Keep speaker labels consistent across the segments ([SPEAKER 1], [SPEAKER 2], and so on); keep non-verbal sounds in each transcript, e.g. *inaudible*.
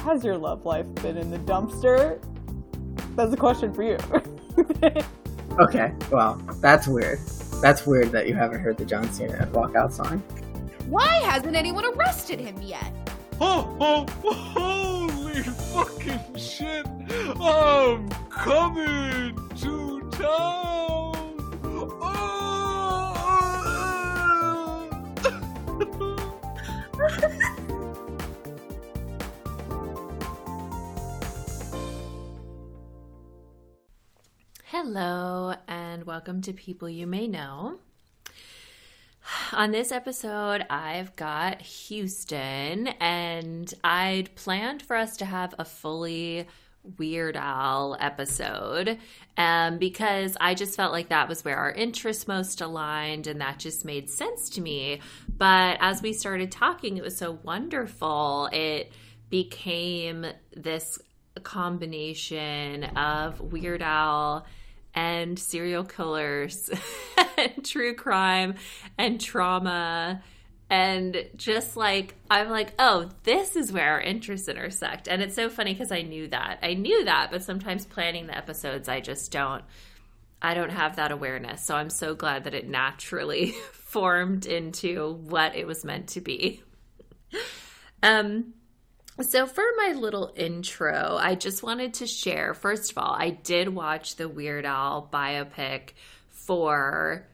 [SPEAKER 1] has your love life been in the dumpster? That's a question for you. *laughs*
[SPEAKER 2] okay, well, that's weird. That's weird that you haven't heard the John Cena walkout song.
[SPEAKER 3] Why hasn't anyone arrested him yet?
[SPEAKER 4] Oh, oh, holy fucking shit! I'm coming to town! Oh! *laughs* *laughs*
[SPEAKER 5] Hello, and welcome to People You May Know. On this episode, I've got Houston, and I'd planned for us to have a fully Weird Al episode um, because I just felt like that was where our interests most aligned, and that just made sense to me. But as we started talking, it was so wonderful. It became this combination of Weird Al and serial killers *laughs* and true crime and trauma and just like i'm like oh this is where our interests intersect. And it's so funny because i knew that. I knew that but sometimes planning the episodes i just don't i don't have that awareness. So i'm so glad that it naturally *laughs* formed into what it was meant to be. *laughs* Um so, for my little intro, I just wanted to share first of all, I did watch the Weird Al biopic for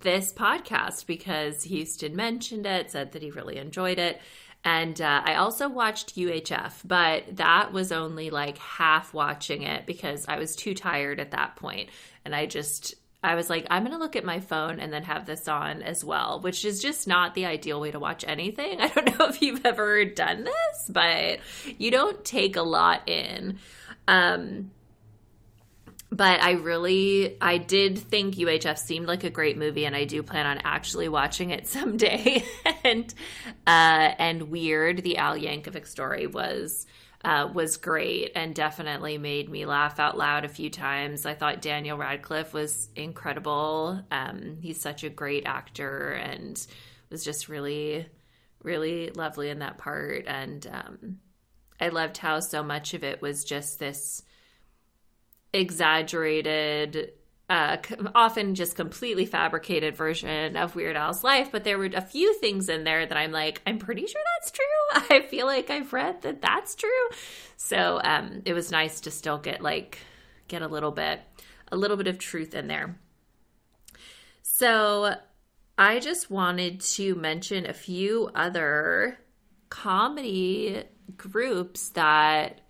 [SPEAKER 5] this podcast because Houston mentioned it, said that he really enjoyed it. And uh, I also watched UHF, but that was only like half watching it because I was too tired at that point. And I just I was like, I'm going to look at my phone and then have this on as well, which is just not the ideal way to watch anything. *laughs* I don't know if you've ever done this, but you don't take a lot in. Um, but I really, I did think UHF seemed like a great movie, and I do plan on actually watching it *laughs* someday. and uh, and weird, the Al Yankovic story was uh, was great and definitely made me laugh out loud a few times. I thought Daniel Radcliffe was incredible. Um, he's such a great actor and was just really, really lovely in that part. And um, I loved how so much of it was just this exaggerated uh, often just completely fabricated version of Weird Al's life, but there were a few things in there that I'm like, I'm pretty sure that's true. *laughs* I feel like I've read that that's true. So um, it was nice to still get like get a little bit a little bit of truth in there. So I just wanted to mention a few other comedy groups that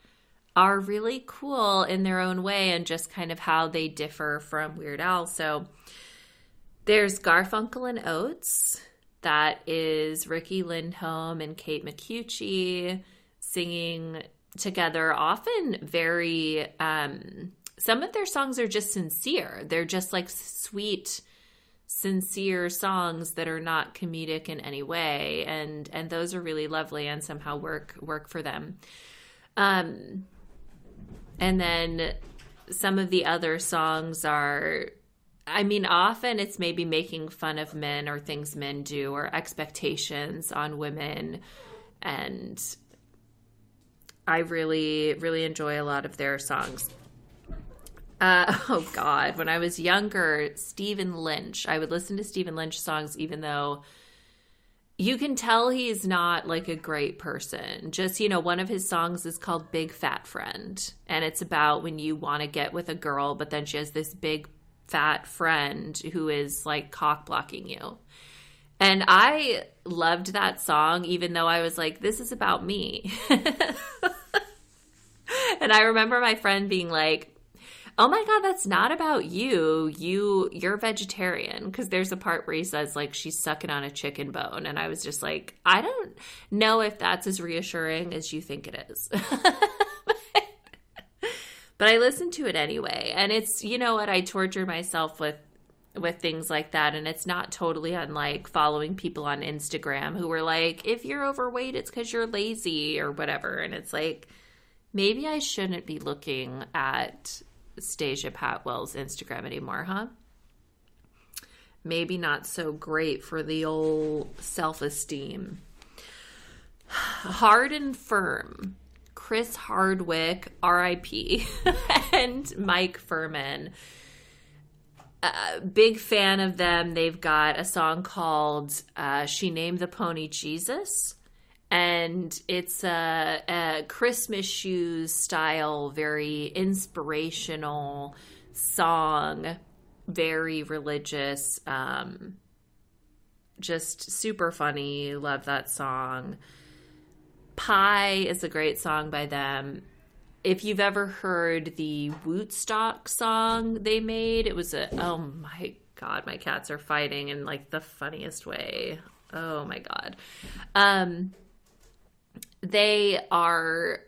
[SPEAKER 5] are really cool in their own way and just kind of how they differ from Weird Al. So there's Garfunkel and Oates. That is Riki Lindhome and Kate Micucci singing together, often very, um, some of their songs are just sincere. They're just like sweet, sincere songs that are not comedic in any way. And, and those are really lovely and somehow work, work for them. Um, and then some of the other songs are I mean, often it's maybe making fun of men or things men do or expectations on women. And I really, really enjoy a lot of their songs. Uh, *laughs* oh, God. When I was younger, Stephen Lynch, I would listen to Stephen Lynch songs even though you can tell he's not like a great person. Just, you know, one of his songs is called Big Fat Friend. And it's about when you want to get with a girl, but then she has this big fat friend who is like cock blocking you. And I loved that song, even though I was like, this is about me. *laughs* and I remember my friend being like, oh my god that's not about you. You you're vegetarian. Because there's a part where he says like she's sucking on a chicken bone. And i was just like i don't know if that's as reassuring as you think it is. *laughs* But i listened to it anyway. And it's you know what? I torture myself with with things like that. And it's not totally unlike following people on instagram who are like if you're overweight it's because you're lazy or whatever. And it's like maybe i shouldn't be looking at Stacia Patwell's Instagram anymore, huh? Maybe not so great for the old self esteem. Hard and Phirm Chris Hardwick, R.I.P., *laughs* and Mike Phirman. Uh, big fan of them. They've got a song called uh, "She Named the Pony Jesus," and it's a, a Christmas shoes style, very inspirational song, very religious. Um, just super funny. Love that song. Pie is a great song by them. If you've ever heard the Wootstock song they made, it was a oh my god, my cats are fighting in like the funniest way. Oh my god. Um they are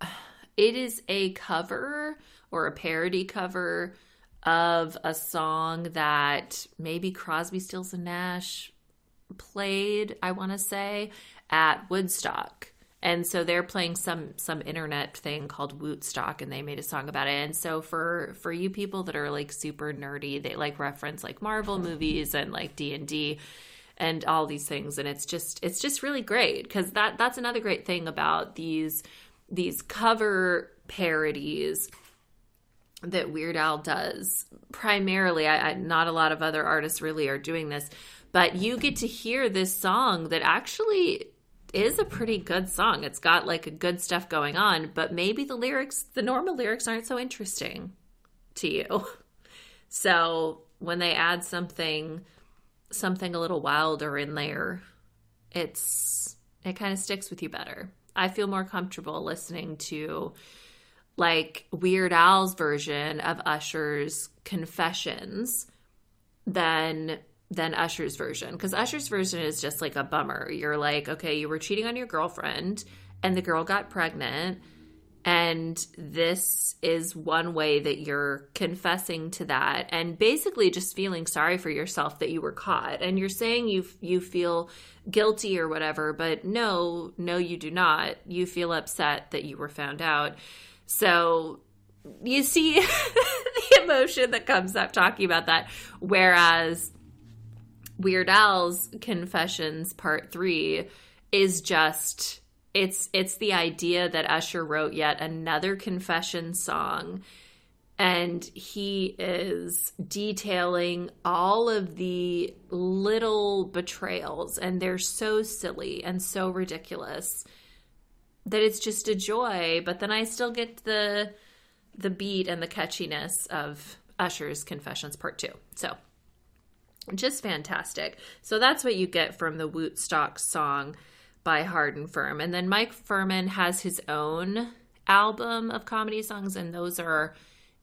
[SPEAKER 5] *sighs* it is a cover or a parody cover of a song that maybe Crosby, Stills and Nash played, I want to say, at Woodstock. And so they're playing some some internet thing called Wootstock and they made a song about it. And so for for you people that are like super nerdy, they like reference like Marvel movies and like D&D and all these things and it's just it's just really great cuz that that's another great thing about these these cover parodies that Weird Al does. Primarily, I, I, not a lot of other artists really are doing this, but you get to hear this song that actually is a pretty good song. It's got like a good stuff going on, but maybe the lyrics, the normal lyrics, aren't so interesting to you. *laughs* So when they add something, something a little wilder in there, it's it kind of sticks with you better. I feel more comfortable listening to like Weird Al's version of Usher's Confessions than than Usher's version because Usher's version is just like a bummer. You're like, okay, you were cheating on your girlfriend and the girl got pregnant and this is one way that you're confessing to that and basically just feeling sorry for yourself that you were caught. And you're saying you you feel guilty or whatever but no no you do not. You feel upset that you were found out. So you see *laughs* the emotion that comes up talking about that. Whereas Weird Al's Confessions Part 3 is just it's it's the idea that Usher wrote yet another confession song and he is detailing all of the little betrayals and they're so silly and so ridiculous that it's just a joy, but then I still get the the beat and the catchiness of Usher's Confessions Part 2. So, just fantastic. So that's what you get from the Wootstock song by Hard 'n Phirm. And then Mike Phirman has his own album of comedy songs and those are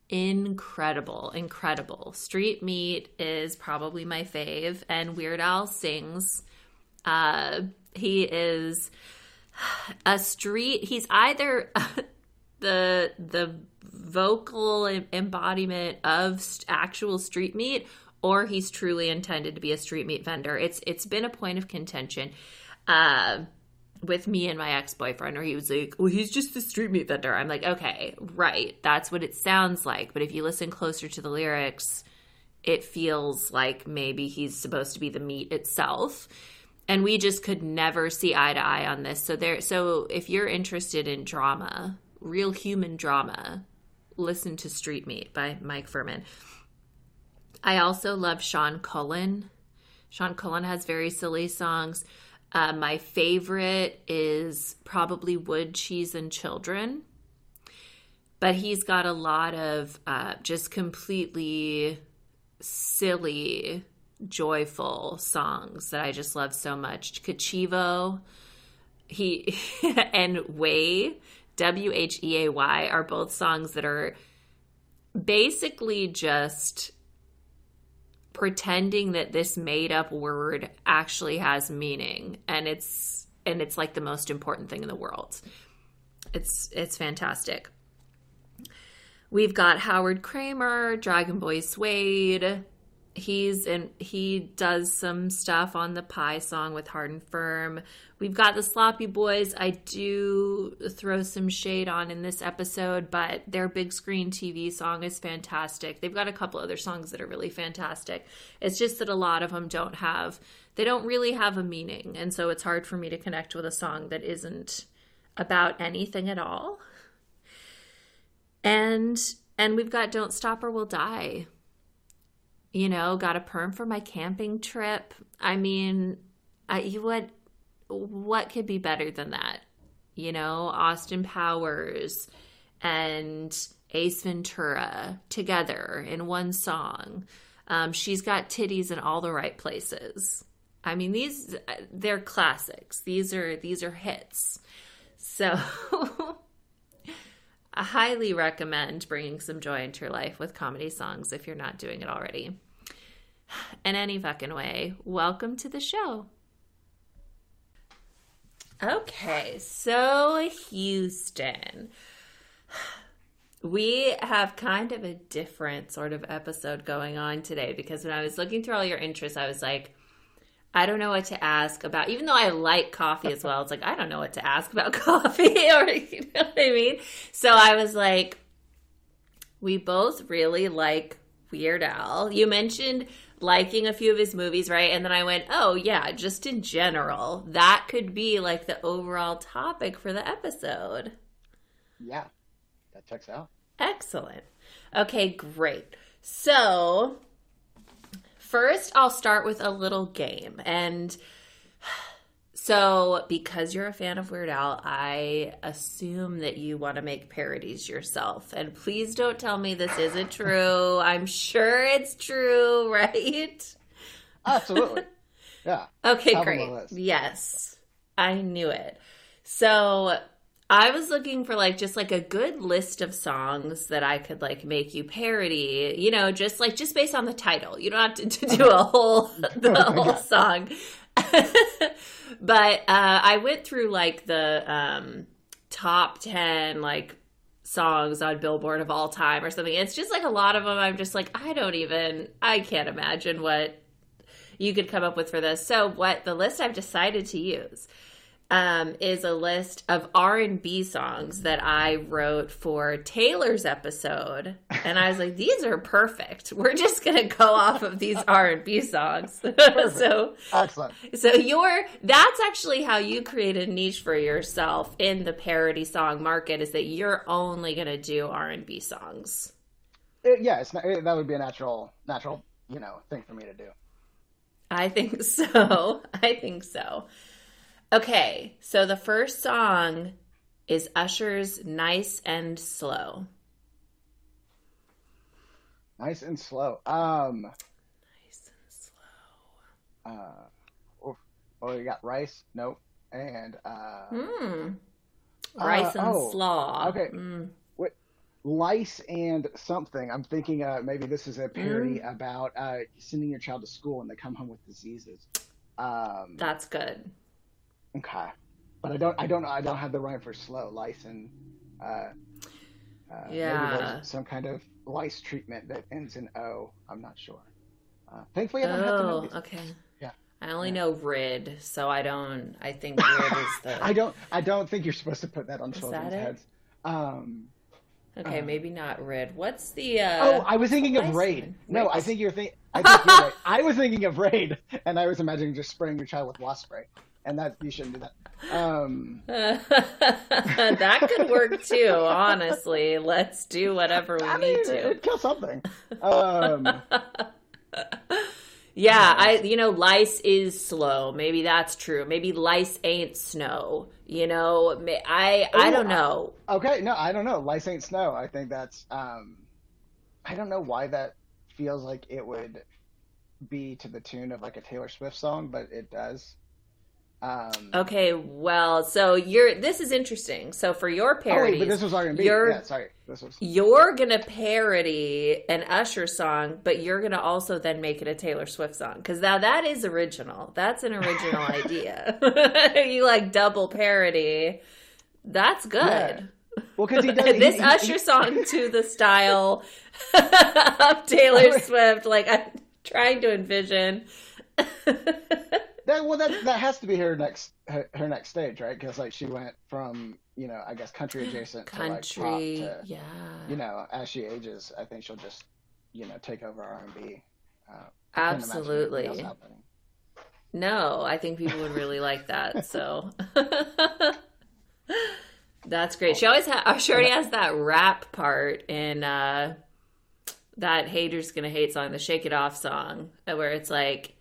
[SPEAKER 5] incredible, incredible. Street Meat is probably my fave and Weird Al sings uh he is a street he's either *laughs* the the vocal embodiment of actual street meat or he's truly intended to be a street meat vendor it's it's been a point of contention uh, with me and my ex-boyfriend where he was like well he's just the street meat vendor i'm like okay right that's what it sounds like but if you listen closer to the lyrics it feels like maybe he's supposed to be the meat itself and we just could never see eye to eye on this. So there so if you're interested in drama, real human drama, listen to Street Meat by Mike Phirman. I also love Sean Cullen. Sean Cullen has very silly songs. Uh, my favorite is probably Wood, Cheese, and Children. But he's got a lot of uh, just completely silly joyful songs that I just love so much. Kachivo, he *laughs* and Way, W H E A Y, are both songs that are basically just pretending that this made up word actually has meaning and it's and it's like the most important thing in the world. It's it's fantastic. We've got Howard Kremer, Dragon Boy Suede, he's and he does some stuff on the pie song with hard and Phirm we've got the sloppy boys i do throw some shade on in this episode but their big screen tv song is fantastic they've got a couple other songs that are really fantastic it's just that a lot of them don't have they don't really have a meaning and so it's hard for me to connect with a song that isn't about anything at all. And and we've got Don't Stop or We'll Die. You know, got a perm for my camping trip. I mean, I, what what could be better than that? You know, Austin Powers and Ace Ventura together in one song. Um, she's got titties in all the right places. I mean, these they're classics. These are these are hits. So *laughs* I highly recommend bringing some joy into your life with comedy songs if you're not doing it already. In any fucking way, welcome to the show. Okay, so Houston. We have kind of a different sort of episode going on today because when I was looking through all your interests, I was like, I don't know what to ask about. Even though I like coffee as well, it's like I don't know what to ask about *laughs* coffee, or you know what I mean. So I was like, we both really like Weird Al. You mentioned liking a few of his movies, right? And then I went, oh yeah, just in general, that could be like the overall topic for the episode.
[SPEAKER 6] Yeah, that checks out.
[SPEAKER 5] Excellent. Okay, great. So first I'll start with a little game. And so, because you're a fan of Weird Al, I assume that you want to make parodies yourself. And please don't tell me this isn't true. *laughs* I'm sure it's true, *laughs* right?
[SPEAKER 6] Absolutely. *laughs* Yeah.
[SPEAKER 5] Okay, great. Yes. I knew it. So I was looking for like just like a good list of songs that I could like make you parody, you know, just like just based on the title. You don't have to, to do a whole the whole song. *laughs* but uh I went through like the um top 10 like songs on Billboard of all time or something. It's just like a lot of them I'm just like I don't even I can't imagine what you could come up with for this. So what the list I've decided to use um, is a list of R and B songs that I wrote for Taylor's episode, and I was like, these are perfect. We're just gonna go off of these R and B songs. *laughs* so,
[SPEAKER 6] Excellent.
[SPEAKER 5] so your that's actually how you create a niche for yourself in the parody song market is that you're only gonna do R and B songs.
[SPEAKER 6] It- yeah, it's not, it, that would be a natural, natural, you know, thing for me to do.
[SPEAKER 5] I think *laughs* so. I think so. Okay, so the first song is Usher's Nice and Slow.
[SPEAKER 6] Nice and slow. Um,
[SPEAKER 5] Nice and slow.
[SPEAKER 6] uh, oof. oh, we got rice? Nope. And uh,
[SPEAKER 5] Hmm. Rice
[SPEAKER 6] Uh,
[SPEAKER 5] and
[SPEAKER 6] oh,
[SPEAKER 5] slaw.
[SPEAKER 6] okay.
[SPEAKER 5] Mm.
[SPEAKER 6] lice and something. I'm thinking uh, maybe this is a parody
[SPEAKER 5] Mm.
[SPEAKER 6] about uh, sending your child to school and they come home with diseases. Um,
[SPEAKER 5] That's good.
[SPEAKER 6] Okay, but I don't, I don't, I don't have the rhyme for slow lice and uh, uh,
[SPEAKER 5] Yeah.
[SPEAKER 6] some kind of lice treatment that ends in O. I'm not sure. Uh, thankfully, I don't have to know
[SPEAKER 5] Oh,
[SPEAKER 6] these.
[SPEAKER 5] okay.
[SPEAKER 6] Yeah.
[SPEAKER 5] I only know Rid, so I don't. I think *laughs* Rid is the.
[SPEAKER 6] I don't, I don't think you're supposed to put that on
[SPEAKER 5] Is
[SPEAKER 6] children's
[SPEAKER 5] that
[SPEAKER 6] heads. Um,
[SPEAKER 5] Okay,
[SPEAKER 6] uh,
[SPEAKER 5] maybe not Rid. What's the? uh
[SPEAKER 6] Oh, I was thinking of raid. No, I think you're thinking. I *laughs* think you're right. I was thinking of raid, and I was imagining just spraying your child with wasp spray, and that you shouldn't do that. Um, *laughs*
[SPEAKER 5] that could work too. Honestly, let's do whatever we
[SPEAKER 6] I
[SPEAKER 5] need
[SPEAKER 6] mean,
[SPEAKER 5] to.
[SPEAKER 6] it'd kill something. Um, *laughs*
[SPEAKER 5] Yeah, I you know lice is slow. Maybe that's true. Maybe lice ain't snow. You know, I I don't know.
[SPEAKER 6] okay, no, I don't know. Lice ain't snow. I think that's. Um, I don't know why that feels like it would be to the tune of like a Taylor Swift song, but it does. Um,
[SPEAKER 5] Okay, well, so you're this is interesting. So for your
[SPEAKER 6] oh but this was R and B.
[SPEAKER 5] you're-
[SPEAKER 6] Yeah, sorry, this was.
[SPEAKER 5] you're gonna parody an Usher song, but you're gonna also then make it a Taylor Swift song because now that is original. That's an original *laughs* idea. *laughs* you like double parody. That's good.
[SPEAKER 6] Yeah. Well, because he does *laughs* he-
[SPEAKER 5] this
[SPEAKER 6] he-
[SPEAKER 5] Usher song to the style of Taylor Swift. Like I'm trying to envision.
[SPEAKER 6] That well, that that has to be her next her, her next stage, right? Because like she went from you know I guess country *gasps* adjacent to like pop to
[SPEAKER 5] yeah.
[SPEAKER 6] you know as she ages, I think she'll just you know take over R and B. Uh, I can't imagine
[SPEAKER 5] Absolutely.
[SPEAKER 6] anything else happening.
[SPEAKER 5] No, I think people would really like that. So, *laughs* That's great. She always ha- she already has that rap part in uh, that haters gonna hate song, the Shake It Off song, where it's like.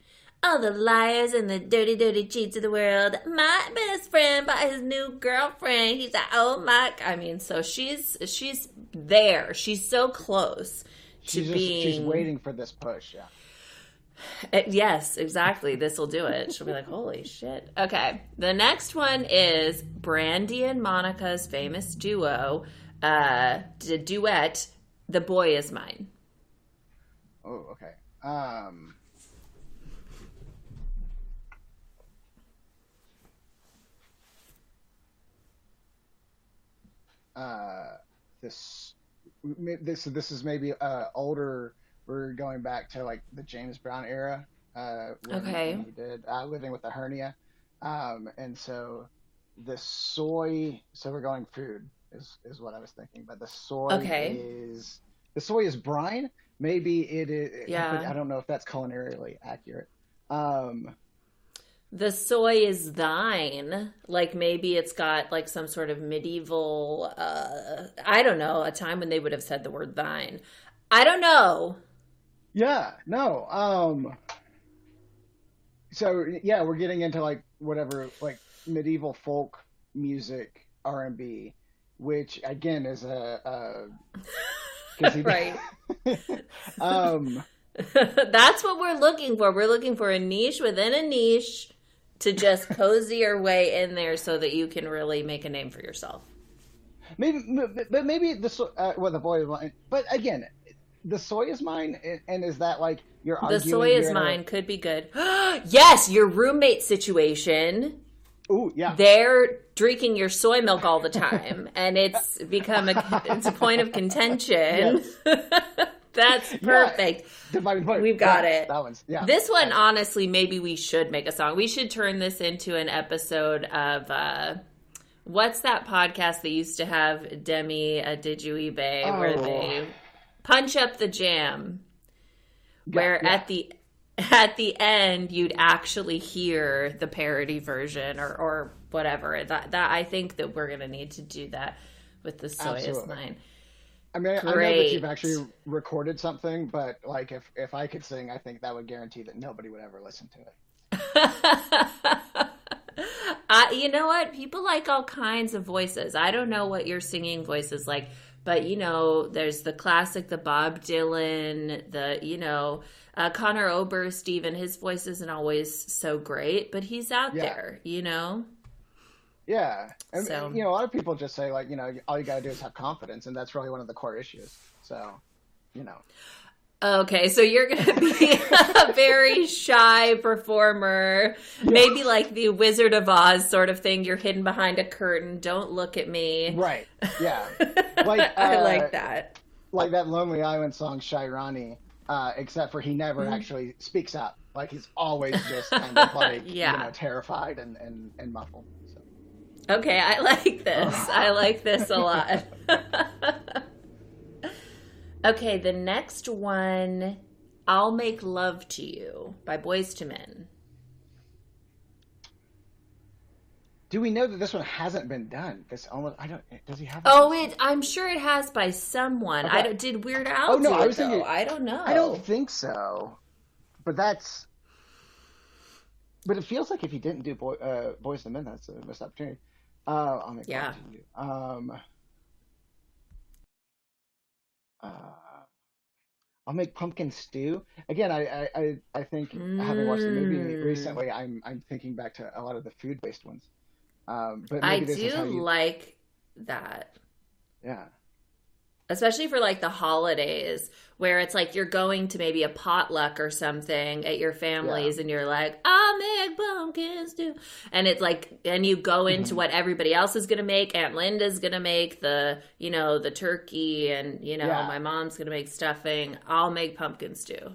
[SPEAKER 5] All the liars and the dirty, dirty cheats of the world. My best friend by his new girlfriend. He's like, oh my! I mean, so she's she's there. She's so close to
[SPEAKER 6] She's just
[SPEAKER 5] being.
[SPEAKER 6] she's waiting for this push. Yeah.
[SPEAKER 5] Uh, Yes, exactly. This will do it. She'll be like, holy shit. Okay. The next one is Brandy and Monica's famous duo, uh, d- duet, The Boy Is Mine.
[SPEAKER 6] Oh, okay. Um. Uh, this, this, this is maybe uh older. We're going back to like the James Brown era. Uh, when,
[SPEAKER 5] Okay.
[SPEAKER 6] when he did uh, living with a hernia, um, and so the soy. So we're going food is is what I was thinking, but the soy
[SPEAKER 5] Okay.
[SPEAKER 6] is the soy is brine. Maybe it is.
[SPEAKER 5] Yeah.
[SPEAKER 6] I don't know if that's culinarily accurate. Um,
[SPEAKER 5] The soy is thine. Like maybe it's got like some sort of medieval, uh, I don't know, a time when they would have said the word thine. I don't know.
[SPEAKER 6] yeah, no. Um, so yeah, we're getting into like whatever, like medieval folk music, R and B, which again is a, he- *laughs*
[SPEAKER 5] Right. *laughs*
[SPEAKER 6] um, *laughs*
[SPEAKER 5] That's what we're looking for. We're looking for a niche within a niche to just cozy your way in there so that you can really make a name for yourself.
[SPEAKER 6] maybe, but maybe the uh, well, the boy is mine. But again, the soy is mine, and- is that like you're
[SPEAKER 5] The soy is
[SPEAKER 6] in a-
[SPEAKER 5] mine could be good. *gasps* yes, your roommate situation.
[SPEAKER 6] Ooh, yeah.
[SPEAKER 5] They're drinking your soy milk all the time, and it's become a it's a point of contention. *laughs* That's *laughs* perfect.
[SPEAKER 6] Dividing.
[SPEAKER 5] We've got
[SPEAKER 6] Yeah,
[SPEAKER 5] it.
[SPEAKER 6] That one's yeah.
[SPEAKER 5] This one, honestly, maybe we should make a song. We should turn this into an episode of uh, what's that podcast that used to have Demi Adejuyigbe where
[SPEAKER 6] Oh.
[SPEAKER 5] they punch up the jam, where at the *laughs* at the end you'd actually hear the parody version or or whatever. That that I think that we're gonna need to do that with the soy is
[SPEAKER 6] Absolutely.
[SPEAKER 5] mine.
[SPEAKER 6] I mean, I know that you've actually recorded something, but like if if I could sing, I think that would guarantee that nobody would ever listen to it. *laughs*
[SPEAKER 5] I, you know what? People like all kinds of voices. I don't know what your singing voice is like, but you know, there's the classic, the Bob Dylan, the you know, uh, Conor Oberst. Even his voice isn't always so great, but he's out
[SPEAKER 6] Yeah.
[SPEAKER 5] there. You know.
[SPEAKER 6] Yeah, and
[SPEAKER 5] So-
[SPEAKER 6] you know, a lot of people just say like, you know, all you gotta do is have confidence, and that's really one of the core issues. So, you know,
[SPEAKER 5] Okay, so you're gonna be a very shy performer, maybe like the Wizard of Oz sort of thing. You're hidden behind a curtain. Don't look at me.
[SPEAKER 6] right? Yeah, *laughs* Like,
[SPEAKER 5] I
[SPEAKER 6] uh,
[SPEAKER 5] like that.
[SPEAKER 6] like that Lonely Island song, Shy Ronnie. Uh, except for he never
[SPEAKER 5] Mm-hmm.
[SPEAKER 6] actually speaks up. Like he's always just kind of like, *laughs*
[SPEAKER 5] Yeah.
[SPEAKER 6] you know, terrified and and and muffled.
[SPEAKER 5] Okay, I like this. I like this a lot. *laughs* okay, the next one I'll Make Love to You by Boyz II Men.
[SPEAKER 6] Do we know that this one hasn't been done? This almost I don't. Does he have?
[SPEAKER 5] Oh, it I'm sure it has by someone. I don't, did Weird Al
[SPEAKER 6] Oh, no,
[SPEAKER 5] do
[SPEAKER 6] I was thinking-
[SPEAKER 5] I don't know.
[SPEAKER 6] I don't think so. But that's. But it feels like if he didn't do boy, uh, Boyz II Men, that's a missed opportunity. Uh, I'll make
[SPEAKER 5] Yeah.
[SPEAKER 6] Um. Uh, I'll make pumpkin stew again. I I, I, I think having watched the movie
[SPEAKER 5] Mm.
[SPEAKER 6] recently, I'm I'm thinking back to a lot of the food based ones. Um, but
[SPEAKER 5] I
[SPEAKER 6] maybe this is
[SPEAKER 5] do
[SPEAKER 6] how you,
[SPEAKER 5] like that.
[SPEAKER 6] yeah.
[SPEAKER 5] Especially for like the holidays where it's like you're going to maybe a potluck or something at your family's and you're like i'll make pumpkin stew and it's like and you go
[SPEAKER 6] Mm-hmm.
[SPEAKER 5] into what everybody else is gonna make. Aunt linda's gonna make the you know the turkey and you know
[SPEAKER 6] Yeah.
[SPEAKER 5] my mom's gonna make stuffing. I'll make pumpkin stew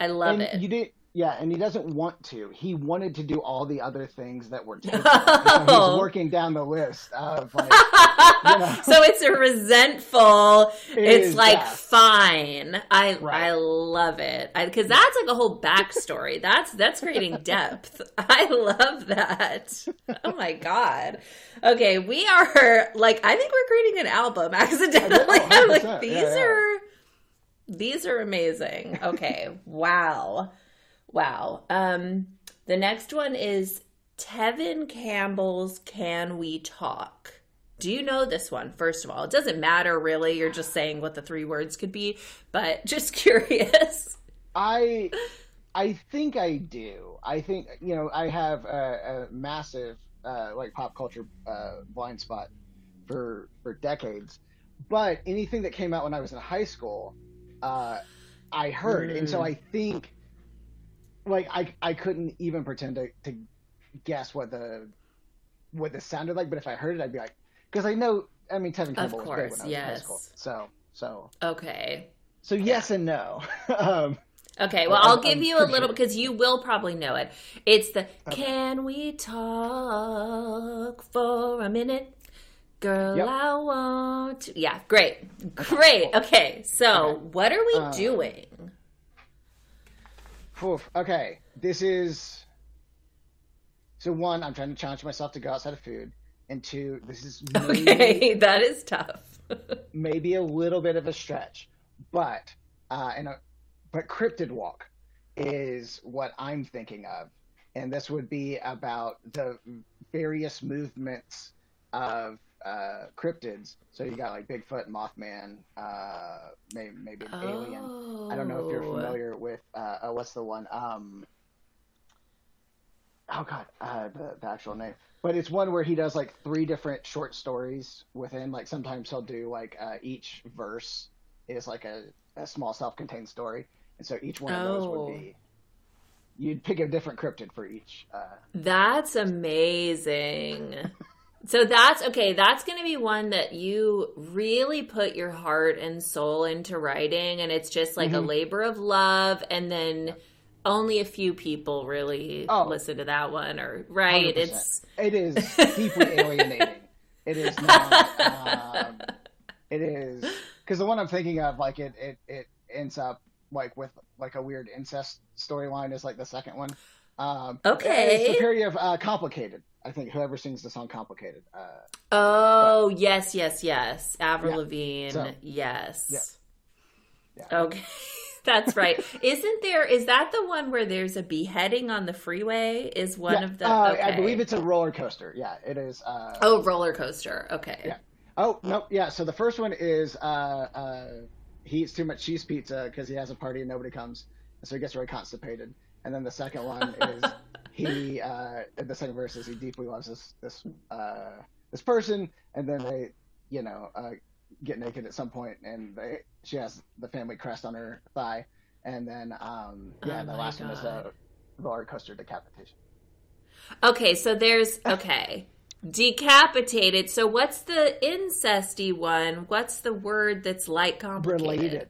[SPEAKER 5] i love
[SPEAKER 6] and
[SPEAKER 5] it.
[SPEAKER 6] You did Yeah, and he doesn't want to. He wanted to do all the other things that were *laughs* taken. And so
[SPEAKER 5] Oh.
[SPEAKER 6] he's working down the list of like *laughs* know.
[SPEAKER 5] so it's a resentful.
[SPEAKER 6] It
[SPEAKER 5] it's
[SPEAKER 6] is,
[SPEAKER 5] like
[SPEAKER 6] yeah.
[SPEAKER 5] fine. I
[SPEAKER 6] Right.
[SPEAKER 5] I love it because that's like a whole backstory. that's that's creating *laughs* depth. I love that. Oh my god. Okay, we are like I think we're creating an album accidentally.
[SPEAKER 6] Oh,
[SPEAKER 5] I'm like these
[SPEAKER 6] Yeah, yeah.
[SPEAKER 5] are these are amazing. Okay, wow, wow. Um, the next one is Tevin Campbell's "Can We Talk." Do you know this one? First of all, it doesn't matter really. You're just saying what the three words could be, but *laughs* just curious.
[SPEAKER 6] I I think I do. I think you know I have a, a massive uh, like pop culture uh, blind spot for for decades, but anything that came out when I was in high school, uh, I heard, and so I think like I I couldn't even pretend to, to guess what the what this sounded like, but if I heard it, I'd be like, because I know. I mean, Tevin Campbell was big
[SPEAKER 5] course,
[SPEAKER 6] when I was in high
[SPEAKER 5] yes.
[SPEAKER 6] school, so so
[SPEAKER 5] Okay.
[SPEAKER 6] so yes and no. *laughs* um,
[SPEAKER 5] Okay, well,
[SPEAKER 6] Well,
[SPEAKER 5] I'll
[SPEAKER 6] I'm-
[SPEAKER 5] give
[SPEAKER 6] I'm
[SPEAKER 5] you a little
[SPEAKER 6] sure.
[SPEAKER 5] because you will probably know it. It's the Can we talk for a minute? Girl,
[SPEAKER 6] Yep.
[SPEAKER 5] I want to. Yeah, great. Great. Okay, so
[SPEAKER 6] Okay.
[SPEAKER 5] what are we
[SPEAKER 6] Uh,
[SPEAKER 5] doing?
[SPEAKER 6] Oof. Okay, this is so one. I'm trying to challenge myself to go outside of food, and two, this is *laughs* maybe,
[SPEAKER 5] Okay, that is tough. *laughs*
[SPEAKER 6] maybe a little bit of a stretch, but uh, and a, but cryptid walk is what I'm thinking of, and this would be about the various movements of uh, cryptids. So you got like Bigfoot, Mothman, uh, maybe maybe an alien. I don't know if you're
[SPEAKER 5] Oh.
[SPEAKER 6] familiar with uh, uh what's the one? Um, oh god, uh, the the actual name. But it's one where he does like three different short stories within. Like sometimes he'll do like uh, each verse is like a, a small self-contained story, and so each one of those
[SPEAKER 5] Oh.
[SPEAKER 6] would be. You'd pick a different cryptid for each. Uh,
[SPEAKER 5] That's amazing. *laughs* so that's okay. That's going to be one that you really put your heart and soul into writing, and it's just like a
[SPEAKER 6] Mhm.
[SPEAKER 5] labor of love. And then only a few people really
[SPEAKER 6] Oh.
[SPEAKER 5] listen to that one, or right?
[SPEAKER 6] 100%.
[SPEAKER 5] It's
[SPEAKER 6] It is deeply *laughs* alienating. It is not. Um, it is because the one I'm thinking of, like it, it, it ends up like with like a weird incest storyline is like the second one. Um,
[SPEAKER 5] Okay.
[SPEAKER 6] It's the parody of uh, "Complicated." I think whoever sings the song "Complicated." Uh,
[SPEAKER 5] oh yes, yes, yes. Avril
[SPEAKER 6] Yeah.
[SPEAKER 5] Lavigne,
[SPEAKER 6] So-
[SPEAKER 5] yes.
[SPEAKER 6] Yeah.
[SPEAKER 5] Okay. *laughs* That's right. Isn't there? Is that the one where there's a beheading on the freeway? Is one
[SPEAKER 6] yeah,
[SPEAKER 5] of the?
[SPEAKER 6] uh,
[SPEAKER 5] okay.
[SPEAKER 6] I believe it's a roller coaster. Yeah, it is. Uh,
[SPEAKER 5] Oh, roller coaster. Okay.
[SPEAKER 6] Yeah. Oh no, yeah. So the first one is uh, uh, he eats too much cheese pizza because he has a party and nobody comes, and so he gets really constipated. And then the second one *laughs* is he uh, the second verse is he deeply loves this this uh, this person, and then they you know uh, get naked at some point, and they she has the family crest on her thigh, and then um, yeah,
[SPEAKER 5] Oh
[SPEAKER 6] the last one is the roller coaster decapitation.
[SPEAKER 5] Okay, so there's *laughs* okay. Decapitated. So what's the incesty one? What's the word that's like complicated?
[SPEAKER 6] Related.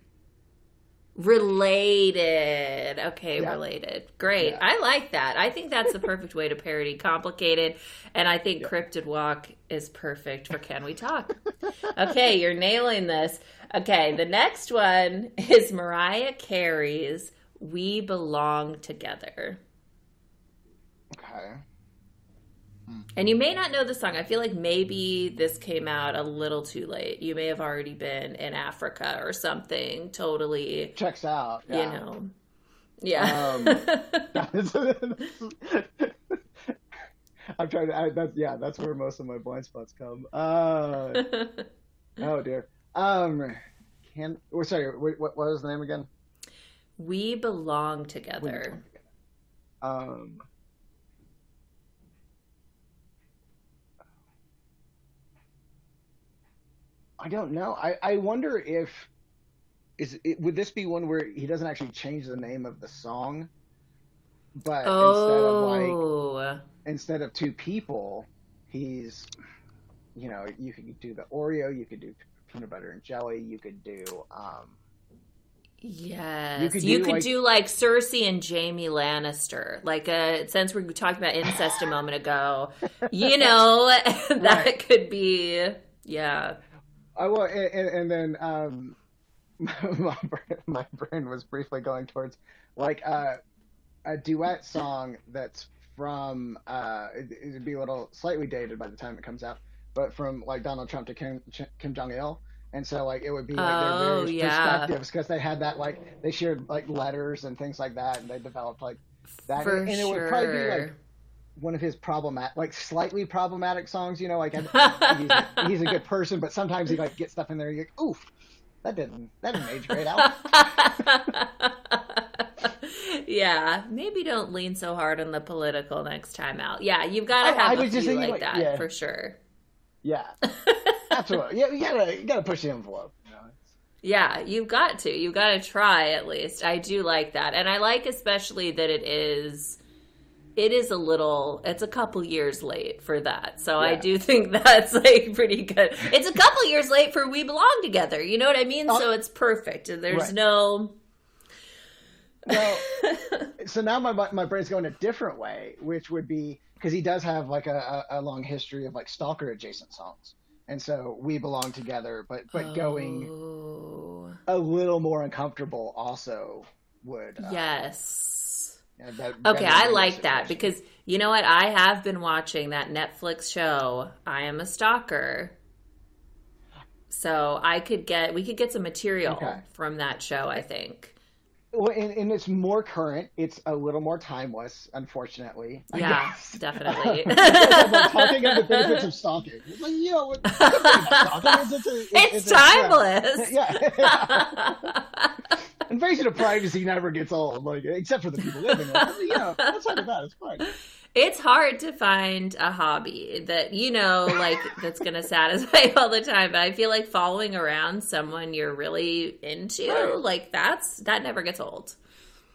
[SPEAKER 5] Related. Okay,
[SPEAKER 6] Yeah.
[SPEAKER 5] related. Great.
[SPEAKER 6] Yeah.
[SPEAKER 5] I like that. I think that's the perfect way to parody complicated. And I think Cryptid Walk is perfect for Can We Talk? okay, you're nailing this. Okay, the next one is Mariah Carey's We Belong Together.
[SPEAKER 6] Okay.
[SPEAKER 5] And you may not know the song. I feel like maybe this came out a little too late. You may have already been in Africa or something totally,
[SPEAKER 6] Checks out.
[SPEAKER 5] you know. Yeah.
[SPEAKER 6] Um, *laughs* I'm trying to. I, that's yeah. That's where most of my blind spots come. Uh, *laughs* oh dear. Um, can. Or sorry. What, what was the name again?
[SPEAKER 5] we belong together.
[SPEAKER 6] Um. I don't know. I, I wonder if is it, would this be one where he doesn't actually change the name of the song, but instead of like
[SPEAKER 5] Oh.
[SPEAKER 6] instead of two people, he's, you know, you could do the Oreo, you could do peanut butter and jelly, you could do, um,
[SPEAKER 5] Yes,
[SPEAKER 6] You
[SPEAKER 5] you
[SPEAKER 6] could
[SPEAKER 5] could,
[SPEAKER 6] do,
[SPEAKER 5] do,
[SPEAKER 6] like-
[SPEAKER 5] like Cersei and Jaime Lannister. Like, uh, since we were talking about incest a moment ago, you *laughs* know, *laughs* that
[SPEAKER 6] Right.
[SPEAKER 5] could be, yeah.
[SPEAKER 6] I will, and, and, then um, *laughs* my brain, my brain was briefly going towards like uh, a duet song that's from uh, it, it'd be a little slightly dated by the time it comes out, but from like Donald Trump to Kim, Kim Jong Il, and so like it would be like
[SPEAKER 5] Oh,
[SPEAKER 6] their various
[SPEAKER 5] yeah.
[SPEAKER 6] perspectives because they had that like they shared like letters and things like that, and they developed like that,
[SPEAKER 5] For
[SPEAKER 6] and, and it
[SPEAKER 5] sure.
[SPEAKER 6] would probably be like one of his problematic, like slightly problematic songs. You know, like I, *laughs* he's, he's a good person, but sometimes he like gets stuff in there. You're like, oof, that didn't that didn't age great out. *laughs*
[SPEAKER 5] yeah, maybe don't lean so hard on the political next time out. Yeah, you've got to have
[SPEAKER 6] I
[SPEAKER 5] a
[SPEAKER 6] was just
[SPEAKER 5] few like,
[SPEAKER 6] like,
[SPEAKER 5] that
[SPEAKER 6] yeah.
[SPEAKER 5] for sure.
[SPEAKER 6] Yeah, *laughs* absolutely. Yeah, you gotta you gotta push the envelope.
[SPEAKER 5] Yeah, you've got to. You've got to try at least. I do like that. And I like especially that it is it is a little it's a couple years late for that. So I do think *laughs* that's like pretty good. It's a couple years late for We Belong Together. You know what I mean?
[SPEAKER 6] Oh.
[SPEAKER 5] so it's perfect. And there's
[SPEAKER 6] Right.
[SPEAKER 5] no
[SPEAKER 6] Well, *laughs* so now my my brain's going a different way, which would be because he does have like a, a, long history of like stalker adjacent songs, and so we belong together, but but going
[SPEAKER 5] Oh.
[SPEAKER 6] a little more uncomfortable also would. Uh,
[SPEAKER 5] Yes.
[SPEAKER 6] Yeah, that-
[SPEAKER 5] Okay, I like that because you know what? I have been watching that Netflix show, I Am a Stalker. So I could get, we could get some material
[SPEAKER 6] Okay.
[SPEAKER 5] from that show, I think.
[SPEAKER 6] Well, and, and it's more current. It's a little more timeless, unfortunately. I
[SPEAKER 5] Yeah,
[SPEAKER 6] guess.
[SPEAKER 5] definitely. *laughs*
[SPEAKER 6] Like talking of the *laughs* benefits of stalking. It's like, you know, what- *laughs* stalking is it's, a,
[SPEAKER 5] it's
[SPEAKER 6] a-
[SPEAKER 5] timeless.
[SPEAKER 6] Yeah. *laughs* Invasion of privacy never gets old, like except for the people living. Like, know, outside of that, it's fine.
[SPEAKER 5] It's hard to find a hobby that, you know, like *laughs* that's going to satisfy all the time. But I feel like following around someone you're really into,
[SPEAKER 6] Right.
[SPEAKER 5] like that's, that never gets old.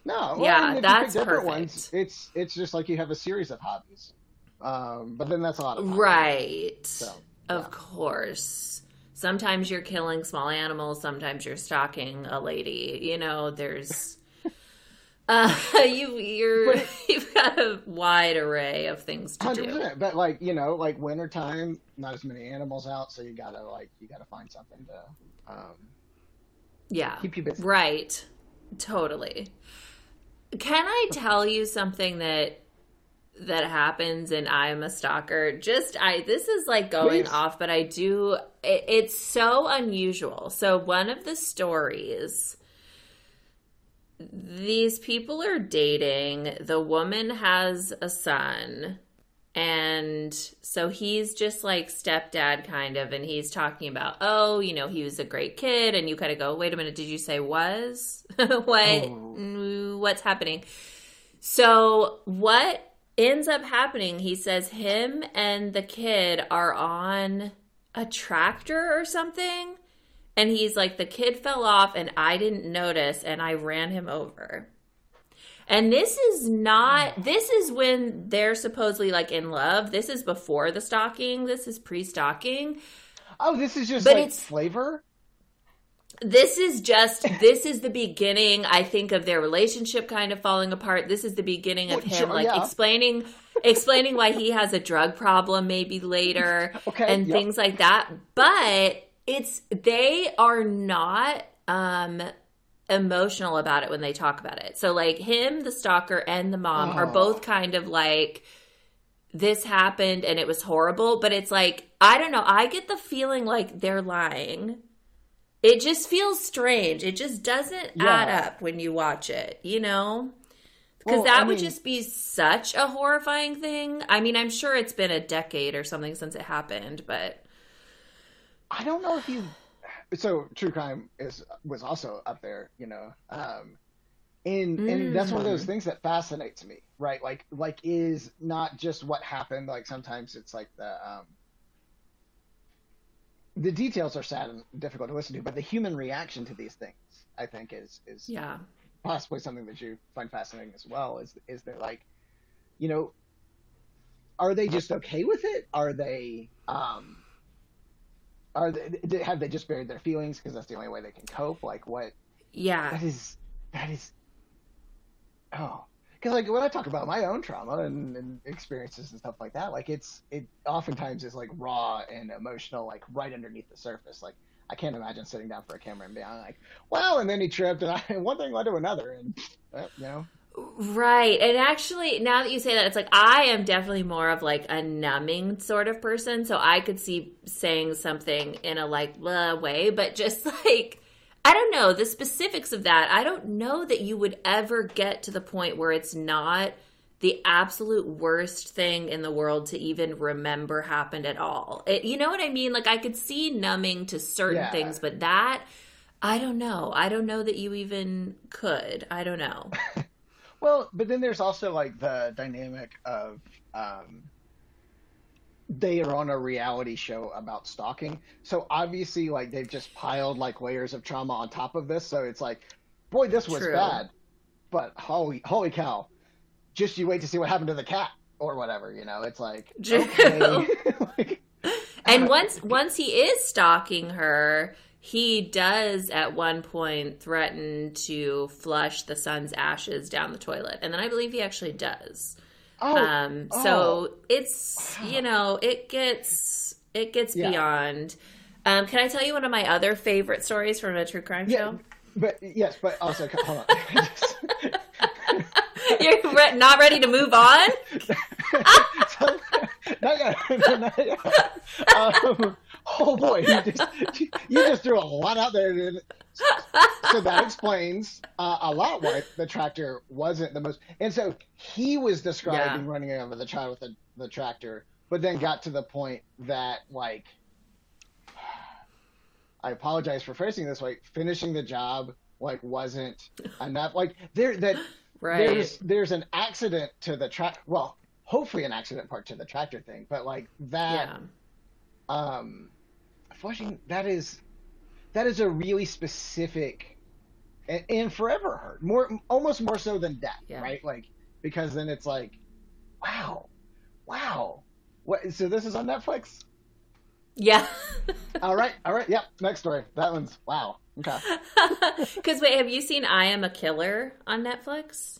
[SPEAKER 6] No, well,
[SPEAKER 5] Yeah,
[SPEAKER 6] I mean,
[SPEAKER 5] that's
[SPEAKER 6] different
[SPEAKER 5] perfect.
[SPEAKER 6] Ones, it's it's just like you have a series of hobbies, um, but then that's a lot of hobbies.
[SPEAKER 5] Right.
[SPEAKER 6] So,
[SPEAKER 5] Of course. Sometimes you're killing small animals, sometimes you're stalking a lady. You know, there's *laughs* uh *laughs* you you're
[SPEAKER 6] But- *laughs*
[SPEAKER 5] you've got a wide array of things to
[SPEAKER 6] Hundred
[SPEAKER 5] do.
[SPEAKER 6] but like you know, like wintertime, not as many animals out, so you gotta like you gotta find something to um,
[SPEAKER 5] Yeah.
[SPEAKER 6] keep you busy.
[SPEAKER 5] Right. Totally. Can I tell you something that that happens and I'm a stalker? Just I this is like going
[SPEAKER 6] Please.
[SPEAKER 5] off, but I do it, it's so unusual. So one of the stories these people are dating. The woman has a son. And so he's just like stepdad kind of, and he's talking about, oh, you know, he was a great kid, and you kind of go, wait a minute, did you say was? *laughs* what?
[SPEAKER 6] Oh.
[SPEAKER 5] What's happening? So what ends up happening? He says him and the kid are on a tractor or something, and he's like, the kid fell off, and I didn't notice, and I ran him over. And this is not, this is when they're supposedly like in love. This is before the stalking. This is pre stalking.
[SPEAKER 6] Oh, this is just
[SPEAKER 5] But
[SPEAKER 6] like
[SPEAKER 5] it's-
[SPEAKER 6] flavor.
[SPEAKER 5] This is just, this is the beginning, I think, of their relationship kind of falling apart. This is the beginning of
[SPEAKER 6] Well,
[SPEAKER 5] him
[SPEAKER 6] sure,
[SPEAKER 5] like
[SPEAKER 6] yeah.
[SPEAKER 5] explaining, explaining why he has a drug problem maybe later *laughs*
[SPEAKER 6] Okay,
[SPEAKER 5] and
[SPEAKER 6] yep.
[SPEAKER 5] things like that. But it's, they are not, um, emotional about it when they talk about it. So like him, the stalker, and the mom are
[SPEAKER 6] Oh.
[SPEAKER 5] both kind of like this happened and it was horrible, but it's like I don't know, I get the feeling like they're lying. It just feels strange. It just doesn't add up when you watch it, you know? Because
[SPEAKER 6] Well,
[SPEAKER 5] that
[SPEAKER 6] I
[SPEAKER 5] would
[SPEAKER 6] mean-
[SPEAKER 5] just be such a horrifying thing. I mean, I'm sure it's been a decade or something since it happened, but
[SPEAKER 6] I don't know if you. So true crime is was also up there, you know. Um, and and that's one of
[SPEAKER 5] Mm.
[SPEAKER 6] those things that fascinates me, right? Like like is not just what happened. Like sometimes it's like the um, the details are sad and difficult to listen to, but the human reaction to these things, I think, is is
[SPEAKER 5] yeah.
[SPEAKER 6] possibly something that you find fascinating as well. Is is that like, you know, are they just okay with it? Are they um, are they have they just buried their feelings because that's the only way they can cope? Like what?
[SPEAKER 5] Yeah.
[SPEAKER 6] that is that is oh because like when i talk about my own trauma and, and experiences and stuff like that like it's it oftentimes is like raw and emotional like right underneath the surface like i can't imagine sitting down for a camera and being like well and then he tripped and *laughs* I, one thing led to another and you know
[SPEAKER 5] Right. And actually, now that you say that, it's like I am definitely more of like a numbing sort of person. So I could see saying something in a like way, but just *laughs* like, I don't know the specifics of that. I don't know that you would ever get to the point where it's not the absolute worst thing in the world to even remember happened at all. It, you know what I mean? Like I could see numbing to certain
[SPEAKER 6] Yeah.
[SPEAKER 5] things, but that, I don't know. I don't know that you even could. I don't know. *laughs*
[SPEAKER 6] Well, but then there's also like the dynamic of um, they are on a reality show about stalking. So obviously, like they've just piled like layers of trauma on top of this. So it's like, boy, this was
[SPEAKER 5] True.
[SPEAKER 6] bad, but holy, holy cow! Just you wait to see what happened to the cat or whatever. You know, it's like okay, *laughs* *laughs* Like,
[SPEAKER 5] And once once he is stalking her, he does at one point threaten to flush the son's ashes down the toilet, and then I believe he actually does.
[SPEAKER 6] Oh,
[SPEAKER 5] um,
[SPEAKER 6] oh.
[SPEAKER 5] so it's you know it gets it gets
[SPEAKER 6] Yeah.
[SPEAKER 5] beyond. Um, can I tell you one of my other favorite stories from a true crime
[SPEAKER 6] yeah,
[SPEAKER 5] show?
[SPEAKER 6] but yes, but also hold on. *laughs*
[SPEAKER 5] You're re- not ready to move on.
[SPEAKER 6] So- not yet. Not yet. Um, oh boy, you just you just threw a lot out there. So that explains uh, a lot why the tractor wasn't the most. And so he was describing
[SPEAKER 5] Yeah.
[SPEAKER 6] running over the child with the, the tractor, but then got to the point that like. I apologize for phrasing this way. Finishing the job like wasn't enough. Like there that *laughs*
[SPEAKER 5] Right.
[SPEAKER 6] there's there's an accident to the track. Well, hopefully an accident part to the tractor thing, but like that.
[SPEAKER 5] yeah.
[SPEAKER 6] Um, flushing that is that is a really specific and, and forever hurt. More almost more so than death,
[SPEAKER 5] Yeah.
[SPEAKER 6] right? Like because then it's like, wow, wow. What? So this is on Netflix.
[SPEAKER 5] Yeah. *laughs*
[SPEAKER 6] All right, all right. Yep. Next story. That one's wow. Okay. *laughs*
[SPEAKER 5] Because wait, have you seen I Am a Killer on Netflix?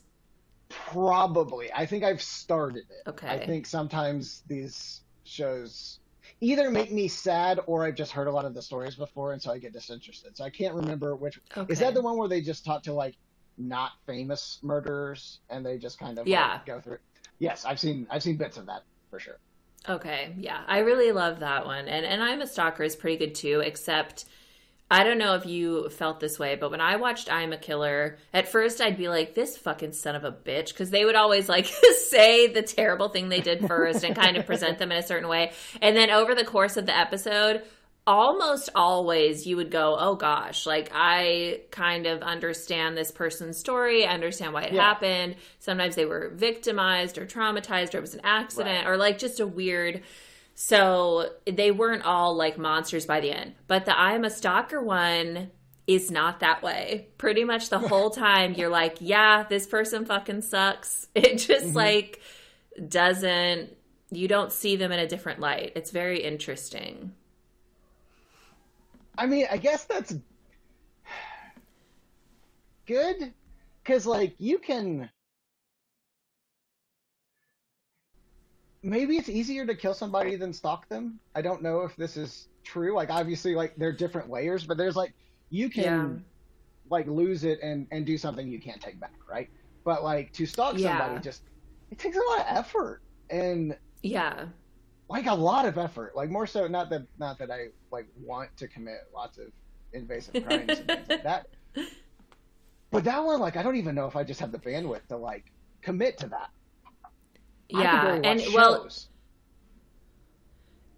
[SPEAKER 6] Probably. I think I've started it.
[SPEAKER 5] Okay.
[SPEAKER 6] I think sometimes these shows either make me sad or I've just heard a lot of the stories before and so I get disinterested. So I can't remember which
[SPEAKER 5] Okay.
[SPEAKER 6] is that the one where they just talk to like not famous murderers and they just kind of like,
[SPEAKER 5] Yeah.
[SPEAKER 6] go through Yes, I've seen I've seen bits of that for sure.
[SPEAKER 5] Okay, yeah, I really love that one, and and I'm a stalker is pretty good too. Except, I don't know if you felt this way, but when I watched I'm a Killer, at first I'd be like, "This fucking son of a bitch," because they would always like *laughs* say the terrible thing they did first and kind of present them in a certain way, and then over the course of the episode. Almost always, you would go, "Oh gosh!" Like I kind of understand this person's story, I understand why it
[SPEAKER 6] Yeah.
[SPEAKER 5] happened. Sometimes they were victimized or traumatized, or it was an accident,
[SPEAKER 6] Right.
[SPEAKER 5] or like just a weird so they weren't all like monsters by the end. But the I'm a stalker one is not that way. Pretty much the whole *laughs* time you're like, yeah, this person fucking sucks. *laughs* It just mm-hmm. like doesn't you don't see them in a different light. It's very interesting.
[SPEAKER 6] I mean, I guess that's *sighs* good because, like, you can. Maybe it's easier to kill somebody than stalk them. I don't know if this is true. Like, obviously, like, there are different layers, but there's, like, you can,
[SPEAKER 5] Yeah.
[SPEAKER 6] like, lose it and, and do something you can't take back, right? But, like, to stalk
[SPEAKER 5] Yeah.
[SPEAKER 6] somebody just, it takes a lot of effort. And,
[SPEAKER 5] Yeah.
[SPEAKER 6] like a lot of effort like more so not that not that i like want to commit lots of invasive *laughs* crimes and things like that but that one like i don't even know if i just have the bandwidth to like commit to that
[SPEAKER 5] Yeah. And
[SPEAKER 6] watch
[SPEAKER 5] well
[SPEAKER 6] shows.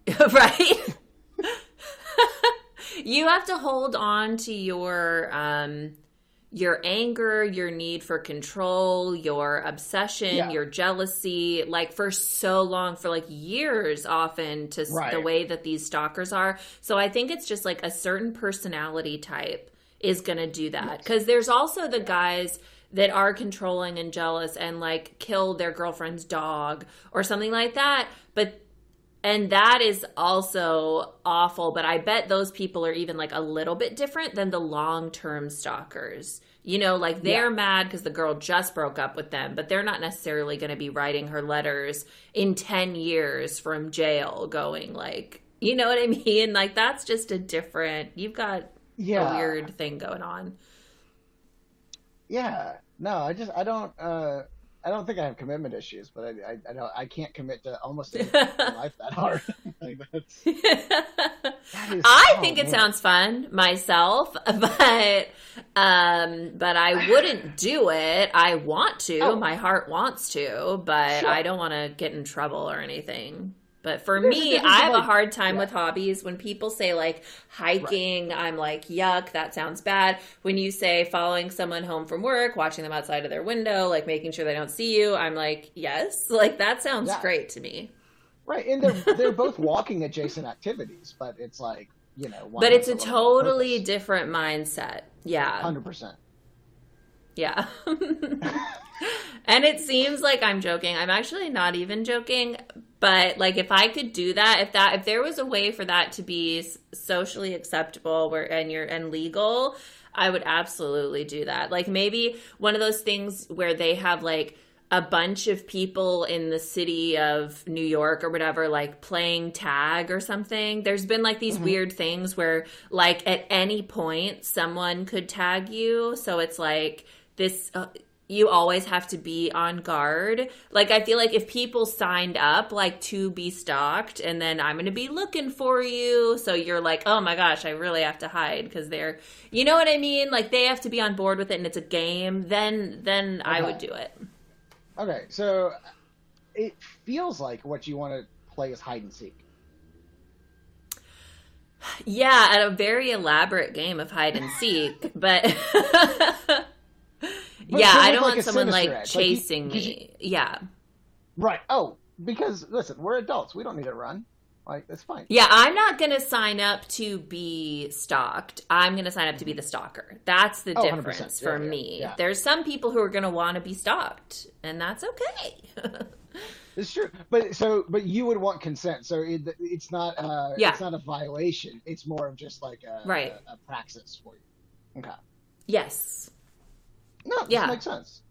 [SPEAKER 6] *laughs*
[SPEAKER 5] right? *laughs* you have to hold on to your um your anger, your need for control, your obsession,
[SPEAKER 6] Yeah.
[SPEAKER 5] your jealousy, like for so long, for like years often to s the way that these stalkers are. So I think it's just like a certain personality type is going to do that. Because there's also the guys that are controlling and jealous and like kill their girlfriend's dog or something like that. But And that is also awful, but I bet those people are even like a little bit different than the long term stalkers. You know, like they're mad because the girl just broke up with them, but they're not necessarily going to be writing her letters in 10 years from jail going like, you know what I *laughs* mean? Like that's just a different, you've got
[SPEAKER 6] Yeah.
[SPEAKER 5] a weird thing going on.
[SPEAKER 6] Yeah. No, I just I don't uh I don't think I have commitment issues, but I I, I don't I can't commit to almost anything in *laughs* life that hard. *laughs* like that's that is,
[SPEAKER 5] I
[SPEAKER 6] oh,
[SPEAKER 5] think it sounds fun myself, *laughs* but um but I wouldn't do it. I want to.
[SPEAKER 6] Oh.
[SPEAKER 5] My heart wants to, but
[SPEAKER 6] Sure.
[SPEAKER 5] I don't want to get in trouble or anything. But for me, I have a hard time
[SPEAKER 6] yeah.
[SPEAKER 5] with hobbies. When people say like hiking, I'm like, yuck, that sounds bad. When you say following someone home from work, watching them outside of their window, like making sure they don't see you, I'm like, yes, *laughs* like that sounds
[SPEAKER 6] Yeah.
[SPEAKER 5] great to me.
[SPEAKER 6] Right, and they're they're both walking adjacent activities, but it's like you know, one
[SPEAKER 5] But it's a totally different mindset. Yeah.
[SPEAKER 6] hundred percent.
[SPEAKER 5] Yeah. *laughs* *laughs* and it seems like I'm joking. I'm actually not even joking, but like if I could do that, if that if there was a way for that to be socially acceptable where and you're and legal, I would absolutely do that. Like maybe one of those things where they have like a bunch of people in the city of New York or whatever, like playing tag or something. There's been like these weird things where, like, at any point, someone could tag you. So it's like this. Uh, you always have to be on guard. Like I feel like if people signed up like to be stalked and then I'm going to be looking for you, so you're like, "Oh my gosh, I really have to hide because they're You know what I mean? Like they have to be on board with it and it's a game, then then I would do it.
[SPEAKER 6] Okay, so it feels like what you want to play is hide and seek.
[SPEAKER 5] Yeah, at a very elaborate game of hide and seek, but *laughs* Yeah, I don't
[SPEAKER 6] like,
[SPEAKER 5] want someone like
[SPEAKER 6] sinister edge, like, you-
[SPEAKER 5] chasing
[SPEAKER 6] 'cause you-
[SPEAKER 5] me. Yeah.
[SPEAKER 6] Right. Oh, because listen, we're adults. We don't need to run. Like that's fine.
[SPEAKER 5] Yeah, I'm not going to sign up to be stalked. I'm going to sign up to be the stalker. That's the
[SPEAKER 6] Oh, 100%.
[SPEAKER 5] difference
[SPEAKER 6] Yeah,
[SPEAKER 5] for
[SPEAKER 6] yeah,
[SPEAKER 5] me.
[SPEAKER 6] yeah.
[SPEAKER 5] There's some people who are going to want to be stalked, and that's okay. *laughs*
[SPEAKER 6] It's true, but so but you would want consent. So it, it's not uh
[SPEAKER 5] Yeah.
[SPEAKER 6] it's not a violation. It's more of just like a
[SPEAKER 5] Right.
[SPEAKER 6] a, a praxis for you. Okay.
[SPEAKER 5] yes.
[SPEAKER 6] No, this
[SPEAKER 5] Yeah.
[SPEAKER 6] makes sense.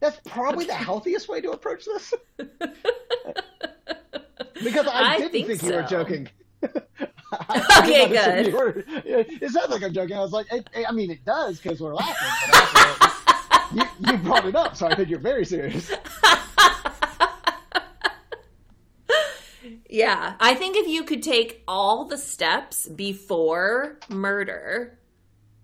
[SPEAKER 6] That's probably the healthiest way to approach this. *laughs* because I,
[SPEAKER 5] I
[SPEAKER 6] didn't
[SPEAKER 5] think
[SPEAKER 6] think, you were joking. *laughs*
[SPEAKER 5] Okay, good.
[SPEAKER 6] were- It sounds like I'm joking. I was like, it, I mean, it does because we're laughing. But also, *laughs* you, you brought it up, so I think you're very serious.
[SPEAKER 5] Yeah, I think if you could take all the steps before murder,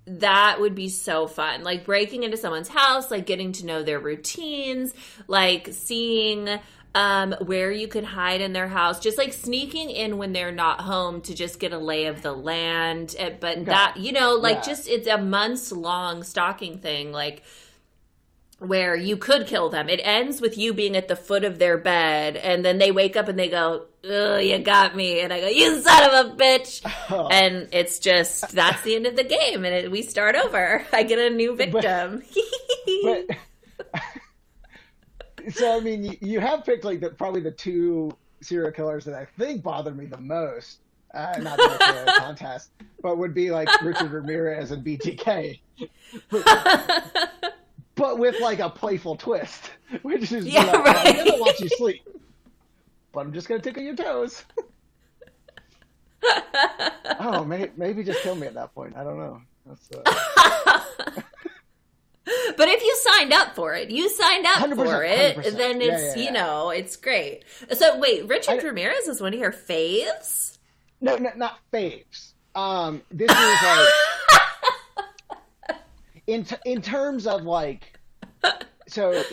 [SPEAKER 5] that would be so fun. Like breaking into someone's house, like getting to know their routines, like seeing um, where you could hide in their house, just like sneaking in when they're not home to just get a lay of the land. Eh, But that, you know, like
[SPEAKER 6] Yeah.
[SPEAKER 5] just it's a months long stalking thing. Like, where you could kill them. It ends with you being at the foot of their bed, and then they wake up and they go, "Ugh, you got me," and I go, "You son of a bitch," *laughs* and it's just that's the end of the game, and it, we start over. *laughs* I get a new victim. *laughs*
[SPEAKER 6] But so I mean, you, you have picked like the probably the two serial killers that I think bother me the most. Uh, not to make it a contest, but would be like Richard Ramirez and BTK, but with like a playful twist, *laughs* which is
[SPEAKER 5] Yeah,
[SPEAKER 6] like, I'm
[SPEAKER 5] right.
[SPEAKER 6] gonna watch you sleep, but I'm just gonna tickle your toes. *laughs* oh, may, maybe just kill me at that point. I don't know. That's, uh, *laughs*
[SPEAKER 5] but if you signed up for it, you signed up for it,
[SPEAKER 6] 100%.
[SPEAKER 5] then
[SPEAKER 6] Yeah,
[SPEAKER 5] it's
[SPEAKER 6] yeah,
[SPEAKER 5] you know it's great. So wait, Richard
[SPEAKER 6] I-
[SPEAKER 5] Ramirez is one of your faves.
[SPEAKER 6] No, no, not faves. Um, this is like in t- in terms of like *laughs* so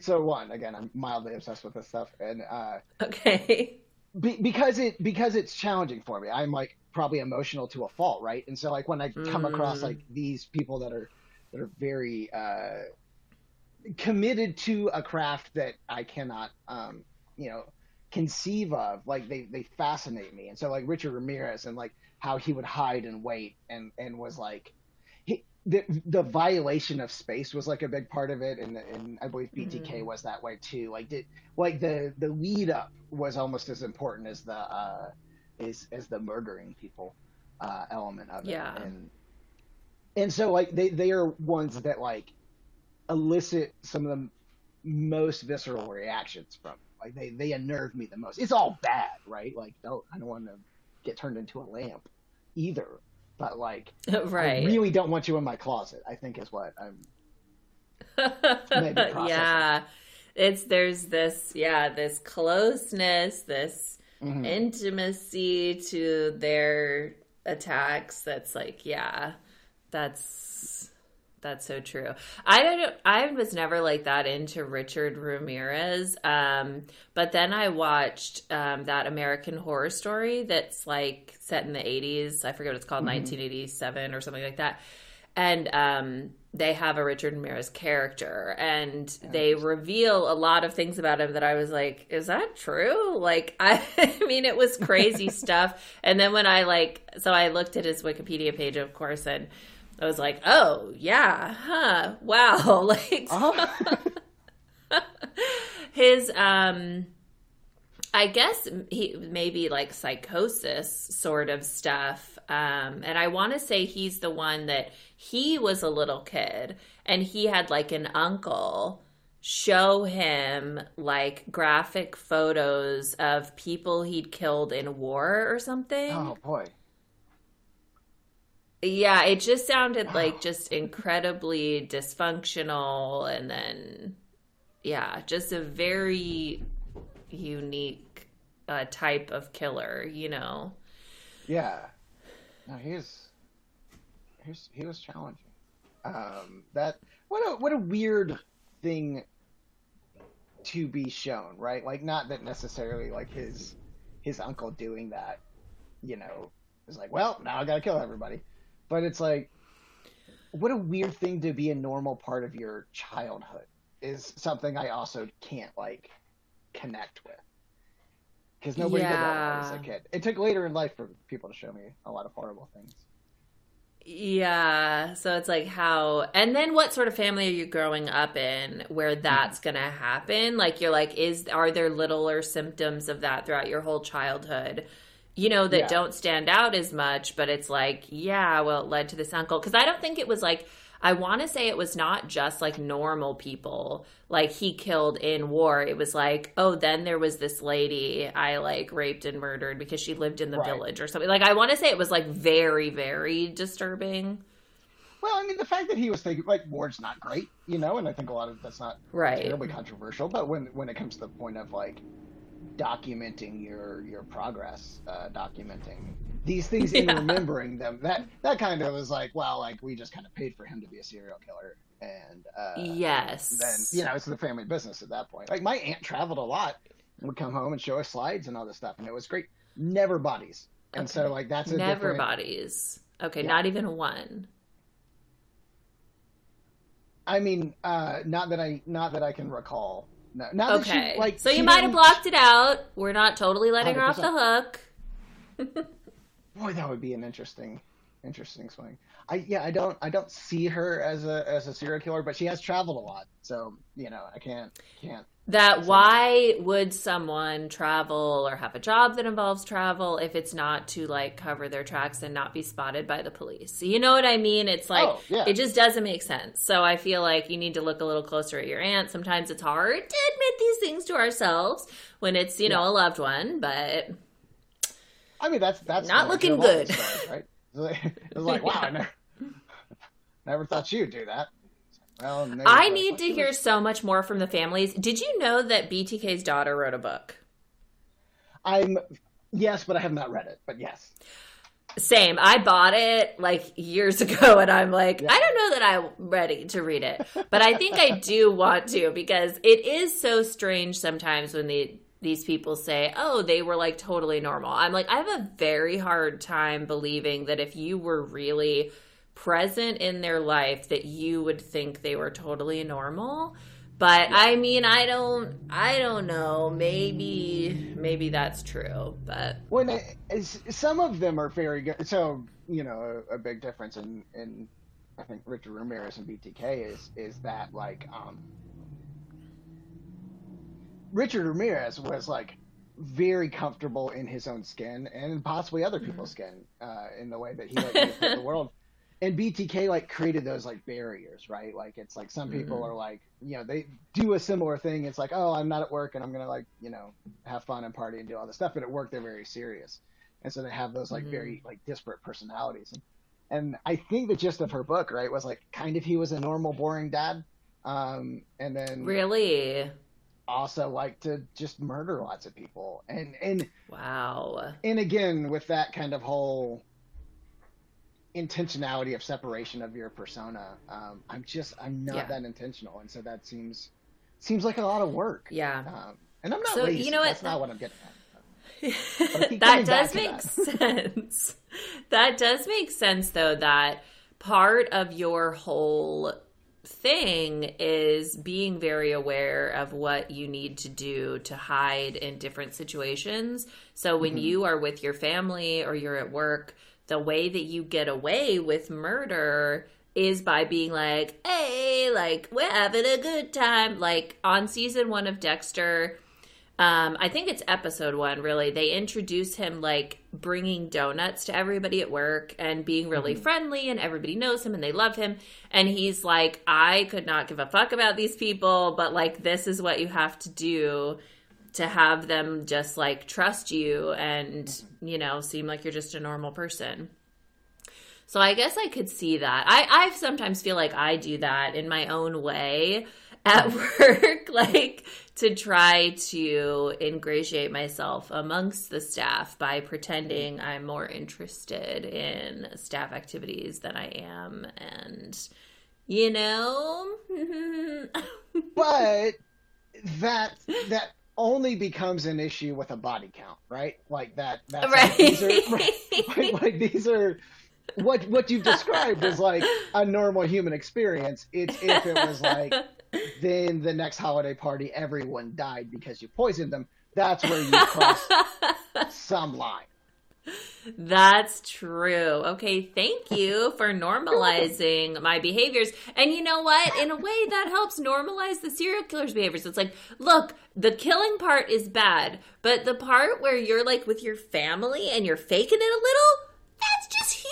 [SPEAKER 6] so one again. I'm mildly obsessed with this stuff, and uh,
[SPEAKER 5] Okay.
[SPEAKER 6] be, because it because it's challenging for me. I'm like probably emotional to a fault, right? And so like when I come across
[SPEAKER 5] Mm.
[SPEAKER 6] like these people that are that are very uh, committed to a craft that I cannot, um, you know, conceive of. Like they they fascinate me. And so like Richard Ramirez and like how he would hide and wait and and was like, the the violation of space was like a big part of it, and and I believe BTK
[SPEAKER 5] Mhm.
[SPEAKER 6] was that way too. Like did like the the lead up was almost as important as the uh is as the murdering people uh element of it.
[SPEAKER 5] Yeah.
[SPEAKER 6] And and so like they they are ones that like elicit some of the most visceral reactions from like they they unnerve me the most it's all bad right like don't i don't want to get turned into a lamp either but like *laughs*
[SPEAKER 5] right.
[SPEAKER 6] i really don't want you in my closet i think is what i'm *laughs* Maybe
[SPEAKER 5] yeah. It's there's this yeah, this closeness, this
[SPEAKER 6] Mhm.
[SPEAKER 5] intimacy to their attacks that's like, yeah, that's that's so true. I don't I was never like that into Richard Ramirez. Um, but then I watched um, that American horror story that's like set in the 80s. I forget what it's called,
[SPEAKER 6] Mhm.
[SPEAKER 5] 1987 or something like that. And um, they have a Richard Ramirez character, and they reveal a lot of things about him that I was like, "Is that true?" Like, I, *laughs* I mean, it was crazy *laughs* stuff. And then when I like, so I looked at his Wikipedia page, of course, and I was like, "Oh yeah, huh, wow!" *laughs* Like,
[SPEAKER 6] Uh-huh. *laughs*
[SPEAKER 5] his um i guess he maybe like psychosis sort of stuff um and i want to say he's the one that he was a little kid and he had like an uncle show him like graphic photos of people he'd killed in war or something
[SPEAKER 6] oh boy
[SPEAKER 5] yeah, it just sounded
[SPEAKER 6] Wow.
[SPEAKER 5] like just incredibly dysfunctional and then yeah, just a very unique uh, type of killer, you know.
[SPEAKER 6] yeah no he was he was challenging um that what a what a weird thing to be shown right like not that necessarily like his his uncle doing that you know is like well now i gotta kill everybody but it's like what a weird thing to be a normal part of your childhood is something i also can't like connect with because nobody did that as a kid. It took later in life for people to show me a lot of horrible things.
[SPEAKER 5] Yeah, so it's like how and then what sort of family are you growing up in where hmm. that's going to happen? Like you're like is are there littler symptoms of that throughout your whole childhood? You know that
[SPEAKER 6] Yeah.
[SPEAKER 5] don't stand out as much, but it's like, yeah, well it led to this uncle cuz I don't think it was like I want to say it was not just like normal people like he killed in war. It was like, oh, then there was this lady I like raped and murdered because she lived in the
[SPEAKER 6] Right.
[SPEAKER 5] village or something. Like I want to say it was like very very disturbing.
[SPEAKER 6] Well, I mean, the fact that he was thinking like war's not great, you know, and I think a lot of that's not
[SPEAKER 5] Right.
[SPEAKER 6] terribly controversial. But when when it comes to the point of like documenting your your progress, uh, documenting these things *laughs* and
[SPEAKER 5] Yeah.
[SPEAKER 6] remembering them, that that kind of was like, well, like we just kind of paid for him to be a serial killer, and uh,
[SPEAKER 5] yes.
[SPEAKER 6] then you know it's the family business at that point. Like my aunt traveled a lot and would come home and show us slides and all this stuff, and it was great. Never bodies, and so like that's a
[SPEAKER 5] Never
[SPEAKER 6] different.
[SPEAKER 5] bodies. Okay,
[SPEAKER 6] Yeah.
[SPEAKER 5] not even one.
[SPEAKER 6] I mean, uh, not that I not that I can recall. No, not that
[SPEAKER 5] Okay.
[SPEAKER 6] she, like
[SPEAKER 5] so you might have blocked it out. We're not totally letting her off the hook. *laughs*
[SPEAKER 6] Boy, that would be an interesting, interesting swing. I yeah, I don't I don't see her as a as a serial killer, but she has traveled a lot, so you know I can't can't.
[SPEAKER 5] That why would someone travel or have a job that involves travel if it's not to like cover their tracks and not be spotted by the police? You know what I mean? It's like
[SPEAKER 6] Oh, yeah.
[SPEAKER 5] it just doesn't make sense. So I feel like you need to look a little closer at your aunt. Sometimes it's hard to admit these things to ourselves when it's, you know,
[SPEAKER 6] Yeah.
[SPEAKER 5] a loved one, but
[SPEAKER 6] I mean that's that's
[SPEAKER 5] Not looking
[SPEAKER 6] nature of all these
[SPEAKER 5] good.
[SPEAKER 6] right? *laughs* It's like, *laughs* like wow, I never, *laughs* never thought you'd do that. Well,
[SPEAKER 5] I need to hear so much more from the families. Did you know that BTK's daughter wrote a book?
[SPEAKER 6] I'm yes, but I have not read it. But yes,
[SPEAKER 5] Same. I bought it like years ago and I'm like,
[SPEAKER 6] Yeah.
[SPEAKER 5] I don't know that I'm ready to read it. But I think I do want to because it is so strange sometimes when the these people say, "Oh, they were like totally normal." I'm like, I have a very hard time believing that if you were really present in their life that you would think they were totally normal. But I mean, I don't I don't know. Maybe maybe that's true, but
[SPEAKER 6] when it's, some of them are very good. So you know, a, a big difference in in I think Richard Ramirez and BTK is is that like um Richard Ramirez was like very comfortable in his own skin and possibly other people's skin uh, in the way that he like the *laughs* world. And BTK like created those like barriers, right? Like it's like some people
[SPEAKER 5] Mhm.
[SPEAKER 6] are like, you know, they do a similar thing. It's like, oh, I'm not at work and I'm gonna like, you know, have fun and party and do all this stuff. But at work, they're very serious, and so they have those like
[SPEAKER 5] Mhm.
[SPEAKER 6] very like disparate personalities. And, and I think the gist of her book, right, was like kind of he was a normal, boring dad, um, and then
[SPEAKER 5] Really?
[SPEAKER 6] Also like to just murder lots of people, and and
[SPEAKER 5] Wow.
[SPEAKER 6] and again with that kind of whole intentionality of separation of your persona um, i'm just i'm not
[SPEAKER 5] Yeah.
[SPEAKER 6] that intentional and so that seems seems like a lot of work
[SPEAKER 5] Yeah.
[SPEAKER 6] um, and i'm not
[SPEAKER 5] So,
[SPEAKER 6] lazy
[SPEAKER 5] you know what?
[SPEAKER 6] that's not what i'm getting at *laughs*
[SPEAKER 5] that does make
[SPEAKER 6] that. *laughs*
[SPEAKER 5] sense. That does make sense, though, that part of your whole thing is being very aware of what you need to do to hide in different situations. So when
[SPEAKER 6] Mhm.
[SPEAKER 5] you are with your family or you're at work, the way that you get away with murder is by being like, hey, like, we're having a good time. Like on season one of Dexter, um, I think it's episode one, really. They introduce him like bringing donuts to everybody at work and being really friendly, and everybody knows him and they love him. And he's like, I could not give a fuck about these people, but like, this is what you have to do to have them just like trust you and, you know, seem like you're just a normal person. So I guess I could see that. I, I sometimes feel like I do that in my own way at *laughs* work, like to try to ingratiate myself amongst the staff by pretending I'm more interested in staff activities than I am. And, you know, *laughs*
[SPEAKER 6] but that that only becomes an issue with a body count right like that that's like,
[SPEAKER 5] right.
[SPEAKER 6] these are, *laughs* like, like these are what what you've described is like a normal human experience it's if it was like then the next holiday party everyone died because you poisoned them that's where you cross *laughs* some line
[SPEAKER 5] That's true. Okay, thank you for normalizing my behaviors. And you know what? In a way, that helps normalize the serial killer's behaviors. It's like, look, the killing part is bad, but the part where you're like with your family and you're faking it a little, that's just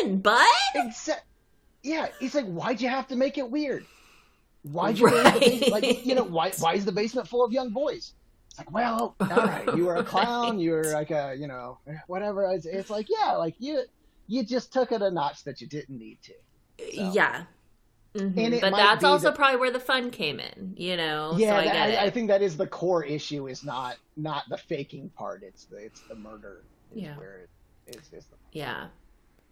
[SPEAKER 5] human, bud.
[SPEAKER 6] Except, yeah, it's like, why'd you have to make it weird? Why'd you the *laughs* like, you know, why why is the basement full of young boys? It's like, well, all *laughs* right, you were a clown, you were like a, you know, whatever. It's, it's like, yeah, like you you just took it a notch that you didn't need to. So-
[SPEAKER 5] Yeah. Mhm. But that's also
[SPEAKER 6] that-
[SPEAKER 5] probably where the fun came in, you know?
[SPEAKER 6] yeah,
[SPEAKER 5] so I
[SPEAKER 6] that-
[SPEAKER 5] get it.
[SPEAKER 6] I, I think that is the core issue. Is not not the faking part. It's the it's the murder. is
[SPEAKER 5] Yeah.
[SPEAKER 6] where it is. is the,
[SPEAKER 5] Yeah.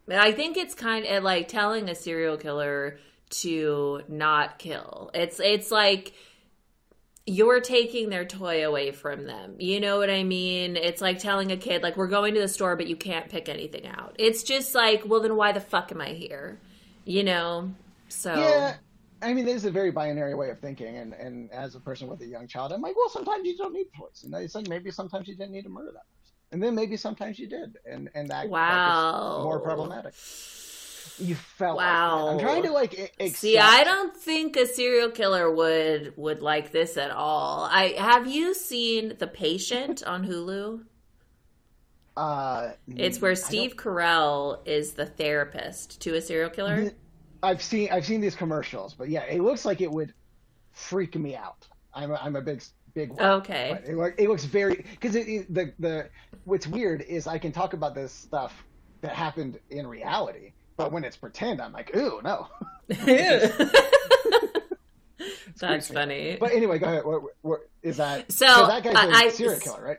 [SPEAKER 5] But I think it's kind of like telling a serial killer to not kill. It's it's like you're taking their toy away from them. You know what I mean? It's like telling a kid like we're going to the store but you can't pick anything out. It's just like, well then why the fuck am I here? You know? So
[SPEAKER 6] Yeah, I mean, there's a very binary way of thinking, and, and as a person with a young child, I'm like, well, sometimes you don't need toys, and it's like maybe sometimes you didn't need to murder that person, and then maybe sometimes you did, and and that, that
[SPEAKER 5] Wow.
[SPEAKER 6] more problematic. You felt
[SPEAKER 5] Wow.
[SPEAKER 6] Like. I'm trying to like accept.
[SPEAKER 5] See, I don't think a serial killer would would like this at all. I have you seen The Patient on Hulu?
[SPEAKER 6] Uh,
[SPEAKER 5] It's where Steve Carell is the therapist to a serial killer.
[SPEAKER 6] I've seen I've seen these commercials, but yeah, it looks like it would freak me out. I'm a, I'm a big big one.
[SPEAKER 5] Okay.
[SPEAKER 6] It, look- it looks very because the the what's weird is I can talk about this stuff that happened in reality, but when it's pretend, I'm like, ooh, no. *laughs* *laughs*
[SPEAKER 5] That's funny.
[SPEAKER 6] But anyway, go ahead. What, what is that?
[SPEAKER 5] so?
[SPEAKER 6] that guy's a
[SPEAKER 5] I-
[SPEAKER 6] serial killer, right?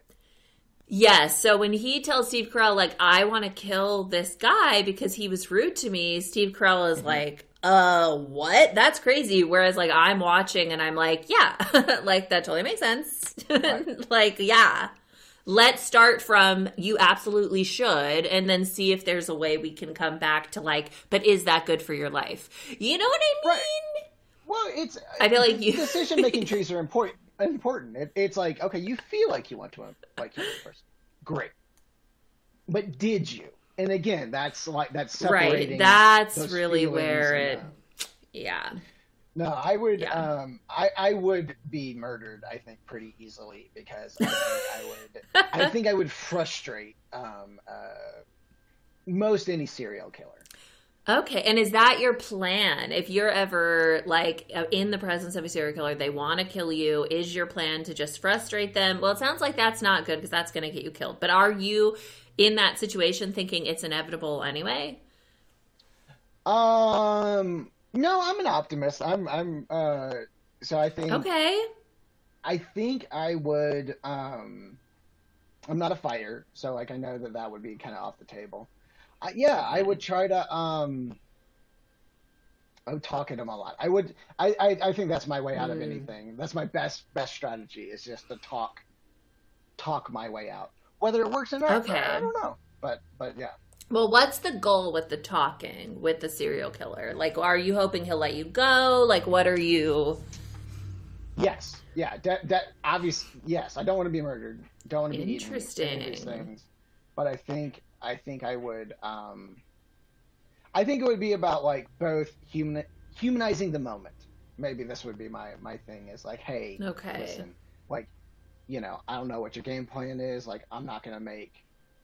[SPEAKER 5] Yes. So when he tells Steve Carell, like, I want to kill this guy because he was rude to me, Steve Carell is like, uh, what? That's crazy. Whereas, like, I'm watching and I'm like, yeah, *laughs* like, that totally makes sense. like, yeah. Let's start from you absolutely should and then see if there's a way we can come back to, like, but is that good for your life? You know what I mean?
[SPEAKER 6] Right. Well, it's
[SPEAKER 5] I feel like you-
[SPEAKER 6] decision making *laughs* trees are important. Important. It, it's like okay, you feel like you want to like this person, great, but did you? and again, that's like that's
[SPEAKER 5] Right. That's really where
[SPEAKER 6] and,
[SPEAKER 5] it.
[SPEAKER 6] uh,
[SPEAKER 5] Yeah.
[SPEAKER 6] No, I would.
[SPEAKER 5] Yeah.
[SPEAKER 6] Um, I I would be murdered. I think pretty easily because I think I would. I *laughs* think I would frustrate um, uh, most any serial killer.
[SPEAKER 5] Okay, and is that your plan? If you're ever like uh, in the presence of a serial killer, they want to kill you. Is your plan to just frustrate them? Well, it sounds like that's not good because that's going to get you killed. But are you in that situation thinking it's inevitable anyway?
[SPEAKER 6] Um, no, I'm an optimist. I'm. I'm. Uh, so I think.
[SPEAKER 5] Okay.
[SPEAKER 6] I think I would. Um, I'm not a fighter, so like I know that that would be kind of off the table. Uh, yeah, I would try to. Um, oh, talk at him a lot. I would. I, I. I think that's my way out of
[SPEAKER 5] Mm.
[SPEAKER 6] anything. That's my best best strategy is just to talk, talk my way out. Whether it works or not,
[SPEAKER 5] Okay.
[SPEAKER 6] I don't know. But but yeah.
[SPEAKER 5] Well, what's the goal with the talking with the serial killer? Like, are you hoping he'll let you go? Like, what are you?
[SPEAKER 6] Yes. Yeah. That. That. Obvious. Yes. I don't want to be murdered. Don't want to be eaten, of these things. But I think. I think I would. Um. I think it would be about like both human humanizing the moment. Maybe this would be my my thing. Is like, hey,
[SPEAKER 5] Okay.
[SPEAKER 6] listen, like, you know, I don't know what your game plan is. Like, I'm not gonna make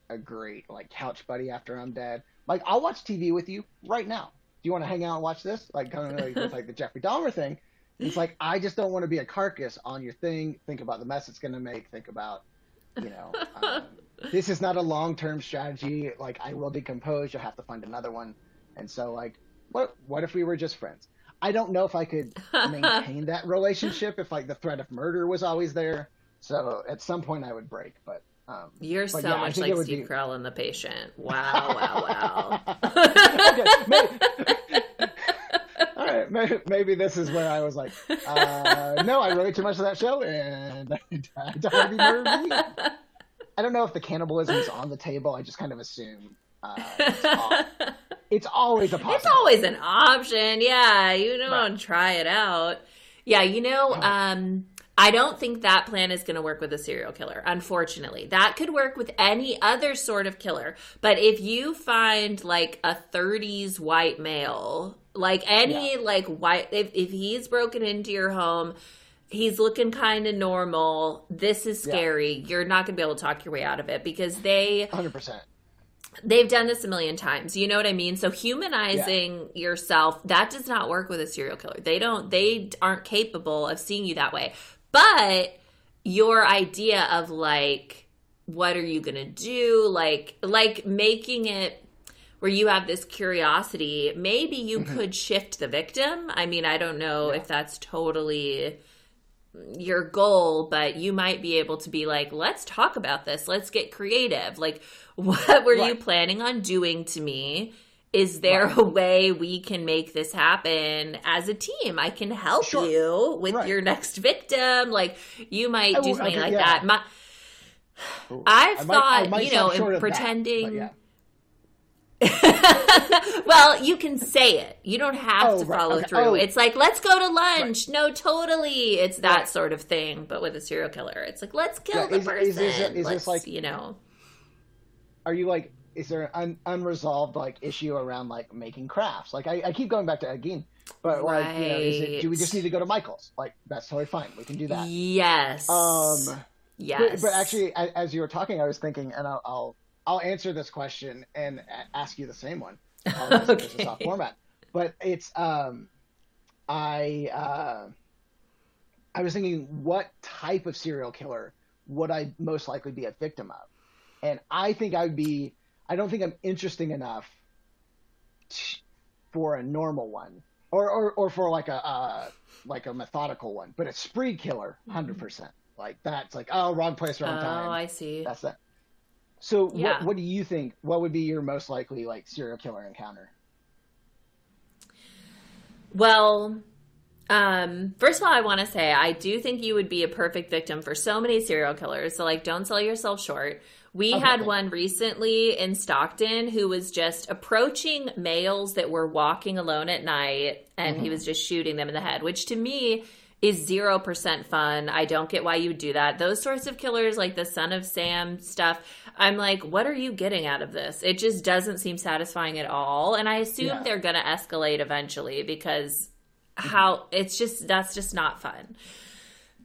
[SPEAKER 6] a great like couch buddy after I'm dead. Like, I'll watch TV with you right now. Do you want to hang out and watch this? Like, kind of like with like the Jeffrey Dahmer thing. It's like I just don't want to be a carcass on your thing. Think about the mess it's gonna make. Think about, you know, um, *laughs* this is not a long term strategy. Like, I will decompose. You'll have to find another one. And so, like, what what if we were just friends? I don't know if I could *laughs* maintain that relationship if like the threat of murder was always there. So at some point I would break, but um,
[SPEAKER 5] You're so
[SPEAKER 6] yeah,
[SPEAKER 5] much like Steve
[SPEAKER 6] be-
[SPEAKER 5] Carell in The Patient. *laughs* Wow, wow, wow. *laughs*
[SPEAKER 6] okay, maybe, *laughs* all right, maybe, maybe this is where I was like, uh, no, I relate too much to that show, and I don't want to be murdered. I don't know if the cannibalism is on the table. I just kind of assume uh, it's, al- it's always a
[SPEAKER 5] It's always an option. Yeah, you don't
[SPEAKER 6] Right.
[SPEAKER 5] try it out. Yeah, you know, um, I don't think that plan is going to work with a serial killer, unfortunately. That could work with any other sort of killer. But if you find like a 30s white male, like any like white, if, if he's broken into your home, he's looking kind of normal, this is
[SPEAKER 6] Yeah.
[SPEAKER 5] scary. You're not going to be able to talk your way out of it because they
[SPEAKER 6] Hundred percent.
[SPEAKER 5] they've done this a million times you know what i mean so humanizing yourself that does not work with a serial killer they don't they aren't capable of seeing you that way but your idea of like what are you gonna do like like making it where you have this curiosity maybe you mm-hmm. could shift the victim i mean i don't know if that's totally your goal, but you might be able to be like, let's talk about this. Let's get creative. Like, *laughs* what were you planning on doing to me? Is there
[SPEAKER 6] Right.
[SPEAKER 5] a way we can make this happen as a team? I can help
[SPEAKER 6] Sure.
[SPEAKER 5] you with
[SPEAKER 6] Right.
[SPEAKER 5] your next victim. Like, you might
[SPEAKER 6] Oh,
[SPEAKER 5] do something
[SPEAKER 6] okay,
[SPEAKER 5] like
[SPEAKER 6] yeah.
[SPEAKER 5] that. My, *sighs* I've
[SPEAKER 6] I
[SPEAKER 5] thought,
[SPEAKER 6] might
[SPEAKER 5] you know, in
[SPEAKER 6] that,
[SPEAKER 5] pretending.
[SPEAKER 6] yeah. *laughs*
[SPEAKER 5] well, you can say it. You don't have
[SPEAKER 6] Oh,
[SPEAKER 5] to
[SPEAKER 6] right,
[SPEAKER 5] follow
[SPEAKER 6] okay.
[SPEAKER 5] through.
[SPEAKER 6] Oh.
[SPEAKER 5] It's like, let's go to lunch. No, totally. It's that
[SPEAKER 6] Right.
[SPEAKER 5] sort of thing, but with a serial killer. It's like, let's kill
[SPEAKER 6] Yeah,
[SPEAKER 5] the
[SPEAKER 6] is-
[SPEAKER 5] person.
[SPEAKER 6] is this- is this like-
[SPEAKER 5] you know.
[SPEAKER 6] are you like is there an unresolved like issue around like making crafts? Like I, I keep going back to again but like you know is it, do we just need to go to michael's? Like that's totally fine. We can do that.
[SPEAKER 5] Yes.
[SPEAKER 6] um
[SPEAKER 5] yes.
[SPEAKER 6] but, but actually as you were talking i was thinking and i'll i'll, I'll answer this question and ask you the same one. *laughs* I'll ask you this is off format. But it's um i uh i was thinking what type of serial killer would i most likely be a victim of? And I think I'd be. I don't think I'm interesting enough for a normal one, or or, or for like a uh, like a methodical one. But a spree killer, hundred percent. Like that's like oh wrong place,
[SPEAKER 5] oh,
[SPEAKER 6] wrong time.
[SPEAKER 5] Oh I see.
[SPEAKER 6] That's that. So
[SPEAKER 5] Yeah.
[SPEAKER 6] what what do you think? What would be your most likely like serial killer encounter?
[SPEAKER 5] Well, um, first of all, I want to say I do think you would be a perfect victim for so many serial killers. So, like, don't sell yourself short. We
[SPEAKER 6] Okay,
[SPEAKER 5] had one recently in Stockton who was just approaching males that were walking alone at night and
[SPEAKER 6] Mm-hmm.
[SPEAKER 5] he was just shooting them in the head, which to me is 0% fun. I don't get why you would do that. Those sorts of killers, like the Son of Sam stuff, I'm like, what are you getting out of this? It just doesn't seem satisfying at all. And I assume
[SPEAKER 6] Yeah.
[SPEAKER 5] they're going to escalate eventually because how it's just, that's just not fun.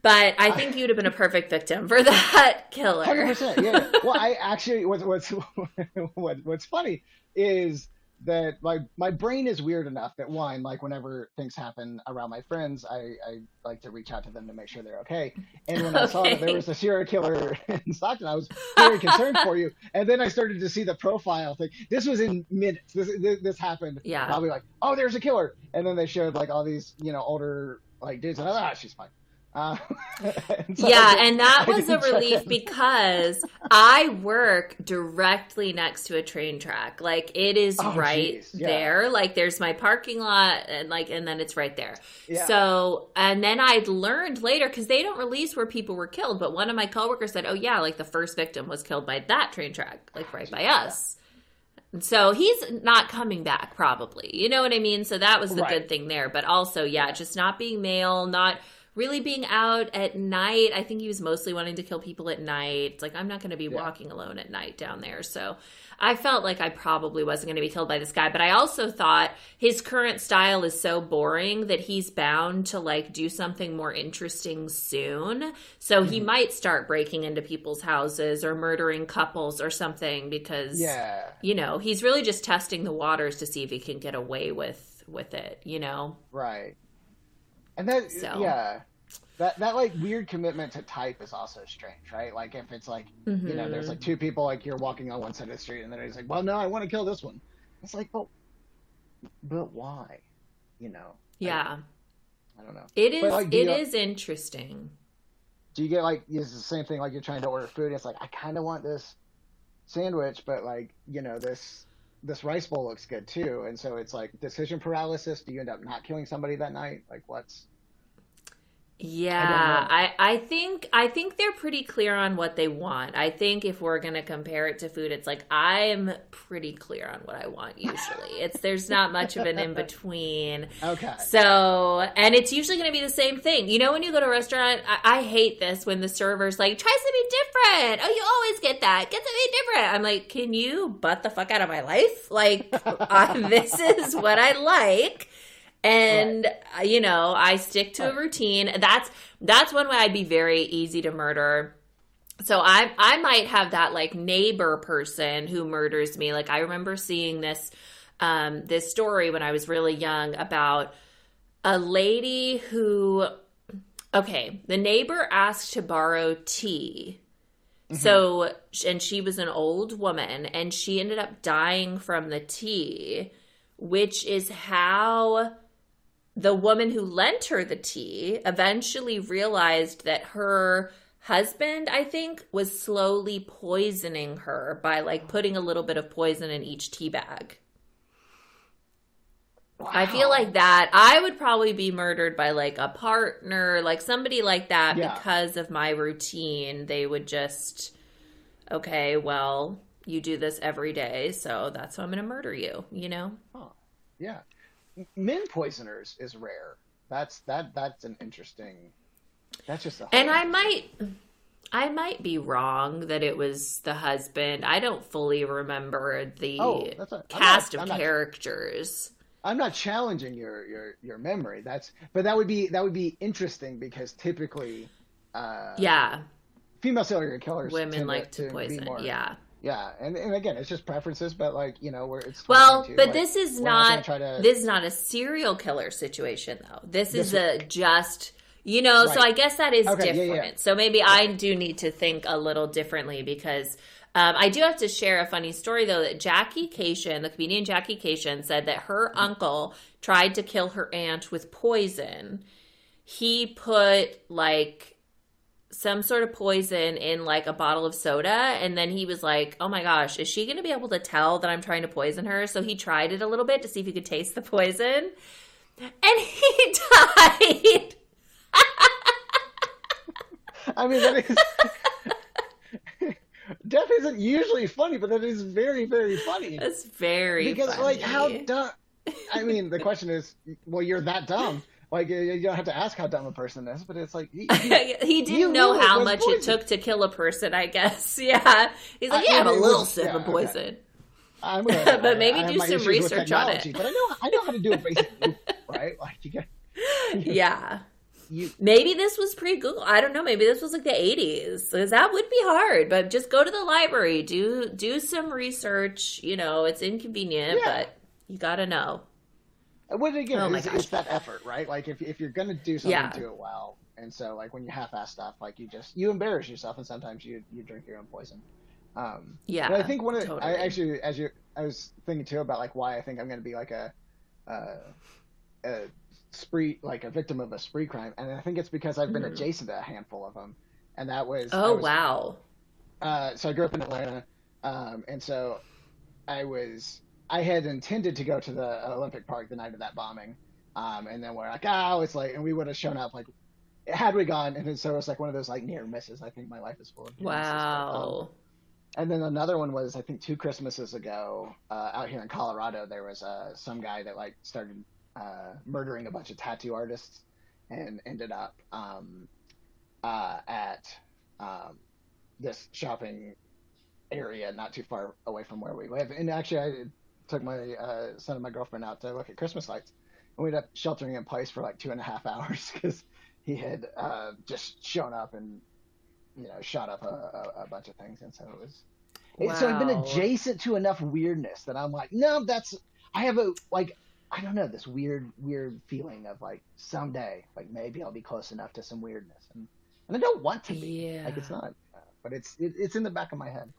[SPEAKER 5] But I think you'd have been a perfect victim for *laughs* that killer.
[SPEAKER 6] Hundred percent. Yeah. *laughs* Well, I actually what's what's *laughs* what, what's funny is that my my brain is weird enough that one like whenever things happen around my friends, I I like to reach out to them to make sure they're okay. And when I saw that there was a serial killer in Stockton, I was very concerned for you. And then I started to see the profile thing. This was in minutes. This this, this happened.
[SPEAKER 5] Yeah.
[SPEAKER 6] Probably like, oh, there's a killer. And then they showed like all these you know older like dudes, and I like, ah, she's fine. Uh, *laughs* and so
[SPEAKER 5] yeah,
[SPEAKER 6] did-
[SPEAKER 5] and that *laughs*
[SPEAKER 6] I
[SPEAKER 5] was a relief *laughs* because I work directly next to a train track. Like it is
[SPEAKER 6] Oh,
[SPEAKER 5] right
[SPEAKER 6] yeah.
[SPEAKER 5] there. Like there's my parking lot and like and then it's right there.
[SPEAKER 6] Yeah.
[SPEAKER 5] So, and then I'd learned later cuz they don't release where people were killed, but one of my coworkers said, "Oh yeah, like the first victim was killed by that train track, like right by us." And So he's not coming back, probably. You know what I mean? So that was the
[SPEAKER 6] Right.
[SPEAKER 5] good thing there. But also, yeah, just not being male, not really being out at night. I think he was mostly wanting to kill people at night. It's like, I'm not going to be
[SPEAKER 6] Yeah.
[SPEAKER 5] walking alone at night down there. So I felt like I probably wasn't going to be killed by this guy. But I also thought his current style is so boring that he's bound to like do something more interesting soon. So he mm-hmm. might start breaking into people's houses or murdering couples or something because
[SPEAKER 6] Yeah.
[SPEAKER 5] you know he's really just testing the waters to see if he can get away with with it you know
[SPEAKER 6] Right. And that
[SPEAKER 5] So.
[SPEAKER 6] yeah. That that like weird commitment to type is also strange, right? Like if it's like you know, there's
[SPEAKER 5] Mm-hmm.
[SPEAKER 6] like two people like you're walking on one side of the street and then he's like, Well no, I want to kill this one. It's like, well but why? You know.
[SPEAKER 5] yeah
[SPEAKER 6] I don't know.
[SPEAKER 5] it is
[SPEAKER 6] like,
[SPEAKER 5] it is interesting
[SPEAKER 6] Do you get like it's the same thing like you're trying to order food, it's like I kinda want this sandwich, but like, you know, this this rice bowl looks good too. And so it's like decision paralysis. Do you end up not killing somebody that night? Like what's
[SPEAKER 5] yeah I, I think i think they're pretty clear on what they want i think if we're gonna compare it to food it's like i'm pretty clear on what i want usually it's there's not much of an in *laughs* between
[SPEAKER 6] okay.
[SPEAKER 5] So, and it's usually going to be the same thing. You know, when you go to a restaurant, I, I hate this when the server's like, try something different. Oh, you always get that. Get something different. I'm like, can you butt the fuck out of my life? Like, I, *laughs* uh, this is what I like. And uh, you know, I stick to a routine. That's that's one way I'd be very easy to murder. So I I might have that like neighbor person who murders me. Like I remember seeing this um this story when I was really young about a lady who okay, the neighbor asked to borrow tea. So and she was an old woman and she ended up dying from the tea, which is how the woman who lent her the tea eventually realized that her husband, I think, was slowly poisoning her by like putting a little bit of poison in each tea bag. I feel like that I would probably be murdered by like a partner, like somebody like that
[SPEAKER 6] Yeah.
[SPEAKER 5] because of my routine. They would just okay, well, you do this every day, so that's how I'm going to murder you, you know?
[SPEAKER 6] Yeah, men poisoners is rare. That's that. That's an interesting. That's just a.
[SPEAKER 5] And I might I might be wrong that it was the husband. I don't fully remember the
[SPEAKER 6] Oh, a-
[SPEAKER 5] cast
[SPEAKER 6] not-
[SPEAKER 5] of
[SPEAKER 6] I'm not-
[SPEAKER 5] characters.
[SPEAKER 6] I'm not challenging your your your memory. That's but that would be that would be interesting because typically, uh,
[SPEAKER 5] Yeah,
[SPEAKER 6] female serial killers
[SPEAKER 5] women like
[SPEAKER 6] to,
[SPEAKER 5] to poison.
[SPEAKER 6] More,
[SPEAKER 5] Yeah.
[SPEAKER 6] Yeah, and and again, it's just preferences, but like you know, where it's
[SPEAKER 5] Well, but
[SPEAKER 6] like,
[SPEAKER 5] this is not
[SPEAKER 6] try to-
[SPEAKER 5] this is not a serial killer situation though. This is a just you know, so I guess that is
[SPEAKER 6] Okay,
[SPEAKER 5] different.
[SPEAKER 6] yeah.
[SPEAKER 5] So maybe I do need to think a little differently because um, I do have to share a funny story though that Jackie Kashian, the comedian Jackie Kashian, said that her uncle tried to kill her aunt with poison. He put like some sort of poison in like a bottle of soda and then he was like oh my gosh is she going to be able to tell that i'm trying to poison her so he tried it a little bit to see if he could taste the poison and *laughs* he died
[SPEAKER 6] I mean, that is. *laughs* Death isn't usually funny, but that is very, very funny.
[SPEAKER 5] that's very
[SPEAKER 6] because,
[SPEAKER 5] funny.
[SPEAKER 6] like, how dumb. I mean, the question is, well, you're that dumb. Like you- you don't have to ask how dumb a person is, but it's like he, *laughs*
[SPEAKER 5] he didn't know
[SPEAKER 6] it
[SPEAKER 5] how
[SPEAKER 6] was
[SPEAKER 5] much it took to kill a person, I guess. *laughs* Yeah. He's like,
[SPEAKER 6] Uh,
[SPEAKER 5] yeah,
[SPEAKER 6] yeah,
[SPEAKER 5] have a little
[SPEAKER 6] was-
[SPEAKER 5] sip
[SPEAKER 6] yeah,
[SPEAKER 5] of
[SPEAKER 6] okay.
[SPEAKER 5] poison.
[SPEAKER 6] I'm *laughs* gonna,
[SPEAKER 5] But maybe
[SPEAKER 6] I
[SPEAKER 5] do some research on it.
[SPEAKER 6] But I know I know how to do a basic loop, right? Like you get
[SPEAKER 5] Yeah.
[SPEAKER 6] you.
[SPEAKER 5] Maybe this was pre Google. I don't know. Maybe this was like the 80s. Because that would be hard. But just go to the library, do do some research. You know, it's inconvenient,
[SPEAKER 6] Yeah.
[SPEAKER 5] but you got to know.
[SPEAKER 6] What again?
[SPEAKER 5] Oh
[SPEAKER 6] it's, it's that effort, right? Like if if you're gonna do something,
[SPEAKER 5] Yeah.
[SPEAKER 6] do it well. And so like when you half-ass stuff, like you just you embarrass yourself, and sometimes you you drink your own poison. Um,
[SPEAKER 5] Yeah.
[SPEAKER 6] But I think one of the,
[SPEAKER 5] totally.
[SPEAKER 6] I actually, as you, I was thinking too about like why I think I'm going to be like a, uh, a spree, like a victim of a spree crime, and I think it's because I've been
[SPEAKER 5] Mhm.
[SPEAKER 6] adjacent to a handful of them, and that was.
[SPEAKER 5] Oh,
[SPEAKER 6] was-
[SPEAKER 5] wow.
[SPEAKER 6] Uh, so I grew up in Atlanta, um, and so I was, I had intended to go to the Olympic Park the night of that bombing, um, and then we're like, oh, it's like, and we would have shown up like. Had we gone, and so it was like one of those like near misses. I think my life is full of near misses, um,
[SPEAKER 5] Wow.
[SPEAKER 6] and then another one was I think two Christmases ago uh, out here in Colorado. There was uh, some guy that like started uh, murdering a bunch of tattoo artists and ended up um, uh, at um, this shopping area not too far away from where we live. And actually, I took my uh, son and my girlfriend out to look at Christmas lights, and we ended up sheltering in place for like two and a half *laughs* hours because he had uh, just shown up and you know shot up a, a, a bunch of things, and so it was. it- So I've been adjacent to enough weirdness that I'm like, no, that's. I have a like. I don't know this weird, weird feeling of like someday, like maybe I'll be close enough to some weirdness, and and I don't want to be.
[SPEAKER 5] Yeah.
[SPEAKER 6] Like it's not, but it's it, it's in the back of my head.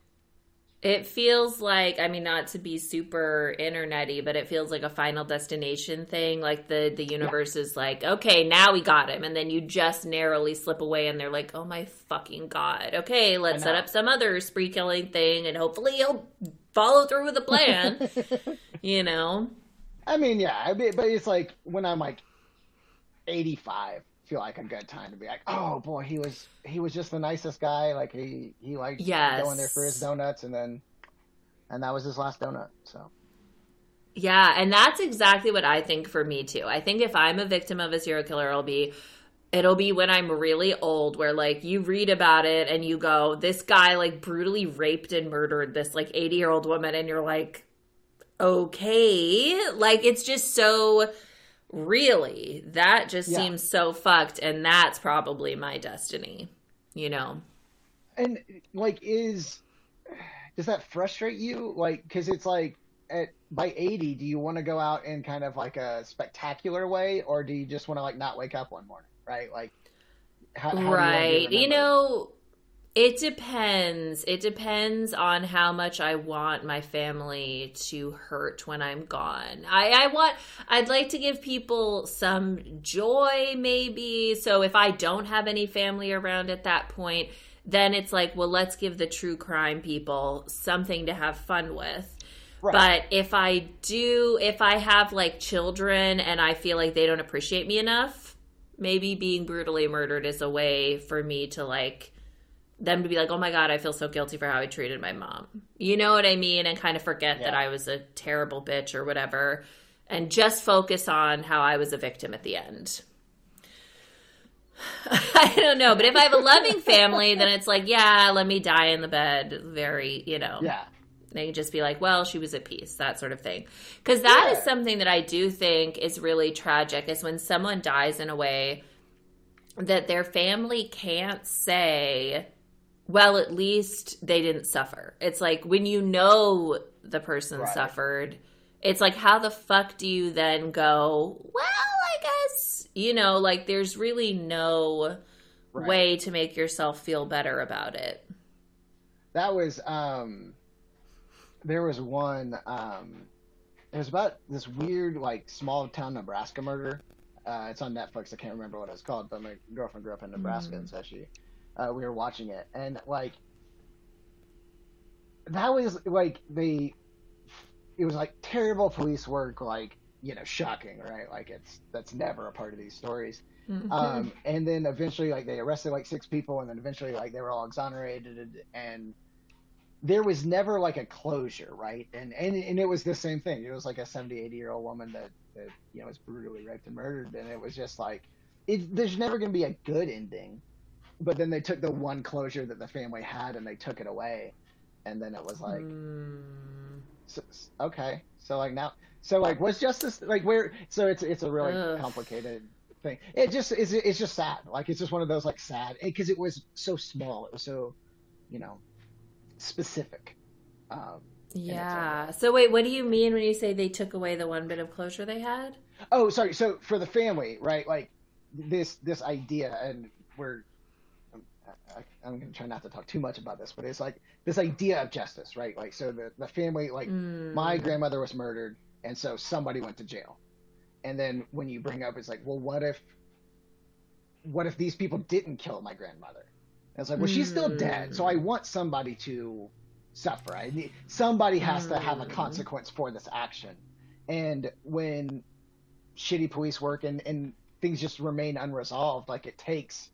[SPEAKER 5] It feels like I mean not to be super internety, but it feels like a final destination thing. Like the the universe is like, okay, now we got him, and then you just narrowly slip away, and they're like, oh my fucking god, okay, let's set up some other spree killing thing, and hopefully he'll follow through with the plan. *laughs* you know?
[SPEAKER 6] I mean, yeah, I mean, but it's like when I'm like 85, feel like a good time to be like, oh boy, he was he was just the nicest guy. Like he he liked
[SPEAKER 5] Yes.
[SPEAKER 6] going there for his donuts, and then and that was his last donut. So
[SPEAKER 5] Yeah, and that's exactly what I think for me too. I think if I'm a victim of a serial killer, it'll be it'll be when I'm really old where like you read about it and you go, this guy like brutally raped and murdered this like 80-year-old woman and you're like, okay, like it's just so really that just
[SPEAKER 6] Yeah.
[SPEAKER 5] seems so fucked and that's probably my destiny, you know.
[SPEAKER 6] and like is does that frustrate you? Like because it's like at by 80, do you want to go out in kind of like a spectacular way, or do you just want to like not wake up one morning, right? Like how, how you
[SPEAKER 5] right. You
[SPEAKER 6] remembered?
[SPEAKER 5] know, it depends. It depends on how much I want my family to hurt when I'm gone. I, I want, I'd like to give people some joy, maybe. So if I don't have any family around at that point, then it's like, well, let's give the true crime people something to have fun with.
[SPEAKER 6] Right.
[SPEAKER 5] But if I do, if I have like children and I feel like they don't appreciate me enough, maybe being brutally murdered is a way for me to like them to be like, oh my God, I feel so guilty for how I treated my mom. You know what I mean? And kind of forget that I was a terrible bitch or whatever and just focus on how I was a victim at the end. *laughs* I don't know. But if I have a loving family, then it's like, yeah, let me die in the bed. Very, you know.
[SPEAKER 6] yeah.
[SPEAKER 5] They can just be like, well, she was at peace, that sort of thing. Because that is
[SPEAKER 6] Yeah.
[SPEAKER 5] something that I do think is really tragic is when someone dies in a way that their family can't say, well, at least they didn't suffer. It's like when you know the person
[SPEAKER 6] Right.
[SPEAKER 5] suffered, it's like, how the fuck do you then go, well, I guess, you know, like there's really no
[SPEAKER 6] Right.
[SPEAKER 5] way to make yourself feel better about it.
[SPEAKER 6] That was um there was one um it was about this weird like small town Nebraska murder. Uh it's on Netflix. I can't remember what it's called, but my girlfriend grew up in Nebraska and so she uh we were watching it and like that was like the it was like terrible police work like you know shocking right like it's that's never a part of these stories um, and then eventually like they arrested like six people and then eventually like they were all exonerated and there was never like a closure, right? And and and it was the same thing. It was like a 70, 80 year old woman that, that you know was brutally raped and murdered, and it was just like it, there's never going to be a good ending. But then they took the one closure that the family had and they took it away, and then it was like,
[SPEAKER 5] Mm.
[SPEAKER 6] so, okay, so like now, so like was justice like where? So it's it's a really
[SPEAKER 5] Ugh.
[SPEAKER 6] complicated thing. It just is it's just sad. Like it's just one of those like sad because it was so small. It was so, you know, specific. Um,
[SPEAKER 5] Yeah. So wait, what do you mean when you say they took away the one bit of closure they had?
[SPEAKER 6] Oh, sorry. So for the family, right? Like this this idea, and we're I, I'm going to try not to talk too much about this, but it's like this idea of justice, right? Like so the the family, like
[SPEAKER 5] Mm.
[SPEAKER 6] my grandmother was murdered, and so somebody went to jail, and then when you bring up, it's like, well, what if what if these people didn't kill my grandmother? And it's like, well, she's still dead, so I want somebody to suffer. I need somebody has to have a
[SPEAKER 5] Mm.
[SPEAKER 6] consequence for this action. And when shitty police work and, and things just remain unresolved, like it takes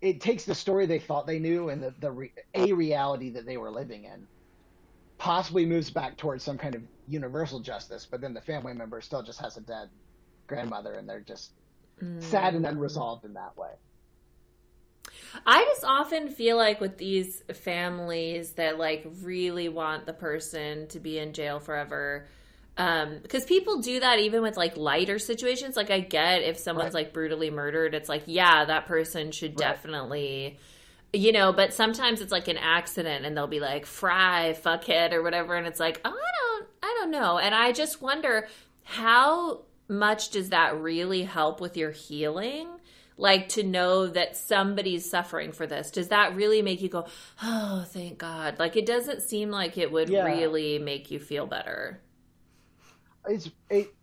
[SPEAKER 6] it takes the story they thought they knew and the, the re, a reality that they were living in possibly moves back towards some kind of universal justice but then the family member still just has a dead grandmother and they're just hmm. sad and unresolved in that way
[SPEAKER 5] I just often feel like with these families that like really want the person to be in jail forever. Um, because people do that even with like lighter situations. Like I get if someone's
[SPEAKER 6] Right.
[SPEAKER 5] like brutally murdered, it's like, yeah, that person should
[SPEAKER 6] Right.
[SPEAKER 5] definitely you know, but sometimes it's like an accident and they'll be like, fry, fuckhead, or whatever, and it's like, oh, I don't I don't know. And I just wonder how much does that really help with your healing? Like to know that somebody's suffering for this. Does that really make you go, oh, thank God? Like it doesn't seem like it would
[SPEAKER 6] Yeah.
[SPEAKER 5] really make you feel better.
[SPEAKER 6] It's it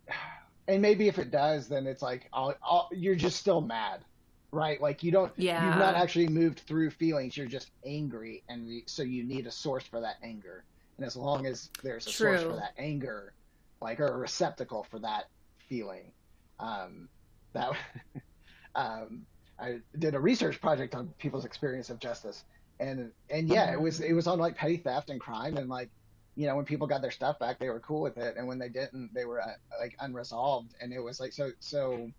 [SPEAKER 6] and maybe if it does then it's like I'll, I'll, you're just still mad right? Like you don't
[SPEAKER 5] Yeah.
[SPEAKER 6] you've not actually moved through feelings. You're just angry and the- so you need a source for that anger. And as long as there's a source for that anger like or a receptacle for that feeling um that *laughs* um i did a research project on people's experience of justice. And and yeah it was it was on like petty theft and crime and like you know when people got their stuff back they were cool with it and when they didn't they were uh, like unresolved and it was like so so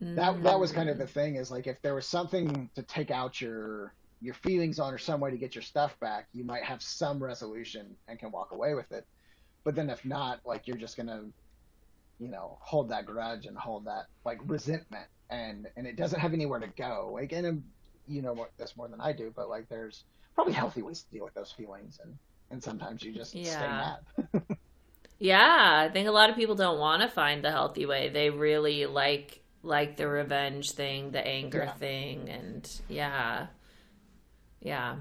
[SPEAKER 6] that that was kind of the thing is like if there was something to take out your your feelings on or some way to get your stuff back you might have some resolution and can walk away with it. But then if not like you're just gonna you know hold that grudge and hold that like resentment and and it doesn't have anywhere to go. Like and um, you know what this more than i do but like there's probably healthy ways to deal with those feelings and and sometimes you just stay
[SPEAKER 5] Yeah.
[SPEAKER 6] mad *laughs*
[SPEAKER 5] Yeah, I think a lot of people don't want to find the healthy way. They really like like the revenge thing, the anger
[SPEAKER 6] Yeah.
[SPEAKER 5] thing, and yeah, yeah.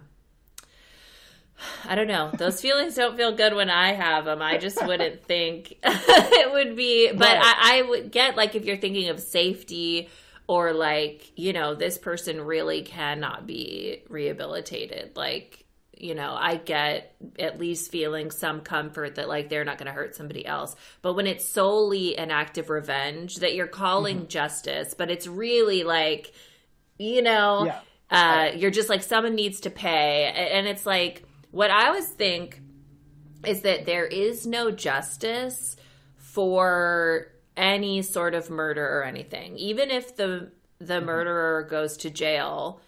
[SPEAKER 5] I don't know. Those *laughs* feelings don't feel good when I have them. I just wouldn't *laughs* think it would be. But
[SPEAKER 6] Right.
[SPEAKER 5] I, I would get like if you're thinking of safety or like you know this person really cannot be rehabilitated. Like you know, I get at least feeling some comfort that like they're not going to hurt somebody else. But when it's solely an act of revenge that you're calling
[SPEAKER 6] Mm-hmm.
[SPEAKER 5] justice, but it's really like, you know,
[SPEAKER 6] Yeah.
[SPEAKER 5] uh, you're just like someone needs to pay, and it's like what I always think is that there is no justice for any sort of murder or anything, even if the
[SPEAKER 6] Mm-hmm.
[SPEAKER 5] the murderer goes to jail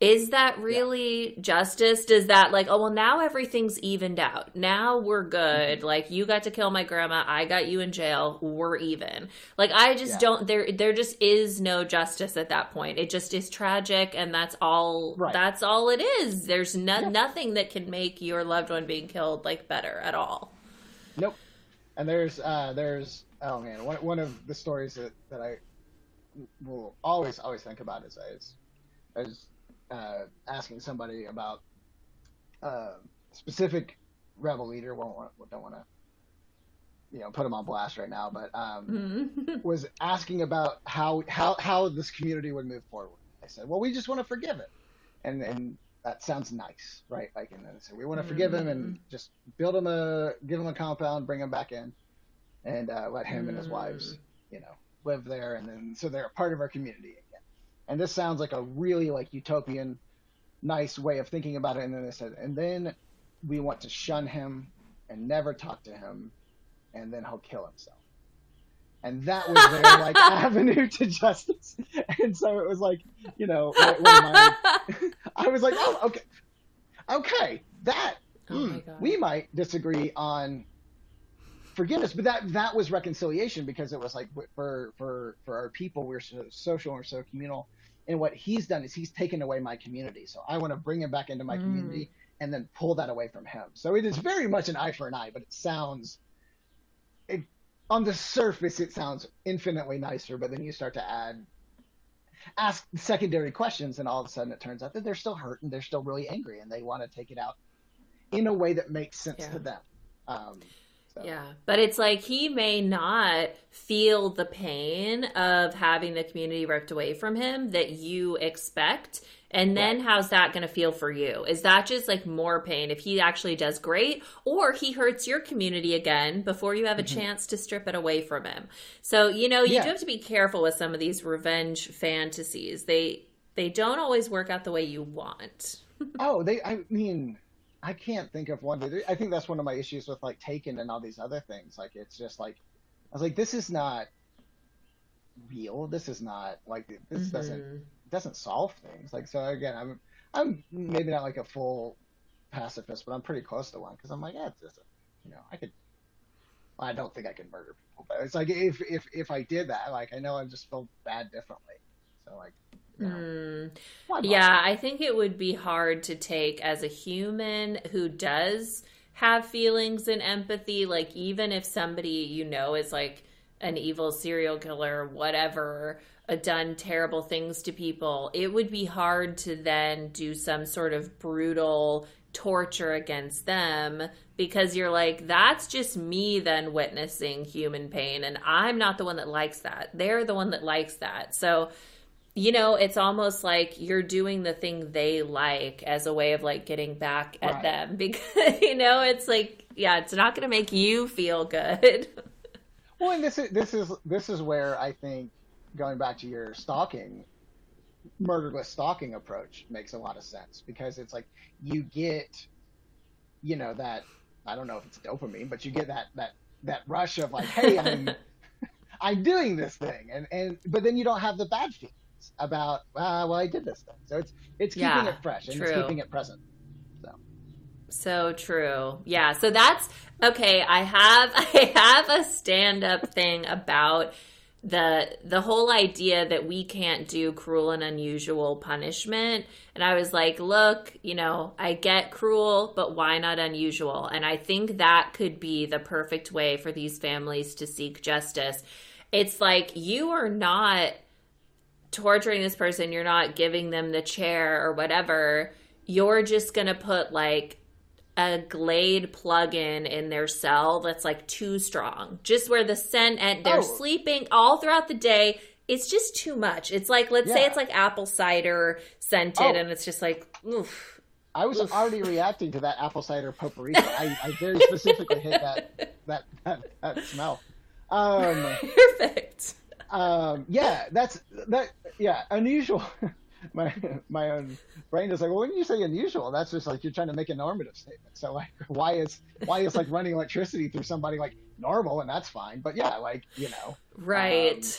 [SPEAKER 5] is that really justice? Does that like, oh well now everything's evened out. Now we're good.
[SPEAKER 6] Mm-hmm.
[SPEAKER 5] Like you got to kill my grandma, I got you in jail, we're even. Like I just
[SPEAKER 6] Yeah.
[SPEAKER 5] don't there there just is no justice at that point. It just is tragic and that's all
[SPEAKER 6] Right.
[SPEAKER 5] that's all it is. There's no,
[SPEAKER 6] Yeah.
[SPEAKER 5] nothing that can make your loved one being killed like better at all.
[SPEAKER 6] Nope. And there's uh there's oh man one one of the stories that, that I will always always think about is I was, I was uh, asking somebody about uh, specific rebel leader. Won't want don't want to you know put him on blast right now, but um,
[SPEAKER 5] Mhm. *laughs*
[SPEAKER 6] was asking about how how how this community would move forward. I said, well, we just want to forgive it, and and that sounds nice, right? Like, and then I said, we want to forgive him and just build him a give him a compound, bring him back in, and uh, let him and his wives, you know, live there, and then so they're a part of our community. And this sounds like a really like utopian nice way of thinking about it. And then they said, and then we want to shun him and never talk to him, and then he'll kill himself. And that was their *laughs* like avenue to justice. And so it was like, you know, when- when my- I was like, oh, okay, okay, that
[SPEAKER 5] Oh
[SPEAKER 6] hmm, we might disagree on forgiveness, but that that was reconciliation because it was like for for for our people, we're so social, we're so communal, and what he's done is he's taken away my community. So I want to bring him back into my
[SPEAKER 5] Mm.
[SPEAKER 6] community and then pull that away from him. So it is very much an eye for an eye, but it sounds. It, on the surface, it sounds infinitely nicer, but then you start to add ask secondary questions, and all of a sudden it turns out that they're still hurt and they're still really angry, and they want to take it out in a way that makes sense
[SPEAKER 5] Yeah.
[SPEAKER 6] to them. Um, so.
[SPEAKER 5] Yeah, but it's like he may not feel the pain of having the community ripped away from him that you expect. And then how's that going to feel for you? Is that just like more pain if he actually does great or he hurts your community again before you have a mm-hmm. chance to strip it away from him? So, you know, you
[SPEAKER 6] Yeah.
[SPEAKER 5] do have to be careful with some of these revenge fantasies. They they don't always work out the way you want. *laughs*
[SPEAKER 6] Oh, they. I mean, I can't think of one. That, I think that's one of my issues with like Taken and all these other things. Like, it's just like, I was like, this is not real. This is not like this doesn't
[SPEAKER 5] Mhm.
[SPEAKER 6] doesn't solve things. Like, so again, I'm I'm maybe not like a full pacifist, but I'm pretty close to one because I'm like, yeah, it's just, a- you know, I could. I don't think I could murder people, but it's like if if if I did that, like I know I'd just feel bad differently. So like, know,
[SPEAKER 5] Mm. Yeah, I think it would be hard to take as a human who does have feelings and empathy. Like, even if somebody you know is like an evil serial killer, whatever, done terrible things to people, it would be hard to then do some sort of brutal torture against them because you're like, that's just me then witnessing human pain. And I'm not the one that likes that. They're the one that likes that. So, you know, it's almost like you're doing the thing they like as a way of like getting back at
[SPEAKER 6] Right.
[SPEAKER 5] them *laughs* because you know, it's like yeah, it's not going to make you feel good. *laughs*
[SPEAKER 6] Well, and this is this is this is where I think going back to your stalking, murderless stalking approach makes a lot of sense because it's like you get, you know, that I don't know if it's dopamine, but you get that that that rush of like, hey, I'm *laughs* I'm doing this thing, and and but then you don't have the bad feelings about ah, well, I did this thing, so it's it's keeping
[SPEAKER 5] Yeah,
[SPEAKER 6] it fresh and it's keeping it present.
[SPEAKER 5] So So true. Yeah. So that's okay. I have *laughs* I have a stand up thing about the the whole idea that we can't do cruel and unusual punishment. And I was like, look, you know, I get cruel, but why not unusual? And I think that could be the perfect way for these families to seek justice. It's like you are not torturing this person, you're not giving them the chair or whatever. You're just going to put like a Glade plug-in in their cell that's like too strong. Just where the scent and they're
[SPEAKER 6] Oh.
[SPEAKER 5] sleeping all throughout the day. It's just too much. It's like let's say it's like apple cider scented
[SPEAKER 6] Oh.
[SPEAKER 5] and it's just like oof.
[SPEAKER 6] I was
[SPEAKER 5] Oof.
[SPEAKER 6] already reacting to that apple cider potpourri. I, I very *laughs* specifically hit that that that, that smell. Um,
[SPEAKER 5] Perfect.
[SPEAKER 6] Um, yeah, that's that. Yeah, unusual. *laughs* my my own brain is like, well, when you say unusual, that's just like you're trying to make a normative statement. So like, *laughs* why is why is like running electricity through somebody like normal, and that's fine. But yeah, like you know,
[SPEAKER 5] Right.
[SPEAKER 6] Um,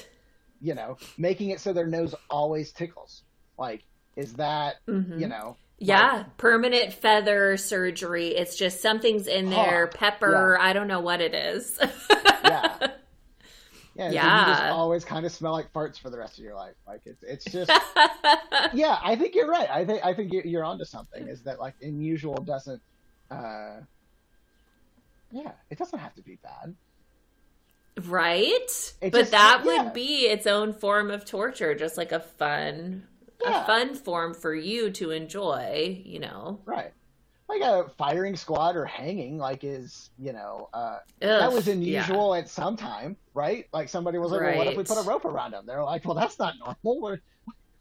[SPEAKER 6] you know, making it so their nose always tickles. Like, is that
[SPEAKER 5] Mhm.
[SPEAKER 6] you know?
[SPEAKER 5] Yeah, permanent feather surgery. It's just something's in there,
[SPEAKER 6] Huh,
[SPEAKER 5] pepper. I don't know what it is. *laughs*
[SPEAKER 6] Yeah. Yeah, it's you just always kind of smell like farts for the rest of your life. Like it's it's *laughs* just yeah. I think you're right. I think I think you- you're onto something. Is that like unusual doesn't. uh Yeah, it doesn't have to be bad.
[SPEAKER 5] right? But
[SPEAKER 6] just-
[SPEAKER 5] that
[SPEAKER 6] yeah.
[SPEAKER 5] would be its own form of torture, just like a fun
[SPEAKER 6] Yeah.
[SPEAKER 5] a fun form for you to enjoy, you know.
[SPEAKER 6] Right. Like a firing squad or hanging, like is you know uh, that was
[SPEAKER 5] yeah.
[SPEAKER 6] unusual at some time, right? Like somebody was like, well, what if we put a rope around them? They're like, well, that's not normal. We're,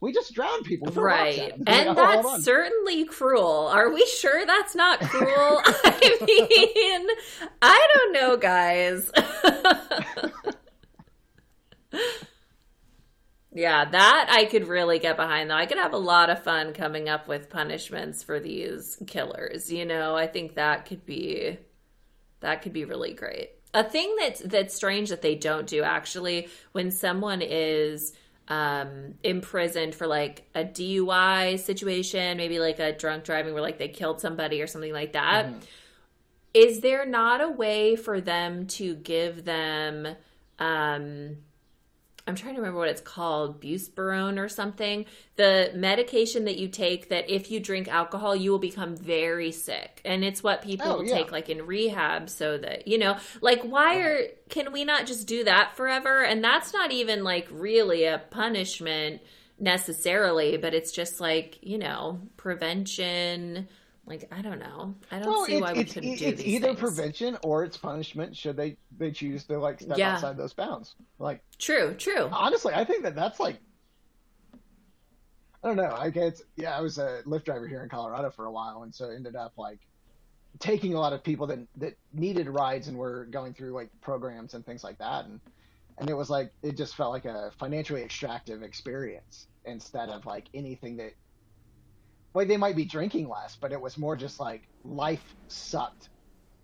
[SPEAKER 6] we just drown people.
[SPEAKER 5] Right. *laughs* And
[SPEAKER 6] Like, oh,
[SPEAKER 5] that's certainly cruel. Are we sure that's not cruel? *laughs* I mean, I don't know, guys. *laughs* Yeah, that I could really get behind though. I could have a lot of fun coming up with punishments for these killers, you know. I think that could be that could be really great. A thing that's that's strange that they don't do actually when someone is um imprisoned for like a DUI situation, maybe like a drunk driving where like they killed somebody or something like that. Is there not a way for them to give them um I'm trying to remember what it's called, buspirone or something. The medication that you take that if you drink alcohol, you will become very sick. And it's what people
[SPEAKER 6] Oh, yeah.
[SPEAKER 5] take like in rehab so that, you know, like why are can we not just do that forever? And that's not even like really a punishment necessarily, but it's just like, you know, prevention. Like I don't know. I don't
[SPEAKER 6] Well,
[SPEAKER 5] see
[SPEAKER 6] it's,
[SPEAKER 5] why we couldn't
[SPEAKER 6] it's
[SPEAKER 5] do these
[SPEAKER 6] either
[SPEAKER 5] things.
[SPEAKER 6] prevention or it's punishment should they they choose to like step
[SPEAKER 5] Yeah.
[SPEAKER 6] outside those bounds. Like
[SPEAKER 5] True, true.
[SPEAKER 6] honestly, I think that that's like I don't know. I guess yeah, I was a Lyft driver here in Colorado for a while, and so ended up like taking a lot of people that that needed rides and were going through like programs and things like that, and and it was like it just felt like a financially extractive experience instead of like anything that like they might be drinking less, but it was more just like life sucked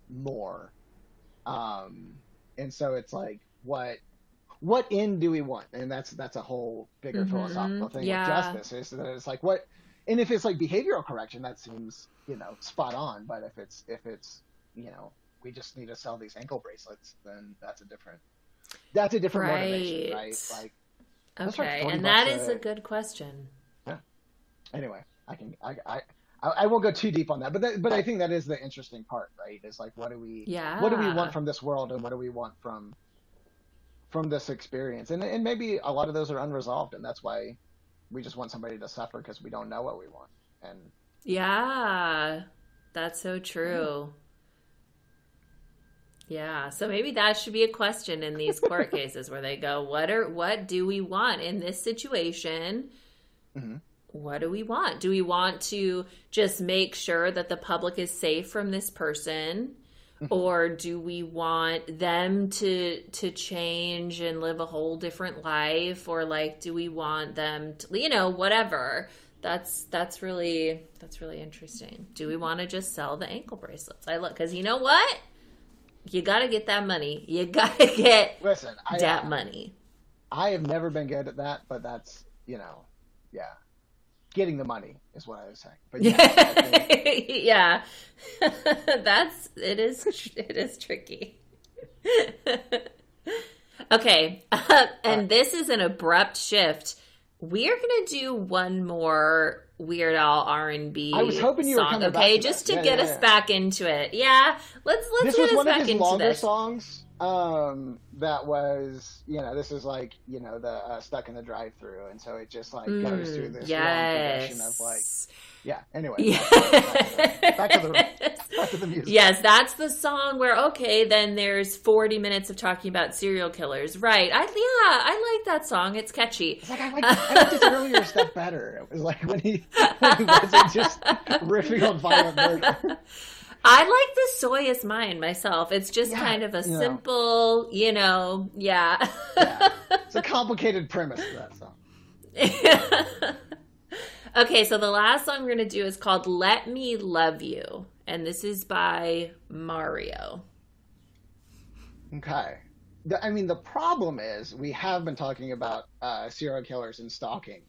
[SPEAKER 6] more. Um, and so it's like what what end do we want? And that's that's a whole bigger
[SPEAKER 5] Mhm.
[SPEAKER 6] philosophical thing
[SPEAKER 5] Yeah.
[SPEAKER 6] with justice is that it's like what and if it's like behavioral correction, that seems, you know, spot on. But if it's if it's you know, we just need to sell these ankle bracelets, then that's a different that's a different motivation,
[SPEAKER 5] Right.
[SPEAKER 6] right? Like That's like
[SPEAKER 5] Okay, and that is
[SPEAKER 6] a-
[SPEAKER 5] a good question. Yeah.
[SPEAKER 6] anyway, I can I I I won't go too deep on that, but that, but I think that is the interesting part, right? Is like what do we
[SPEAKER 5] Yeah.
[SPEAKER 6] what do we want from this world and what do we want from from this experience? And and maybe a lot of those are unresolved, and that's why we just want somebody to suffer because we don't know what we want. And
[SPEAKER 5] Yeah, that's so true. Yeah, so maybe that should be a question in these court *laughs* cases where they go, "What are what do we want in this situation?
[SPEAKER 6] Mhm.
[SPEAKER 5] What do we want? Do we want to just make sure that the public is safe from this person?" Mm-hmm. Or do we want them to to change and live a whole different life? Or like, do we want them to, you know, whatever? That's that's really that's really interesting. Do we want to just sell the ankle bracelets? I look because you know what, you got to get that money. You got to *laughs* get
[SPEAKER 6] listen, I
[SPEAKER 5] that money.
[SPEAKER 6] I have never been good at that, but that's you know, yeah, getting the money is what I was saying. But *laughs* yeah,
[SPEAKER 5] yeah, *laughs* that's it is it is tricky. *laughs* okay, and this is an abrupt shift. We are gonna do one more Weird Al R and B.
[SPEAKER 6] I was hoping you were
[SPEAKER 5] song,
[SPEAKER 6] coming back
[SPEAKER 5] okay, just to
[SPEAKER 6] Yeah,
[SPEAKER 5] get
[SPEAKER 6] yeah,
[SPEAKER 5] us back into it. Yeah, let's let's
[SPEAKER 6] this
[SPEAKER 5] get us
[SPEAKER 6] one
[SPEAKER 5] back
[SPEAKER 6] of his
[SPEAKER 5] into
[SPEAKER 6] longer
[SPEAKER 5] this.
[SPEAKER 6] songs um that was you know this is like you know the uh, stuck in the drive through and so it just like goes through
[SPEAKER 5] Mm,
[SPEAKER 6] this long progression of like
[SPEAKER 5] yes.
[SPEAKER 6] yeah anyway
[SPEAKER 5] Yeah.
[SPEAKER 6] back to the back to the music
[SPEAKER 5] Yes, that's the song where okay, then there's 40 minutes of talking about serial killers. Right. I yeah, I like that song. It's catchy.
[SPEAKER 6] It's like I like I liked his earlier stuff better. It was like when he, when he wasn't just riffing on violent murder. *laughs*
[SPEAKER 5] I like the Soy is Mine myself. It's just
[SPEAKER 6] Yeah,
[SPEAKER 5] kind of a
[SPEAKER 6] yeah.
[SPEAKER 5] simple, you know, yeah.
[SPEAKER 6] Yeah. It's a *laughs* complicated premise to that song. *laughs*
[SPEAKER 5] okay, so the last song we're going to do is called Let Me Love You. And this is by Mario.
[SPEAKER 6] Okay. The, I mean, the problem is we have been talking about uh, serial killers and stalking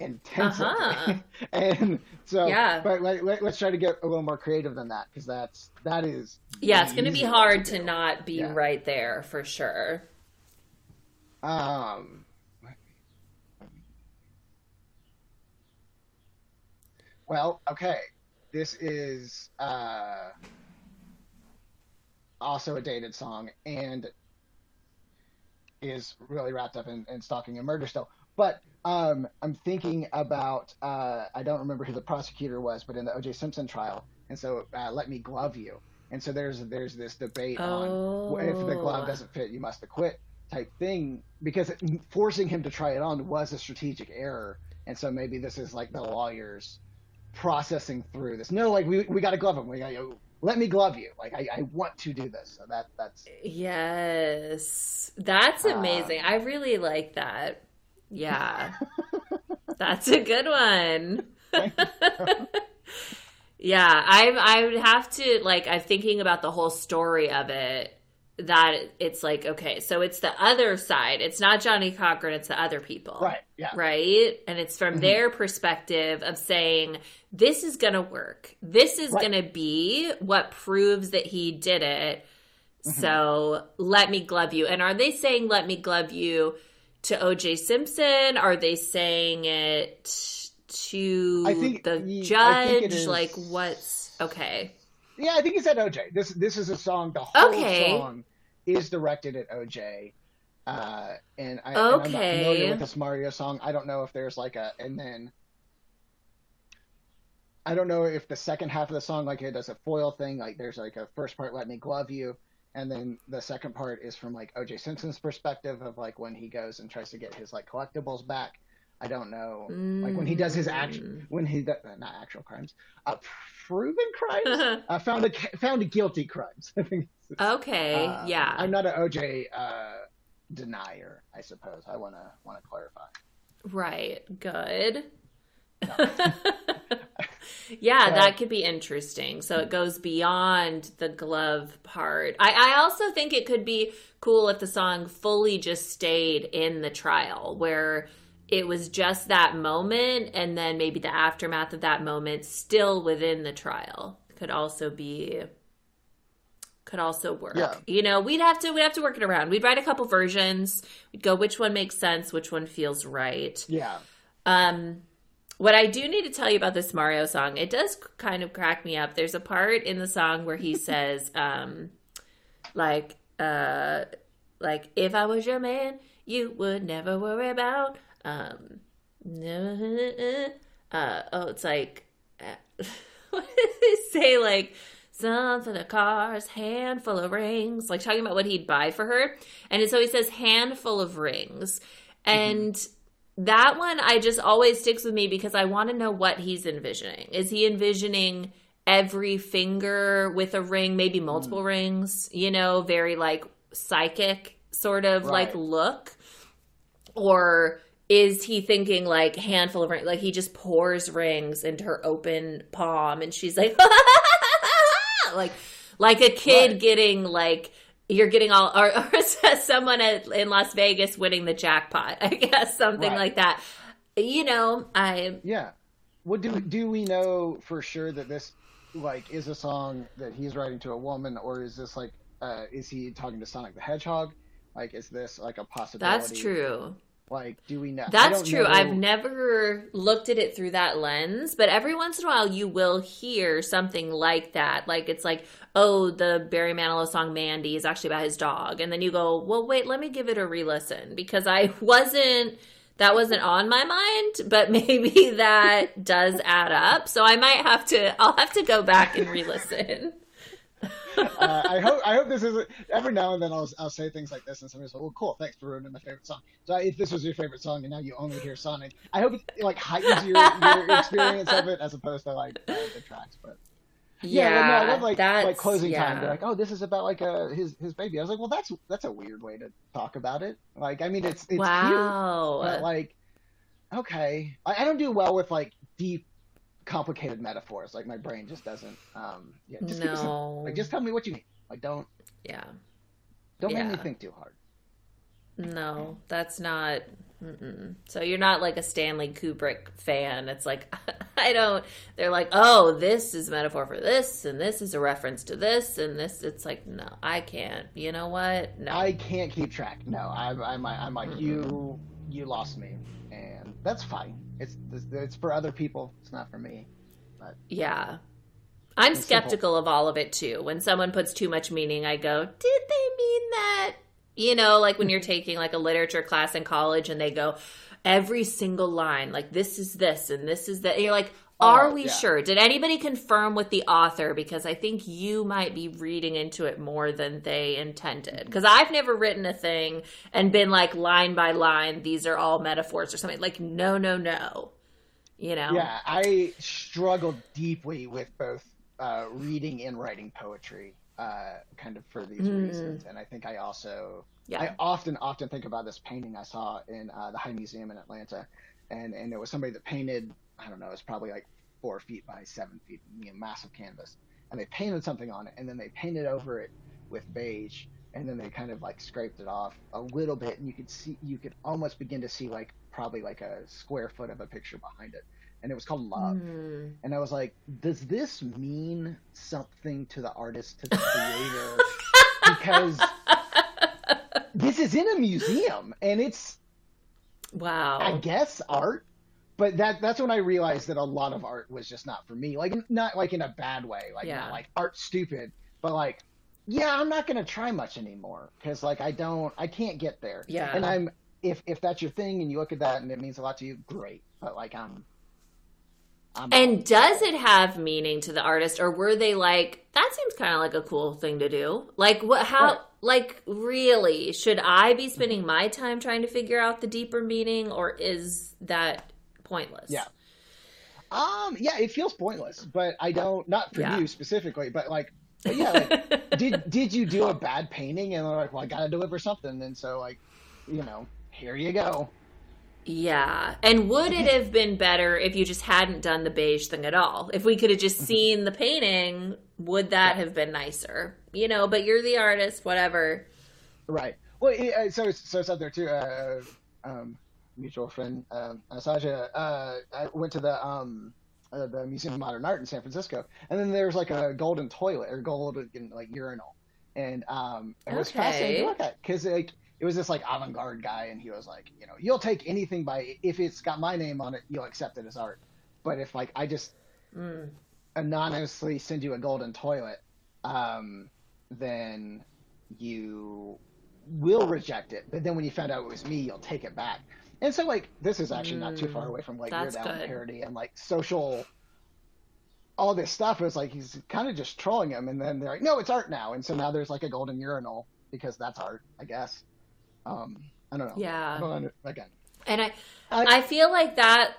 [SPEAKER 6] intensively,
[SPEAKER 5] Uh-huh. *laughs*
[SPEAKER 6] and so
[SPEAKER 5] Yeah.
[SPEAKER 6] But let, let, us try to get a little more creative than that because that's that is
[SPEAKER 5] Yeah, it's going to be hard
[SPEAKER 6] to
[SPEAKER 5] to not be
[SPEAKER 6] Yeah.
[SPEAKER 5] right there for sure.
[SPEAKER 6] Um. Well, okay. This is uh, also a dated song and is really wrapped up in, in stalking and murder still. But um, I'm thinking about uh, I don't remember who the prosecutor was, but in the O.J. Simpson trial, and so uh, let me glove you. And so there's there's this debate on if the glove
[SPEAKER 5] Oh.
[SPEAKER 6] doesn't fit, you must acquit type thing because it, forcing him to try it on was a strategic error. And so maybe this is like the lawyers processing through this. No, like we we got to glove him. We got to let me glove you. Like I, I want to do this. So that that's
[SPEAKER 5] Yes. That's
[SPEAKER 6] Uh,
[SPEAKER 5] amazing. I really like that. Yeah. *laughs* That's a good one. *laughs* Yeah, I'm I would have to like I'm thinking about the whole story of it that it's like okay, so it's the other side. It's not Johnnie Cochran, it's the other people.
[SPEAKER 6] right. Yeah.
[SPEAKER 5] Right? And it's from
[SPEAKER 6] Mhm.
[SPEAKER 5] their perspective of saying this is going to work. This is
[SPEAKER 6] Right.
[SPEAKER 5] going to be what proves that he did it.
[SPEAKER 6] Mhm.
[SPEAKER 5] So, let me glove you. And are they saying let me glove you to OJ Simpson? Are they saying it to
[SPEAKER 6] I think-
[SPEAKER 5] the judge?
[SPEAKER 6] I think it is-
[SPEAKER 5] Like what's okay.
[SPEAKER 6] Yeah, I think he said OJ. This this is a song. The whole
[SPEAKER 5] Okay.
[SPEAKER 6] song is directed at OJ. Uh, and, I, and I'm not
[SPEAKER 5] Okay.
[SPEAKER 6] familiar with this Mario song. I don't know if there's like a and then I don't know if the second half of the song like it does a foil thing. Like there's like a first part, "Let Me Glove You," and then the second part is from like OJ Simpson's perspective of like when he goes and tries to get his like collectibles back. I don't know, like when he does his action, when he does not actual crimes, uh, proven crimes,
[SPEAKER 5] Mm. *laughs*
[SPEAKER 6] uh, found a found a guilty crimes. *laughs* I think.
[SPEAKER 5] okay,
[SPEAKER 6] uh,
[SPEAKER 5] yeah.
[SPEAKER 6] I'm not an OJ uh, denier. I suppose I want to want to clarify.
[SPEAKER 5] Right. Good. *laughs* yeah,
[SPEAKER 6] So-
[SPEAKER 5] that could be interesting. So it goes beyond the glove part. I, I also think it could be cool if the song fully just stayed in the trial, where it was just that moment and then maybe the aftermath of that moment still within the trial could also be could also work.
[SPEAKER 6] Yeah.
[SPEAKER 5] You know, we'd have to we'd have to work it around. We'd write a couple versions. We'd go which one makes sense, which one feels right.
[SPEAKER 6] Yeah.
[SPEAKER 5] Um, what I do need to tell you about this Mario song, it does kind of crack me up. There's a part in the song where he *laughs* says, um, like, uh, like if I was your man, you would never worry about, um, *laughs* uh, oh, it's like, uh, *laughs* what did they say? Like, some for the cars, handful of rings, like talking about what he'd buy for her. And so he says, handful of rings. And that one I just always sticks with me because I want to know what he's envisioning. Is he envisioning every finger with a ring, maybe hmm. multiple rings, you know, very like psychic sort of like look? Or is he thinking like handful of rings, like he just pours rings into her open palm and she's like, *laughs* like, like a kid
[SPEAKER 6] Right.
[SPEAKER 5] getting like, you're getting all, or, *laughs* or someone at, in Las Vegas winning the jackpot, I guess, something
[SPEAKER 6] Right.
[SPEAKER 5] like that. You know, I,
[SPEAKER 6] Yeah. What do do we know for sure that this like is a song that he's writing to a woman, or is this like uh, is he talking to Sonic the Hedgehog? Like, is this like a possibility?
[SPEAKER 5] that's true.
[SPEAKER 6] Like, do we know?
[SPEAKER 5] That's true.
[SPEAKER 6] know-
[SPEAKER 5] I've never looked at it through that lens, but every once in a while you will hear something like that. Like it's like, oh, the Barry Manilow song Mandy is actually about his dog. And then you go, well, wait, let me give it a re listen because I *laughs* wasn't, that wasn't on my mind, but *laughs* maybe that does add up. So I might have to, I'll have to go back and re listen. *laughs*
[SPEAKER 6] uh, I hope I hope this is every now and then I'll I'll say things like this and somebody's like, well, cool, thanks for ruining my favorite song. So if this was your favorite song and now you only hear Sonic, I hope it like heightens your, your *laughs* experience of it as opposed to like uh, the tracks. But yeah, well, no, I love like like closing
[SPEAKER 5] yeah.
[SPEAKER 6] time. They're like, oh, this is about like uh his his baby. I was like, well, that's that's a weird way to talk about it. Like, I mean, it's it's cute, but like, okay, I, I don't do well with like deep, complicated metaphors. Like my brain just doesn't. Um, yeah, just
[SPEAKER 5] no.
[SPEAKER 6] Like, just tell me what you mean. Like, don't
[SPEAKER 5] yeah.
[SPEAKER 6] don't make me think too hard.
[SPEAKER 5] No, that's not. Mm-mm. So you're not like a Stanley Kubrick fan. It's like *laughs* I don't. They're like, oh, this is a metaphor for this, and this is a reference to this, and this. It's like, no, I can't. You know what? No.
[SPEAKER 6] I can't keep track. No, I'm I'm I'm like you you lost me, and that's fine. It's it's for other people. It's not for me.
[SPEAKER 5] But yeah. I'm skeptical of all of it too. When someone puts too much meaning, I go, did they mean that? You know, like when you're taking like a literature class in college and they go, every single line, like this is this and this is that. And you're like, are
[SPEAKER 6] Oh,
[SPEAKER 5] we
[SPEAKER 6] yeah.
[SPEAKER 5] sure? Did anybody confirm with the author? Because I think you might be reading into it more than they intended. Because I've never written a thing and been like line by line, these are all metaphors or something. Like, no, no, no. You know?
[SPEAKER 6] Yeah, I struggled deeply with both uh, reading and writing poetry. uh, kind of for these
[SPEAKER 5] Mm.
[SPEAKER 6] reasons. And I think I also
[SPEAKER 5] Yeah.
[SPEAKER 6] I often often think about this painting I saw in uh, the High Museum in Atlanta, and and it was somebody that painted I don't know it's probably like four feet by seven feet, you know, massive canvas, and they painted something on it, and then they painted over it with beige, and then they kind of like scraped it off a little bit, and you could see you could almost begin to see like probably like a square foot of a picture behind it, and it was called Love.
[SPEAKER 5] Mm.
[SPEAKER 6] And I was like, does this mean something to the artist, to the creator? *laughs* because this is in a museum and it's,
[SPEAKER 5] wow.
[SPEAKER 6] I guess, art. But that that's when I realized that a lot of art was just not for me. Like not like in a bad way, like
[SPEAKER 5] Yeah.
[SPEAKER 6] not like art stupid, but like yeah, I'm not gonna try much anymore because like I don't, I can't get there.
[SPEAKER 5] Yeah.
[SPEAKER 6] And I'm if if that's your thing and you look at that and it means a lot to you, great. But like I'm, I'm
[SPEAKER 5] And does it have meaning to the artist, or were they like, that seems kind of like a cool thing to do? Like, what, how,
[SPEAKER 6] Right.
[SPEAKER 5] like, really, should I be spending my time trying to figure out the deeper meaning, or is that pointless?
[SPEAKER 6] Yeah. Um, yeah, it feels pointless, but I don't not for
[SPEAKER 5] Yeah.
[SPEAKER 6] you specifically, but like, but yeah, like, *laughs* did did you do a bad painting and they're like, well, I gotta deliver something, and so like, you know, here you go.
[SPEAKER 5] Yeah. And would it have been better if you just hadn't done the beige thing at all? If we could have just seen the painting, would that have been nicer? You know, but you're the artist, whatever.
[SPEAKER 6] Right. Well, so it's, so it's up there too. Uh, um, mutual friend um, Anastasia. Uh, I went to the um, uh, the Museum of Modern Art in San Francisco, and then there's like a golden toilet or golden like urinal, and um, it was
[SPEAKER 5] Okay.
[SPEAKER 6] fascinating to look at because like it was this like avant-garde guy, and he was like, you know, you'll take anything by if it's got my name on it, you'll accept it as art, but if like I just
[SPEAKER 5] Mm.
[SPEAKER 6] anonymously send you a golden toilet, um, then you will reject it. But then when you found out it was me, you'll take it back. And so, like, this is actually not too far away from like Weird Al
[SPEAKER 5] good.
[SPEAKER 6] parody and like social, all this stuff. It was like he's kind of just trolling him, and then they're like, "No, it's art now." And so now there's like a golden urinal because that's art, I guess. Um, I don't know.
[SPEAKER 5] Yeah.
[SPEAKER 6] Don't under, again.
[SPEAKER 5] And I,
[SPEAKER 6] I-
[SPEAKER 5] I feel like that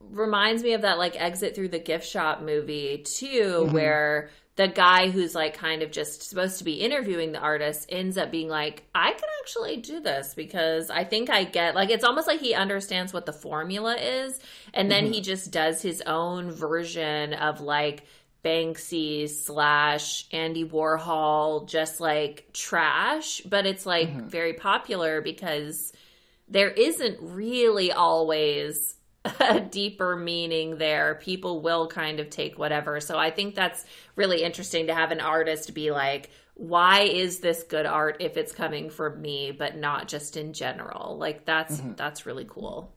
[SPEAKER 5] reminds me of that like exit through the gift shop movie too,
[SPEAKER 6] Mhm.
[SPEAKER 5] where the guy who's like kind of just supposed to be interviewing the artist ends up being like, I can actually do this because I think I get like it's almost like he understands what the formula is, and then he just does his own version of like Banksy slash Andy Warhol, just like trash, but it's like
[SPEAKER 6] Mhm.
[SPEAKER 5] very popular because there isn't really always a deeper meaning there. People will kind of take whatever. So I think that's really interesting to have an artist be like, why is this good art if it's coming from me, but not just in general? Like that's
[SPEAKER 6] Mhm.
[SPEAKER 5] that's really cool.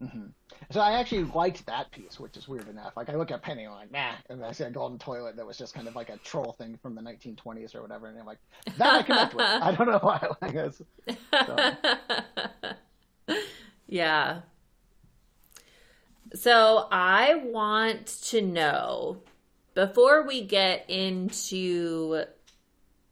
[SPEAKER 6] hmm So I actually liked that piece, which is weird enough. Like I look at Penny, I'm like, nah, and I see a golden toilet that was just kind of like a troll thing from the 1920s or whatever, and I'm like, that I connect with. *laughs* I don't know why. Like this. *laughs*
[SPEAKER 5] yeah. So I want to know before we get into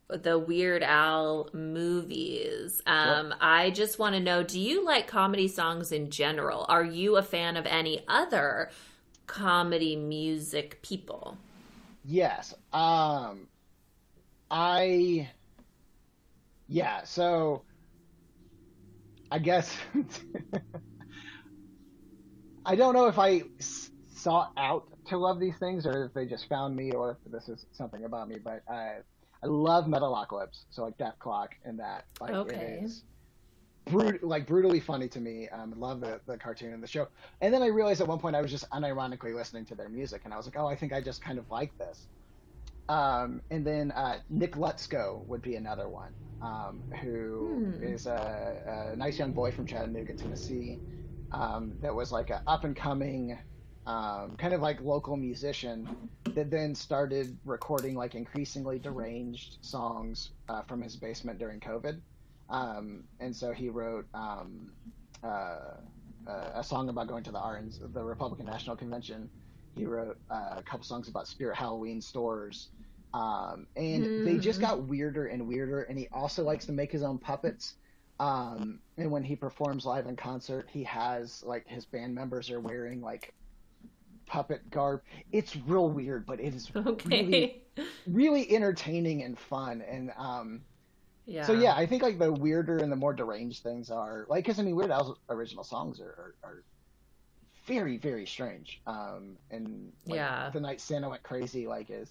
[SPEAKER 5] the Weird Al movies, um, I just want to know do you like comedy songs in general? Are you a fan of any other comedy music people?
[SPEAKER 6] Yes. Um, I. Yeah. So. I guess. *laughs* I don't know if I sought out to love these things or if they just found me or if this is something about me, but I I love Metalocalypse, so like Dethklok and that. Like
[SPEAKER 5] Okay.
[SPEAKER 6] it is brut- like brutally funny to me. Um, love the, the cartoon and the show. And then I realized at one point I was just unironically listening to their music and I was like, oh, I think I just kind of like this. Um, and then uh, Nick Lutsko would be another one, um, who
[SPEAKER 5] Hmm.
[SPEAKER 6] is a, a nice young boy from Chattanooga, Tennessee, um, that was like an up and coming, um, kind of like local musician that then started recording like increasingly deranged songs uh, from his basement during COVID. Um, and so he wrote um, uh, uh, a song about going to the RNC, the Republican National Convention. He wrote uh, a couple songs about Spirit Halloween stores. Um, and they just
[SPEAKER 5] Hmm.
[SPEAKER 6] got weirder and weirder. And he also likes to make his own puppets. Um, and when he performs live in concert, he has like his band members are wearing like puppet garb. It's real weird, but it is *laughs*
[SPEAKER 5] Okay.
[SPEAKER 6] really really entertaining and fun. And um,
[SPEAKER 5] yeah.
[SPEAKER 6] so yeah, I think like the weirder and the more deranged things are like because I mean Weird Al's original songs are are, are very very strange. Um, and like,
[SPEAKER 5] Yeah.
[SPEAKER 6] the night Santa went crazy like is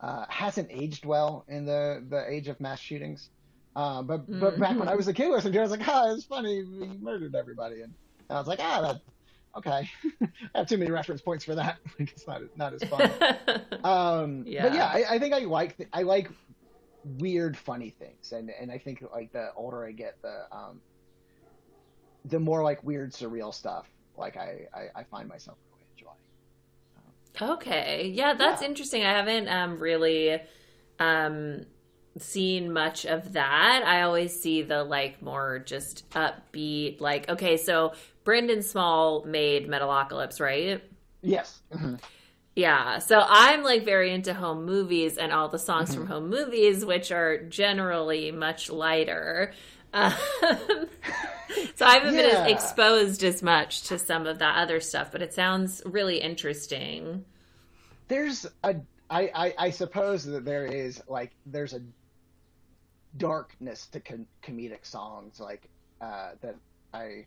[SPEAKER 6] uh, hasn't aged well in the the age of mass shootings. Uh, but but back when I was a kid listening to it, I was like, ah, it's funny, he murdered everybody, and, and I was like, ah, that okay. *laughs* I have too many reference points for that. *laughs* Like, it's not not as fun. *laughs* Um,
[SPEAKER 5] Yeah.
[SPEAKER 6] But yeah, I, I think I like I like weird, funny things, and and I think like the older I get, the um, the more like weird, surreal stuff. Like I I, I find myself really enjoying.
[SPEAKER 5] Okay. Yeah, that's
[SPEAKER 6] Yeah.
[SPEAKER 5] interesting. I haven't um really um seen much of that. I always see the like more just upbeat like okay, so Brendan Small made Metalocalypse, right?
[SPEAKER 6] Yes. Mhm.
[SPEAKER 5] Yeah. So I'm like very into home movies and all the songs
[SPEAKER 6] Mm-hmm.
[SPEAKER 5] from home movies which are generally much lighter. *laughs* Um, so I haven't been
[SPEAKER 6] Yeah.
[SPEAKER 5] as exposed as much to some of that other stuff, but it sounds really interesting.
[SPEAKER 6] There's a I, I I suppose that there is like there's a darkness to com- comedic songs like uh, that I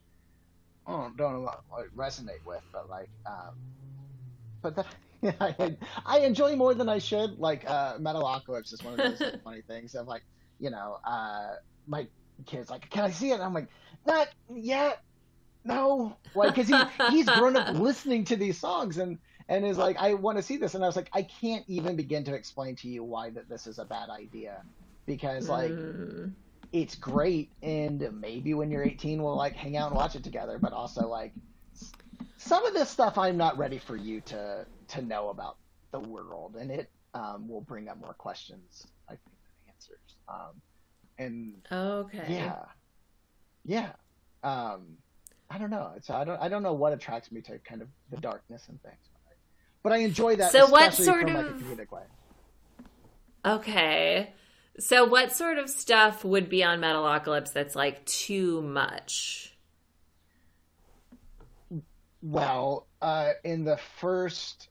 [SPEAKER 6] don't, don't know what resonate with, but like, um, but that *laughs* I, I enjoy more than I should. Like, uh, Metalocalypse is one of those *laughs* funny things of like, you know, uh, my kid's like, "Can I see it?" And I'm like, "Not yet, no," like because he he's grown up *laughs* listening to these songs and and is like, "I want to see this," and I was like, "I can't even begin to explain to you why that this is a bad idea." Because like
[SPEAKER 5] Mm.
[SPEAKER 6] it's great and maybe when you're 18 we'll like hang out and watch it together but also like some of this stuff i'm not ready for you to to know about the world and it um, will bring up more questions i think than answers um, and
[SPEAKER 5] Okay.
[SPEAKER 6] yeah yeah um, i don't know it's i don't i don't know what attracts me to kind of the darkness and things but i enjoy that
[SPEAKER 5] So what sort
[SPEAKER 6] from like a
[SPEAKER 5] of-
[SPEAKER 6] comedic way
[SPEAKER 5] Okay. So what sort of stuff would be on Metalocalypse that's like too much?
[SPEAKER 6] Well, uh, in the first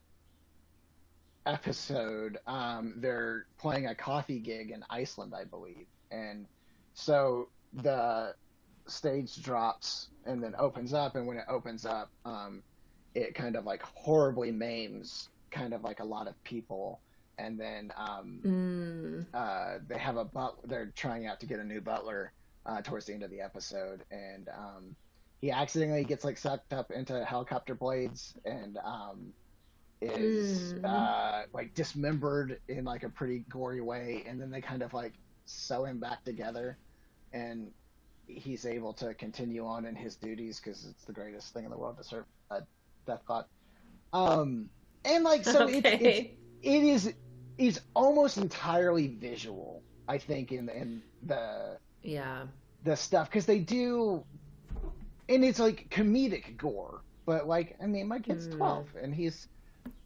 [SPEAKER 6] episode, um, they're playing a coffee gig in Iceland, I believe, and so the stage drops and then opens up, and when it opens up, um, it kind of like horribly maims kind of like a lot of people, and then um,
[SPEAKER 5] Mm.
[SPEAKER 6] uh, they have a but they're trying out to get a new butler uh, towards the end of the episode, and um, he accidentally gets like sucked up into helicopter blades and um, is
[SPEAKER 5] Mm.
[SPEAKER 6] uh, like dismembered in like a pretty gory way, and then they kind of like sew him back together, and he's able to continue on in his duties because it's the greatest thing in the world to serve a death. Um, and like so, it's, it's
[SPEAKER 5] Okay.
[SPEAKER 6] it is is almost entirely visual. I think in in the
[SPEAKER 5] Yeah.
[SPEAKER 6] the stuff because they do, and it's like comedic gore. But like, I mean, my kid's
[SPEAKER 5] Mm.
[SPEAKER 6] twelve, and he's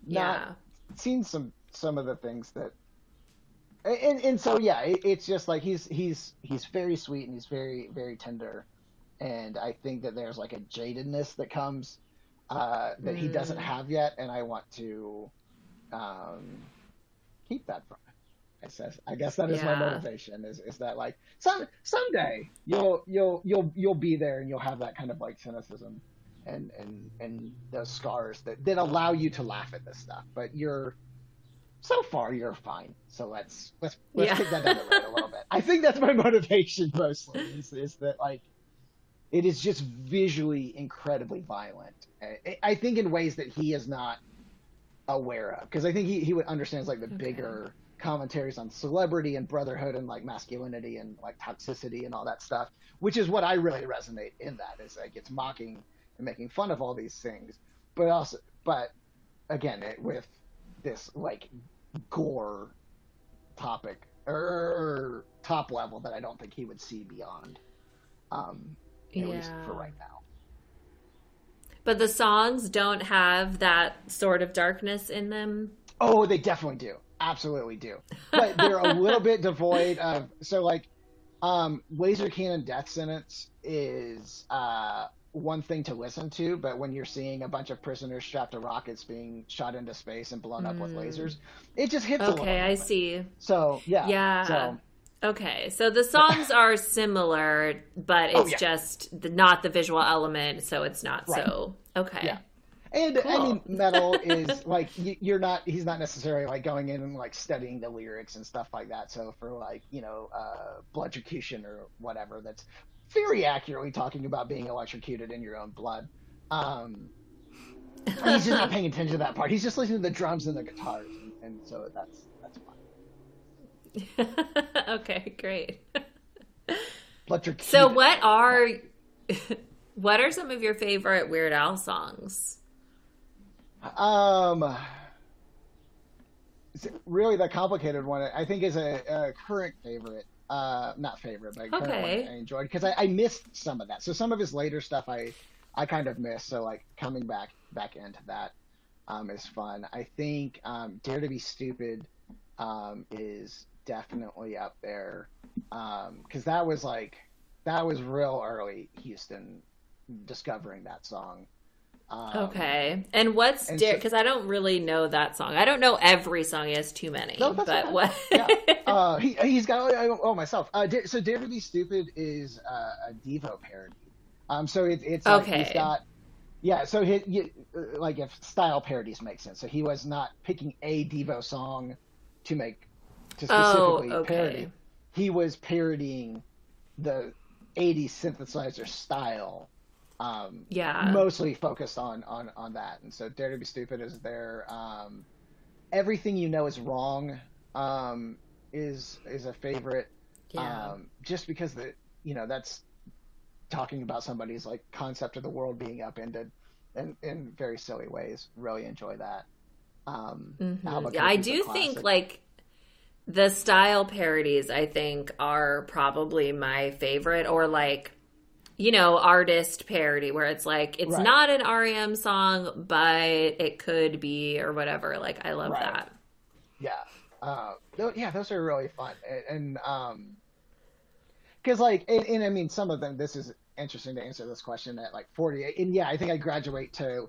[SPEAKER 5] Yeah.
[SPEAKER 6] not seen some some of the things that. And and so yeah, it, it's just like he's he's he's very sweet and he's very very tender, and I think that there's like a jadedness that comes uh, that he doesn't
[SPEAKER 5] Mm.
[SPEAKER 6] have yet, and I want to um, keep that from him. I says, I guess that is my motivation. Is is that like some someday you'll you'll you'll you'll be there and you'll have that kind of like cynicism and and and those scars that that allow you to laugh at this stuff. But you're so far you're fine. So let's let's let's
[SPEAKER 5] Yeah.
[SPEAKER 6] kick that down the road a little bit. I think that's my *laughs* motivation mostly. Is, is that like it is just visually incredibly violent. I, I think in ways that he is not aware of because I think he he would understands like the bigger commentaries on celebrity and brotherhood and like masculinity and like toxicity and all that stuff, which is what I really resonate in that is like it's mocking and making fun of all these things, but also but again it, with this like gore topic or top level that I don't think he would see beyond. Um, at least for right now.
[SPEAKER 5] But the songs don't have that sort of darkness in them.
[SPEAKER 6] Oh, they definitely do. Absolutely do. But they're a little bit *laughs* devoid of so like um Laser Cannon Death Sentence is uh one thing to listen to, but when you're seeing a bunch of prisoners strapped to rockets being shot into space and blown up with lasers, it just hits a little.
[SPEAKER 5] Mm. Okay, I see.
[SPEAKER 6] So yeah,
[SPEAKER 5] Yeah.
[SPEAKER 6] So
[SPEAKER 5] Okay, so the songs are similar, but it's
[SPEAKER 6] Oh, yeah.
[SPEAKER 5] just the, not the visual element, so it's not
[SPEAKER 6] Right.
[SPEAKER 5] so. Okay.
[SPEAKER 6] Yeah. And I mean, metal *laughs* is like you're not. He's not necessarily like going in and like studying the lyrics and stuff like that. So for like you know, uh, bloodrocution or whatever, that's very accurately talking about being electrocuted in your own blood. Um, he's just not paying attention to that part. He's just listening to the drums and the guitars, and, and so that's that's fine. *laughs*
[SPEAKER 5] okay, great. So what are *laughs* what are some of your favorite Weird Al songs?
[SPEAKER 6] Um, really the complicated one. I think is a, a current favorite. Uh, not favorite, but current
[SPEAKER 5] Okay.
[SPEAKER 6] one I enjoyed because I, I missed some of that. So some of his later stuff I I kind of missed. So like coming back back into that um, is fun. I think um, Dare to Be Stupid um, is definitely up there because that was like that was real early Houston discovering that song. Um,
[SPEAKER 5] Okay. And what's Dare?
[SPEAKER 6] so-
[SPEAKER 5] Because I don't really know that song. I don't know every song. He has too many.
[SPEAKER 6] No,
[SPEAKER 5] but what?
[SPEAKER 6] yeah. *laughs* Uh, he he's got oh, oh myself. Uh, so Dare to Be Stupid is uh, a Devo parody. Um, so it, it's like
[SPEAKER 5] Okay.
[SPEAKER 6] he's got yeah. So he, you, uh, like if style parodies make sense. So he was not picking a Devo song to make to
[SPEAKER 5] Oh,
[SPEAKER 6] specifically
[SPEAKER 5] okay.
[SPEAKER 6] parody. He was parodying the '80s synthesizer style. Um,
[SPEAKER 5] yeah.
[SPEAKER 6] mostly focused on on on that and so dare to be stupid is there um everything you know is wrong um is is a favorite
[SPEAKER 5] yeah.
[SPEAKER 6] um just because the you know that's talking about somebody's like concept of the world being upended in in very silly ways really enjoy that um
[SPEAKER 5] Mhm. Yeah, I do
[SPEAKER 6] classic.
[SPEAKER 5] think like the style parodies I think are probably my favorite or like you know artist parody where it's like it's
[SPEAKER 6] Right.
[SPEAKER 5] not an REM song but it could be or whatever like I love
[SPEAKER 6] Right.
[SPEAKER 5] that.
[SPEAKER 6] Yeah. Uh, tho- yeah, those are really fun. And, and um, cause like, and, and I mean, some of them, this is interesting to answer this question at like 40. And yeah, I think I graduate to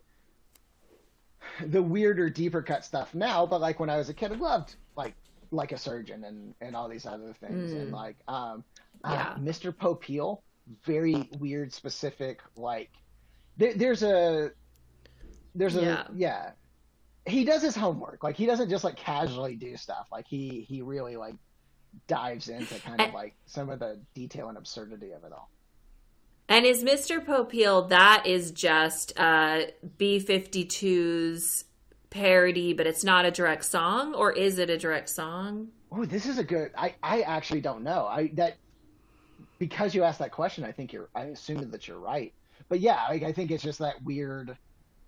[SPEAKER 6] the weirder, deeper cut stuff now. But like when I was a kid, I loved like, like a surgeon and, and all these other things. And like, um,
[SPEAKER 5] Yeah.
[SPEAKER 6] uh, Mr. Popeil, very weird, specific, like, there, there's a, there's a,
[SPEAKER 5] Yeah.
[SPEAKER 6] yeah he does his homework. Like he doesn't just like casually do stuff. Like he he really like dives into kind of like some of the detail and absurdity of it all.
[SPEAKER 5] And is Mr. Popeil that is just uh B52's parody but it's not a direct song or is it a direct song?
[SPEAKER 6] Oh, this is a good. I I actually don't know. I that because you asked that question, I think you're. I assumed that you're right. But yeah, like I think it's just that weird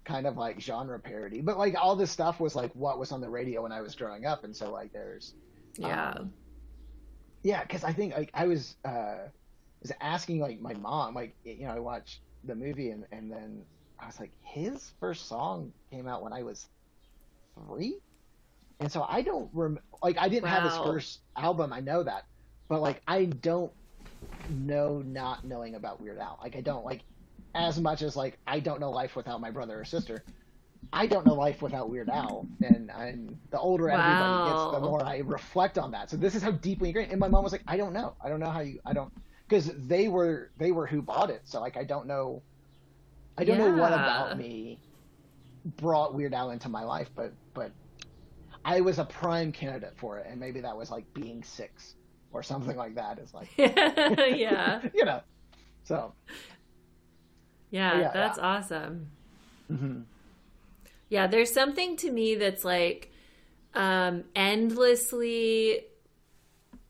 [SPEAKER 6] kind of like genre parody. But like all this stuff was like what was on the radio when I was growing up, and so like there's
[SPEAKER 5] Yeah.
[SPEAKER 6] Um, Yeah, because I think like I was uh was asking like my mom, like you know, I watched the movie and and then I was like, his first song came out when I was three, and so I don't rem like I didn't have his first album, I know that, but like I don't know not knowing about Weird Al. Like I don't like as much as like I don't know life without my brother or sister. I don't know life without Weird Al, and and the older everybody gets, the more I reflect on that. So this is how deeply ingrained. And my mom was like, I don't know, I don't know how you, I don't, because they were they were who bought it. So like I don't know, I don't know what about me brought Weird Al into my life, but but I was a prime candidate for it, and maybe that was like being six or something like that. Is like *laughs*
[SPEAKER 5] yeah. *laughs*
[SPEAKER 6] you know, so
[SPEAKER 5] Yeah,
[SPEAKER 6] Yeah,
[SPEAKER 5] that's
[SPEAKER 6] yeah.
[SPEAKER 5] awesome.
[SPEAKER 6] mhm.
[SPEAKER 5] Yeah, there's something to me that's like um endlessly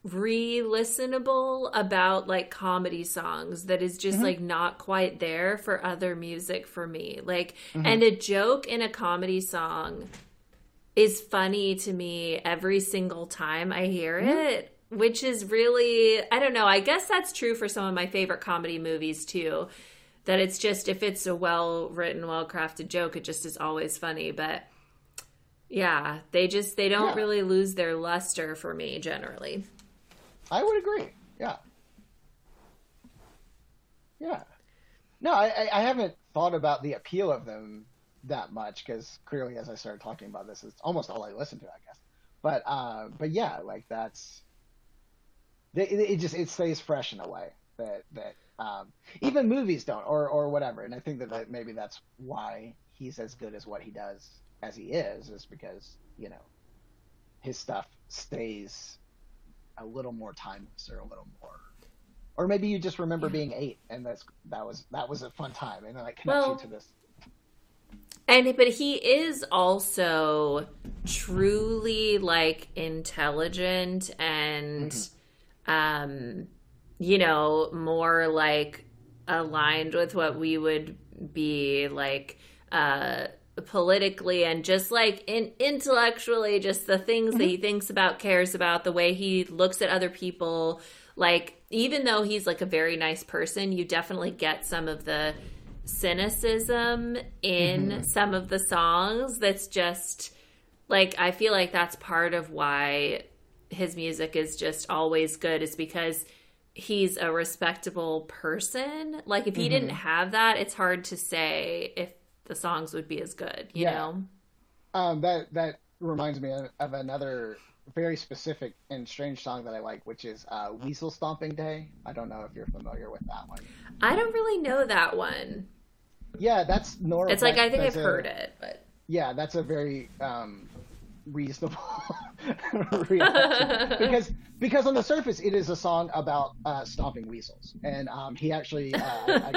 [SPEAKER 5] re-listenable about like comedy songs that is just mm-hmm. like not quite there for other music for me. Like mm-hmm. and a joke in a comedy song is funny to me every single time I hear mm-hmm. it, which is really I don't know, I guess that's true for some of my favorite comedy movies too. That it's just if it's a well written, well crafted joke, it just is always funny. But yeah, they just they don't
[SPEAKER 6] Yeah.
[SPEAKER 5] really lose their luster for me generally.
[SPEAKER 6] I would agree. Yeah, yeah. No, I, I- haven't thought about the appeal of them that much because clearly, as I started talking about this, it's almost all I listen to, I guess. But uh, but yeah, like that's it, it just it stays fresh in a way that that um, even movies don't, or or whatever. And I think that, that maybe that's why he's as good as what he does as he is, is because you know his stuff stays a little more timeless or a little more. Or maybe you just remember being eight and that's that was that was a fun time and then it connects
[SPEAKER 5] Well-
[SPEAKER 6] you to this.
[SPEAKER 5] And but he is also truly like intelligent and um you know more like aligned with what we would be like uh politically and just like in intellectually just the things that mm-hmm. he thinks about cares about the way he looks at other people. Like even though he's like a very nice person you definitely get some of the cynicism in mm-hmm. some of the songs that's just like I feel like that's part of why his music is just always good is because he's a respectable person. Like if he didn't mm-hmm. have that, it's hard to say if the songs would be as good, you
[SPEAKER 6] Yeah.
[SPEAKER 5] know?
[SPEAKER 6] um that that reminds me of, another very specific and strange song that i like which is uh weasel stomping day i don't know if you're familiar with that one
[SPEAKER 5] I don't really know that one.
[SPEAKER 6] yeah that's normal
[SPEAKER 5] It's like I think I've
[SPEAKER 6] a-
[SPEAKER 5] heard it, but
[SPEAKER 6] yeah that's a very um reasonable *laughs* reaction because because on the surface it is a song about uh, stomping weasels, and um, he actually uh, I,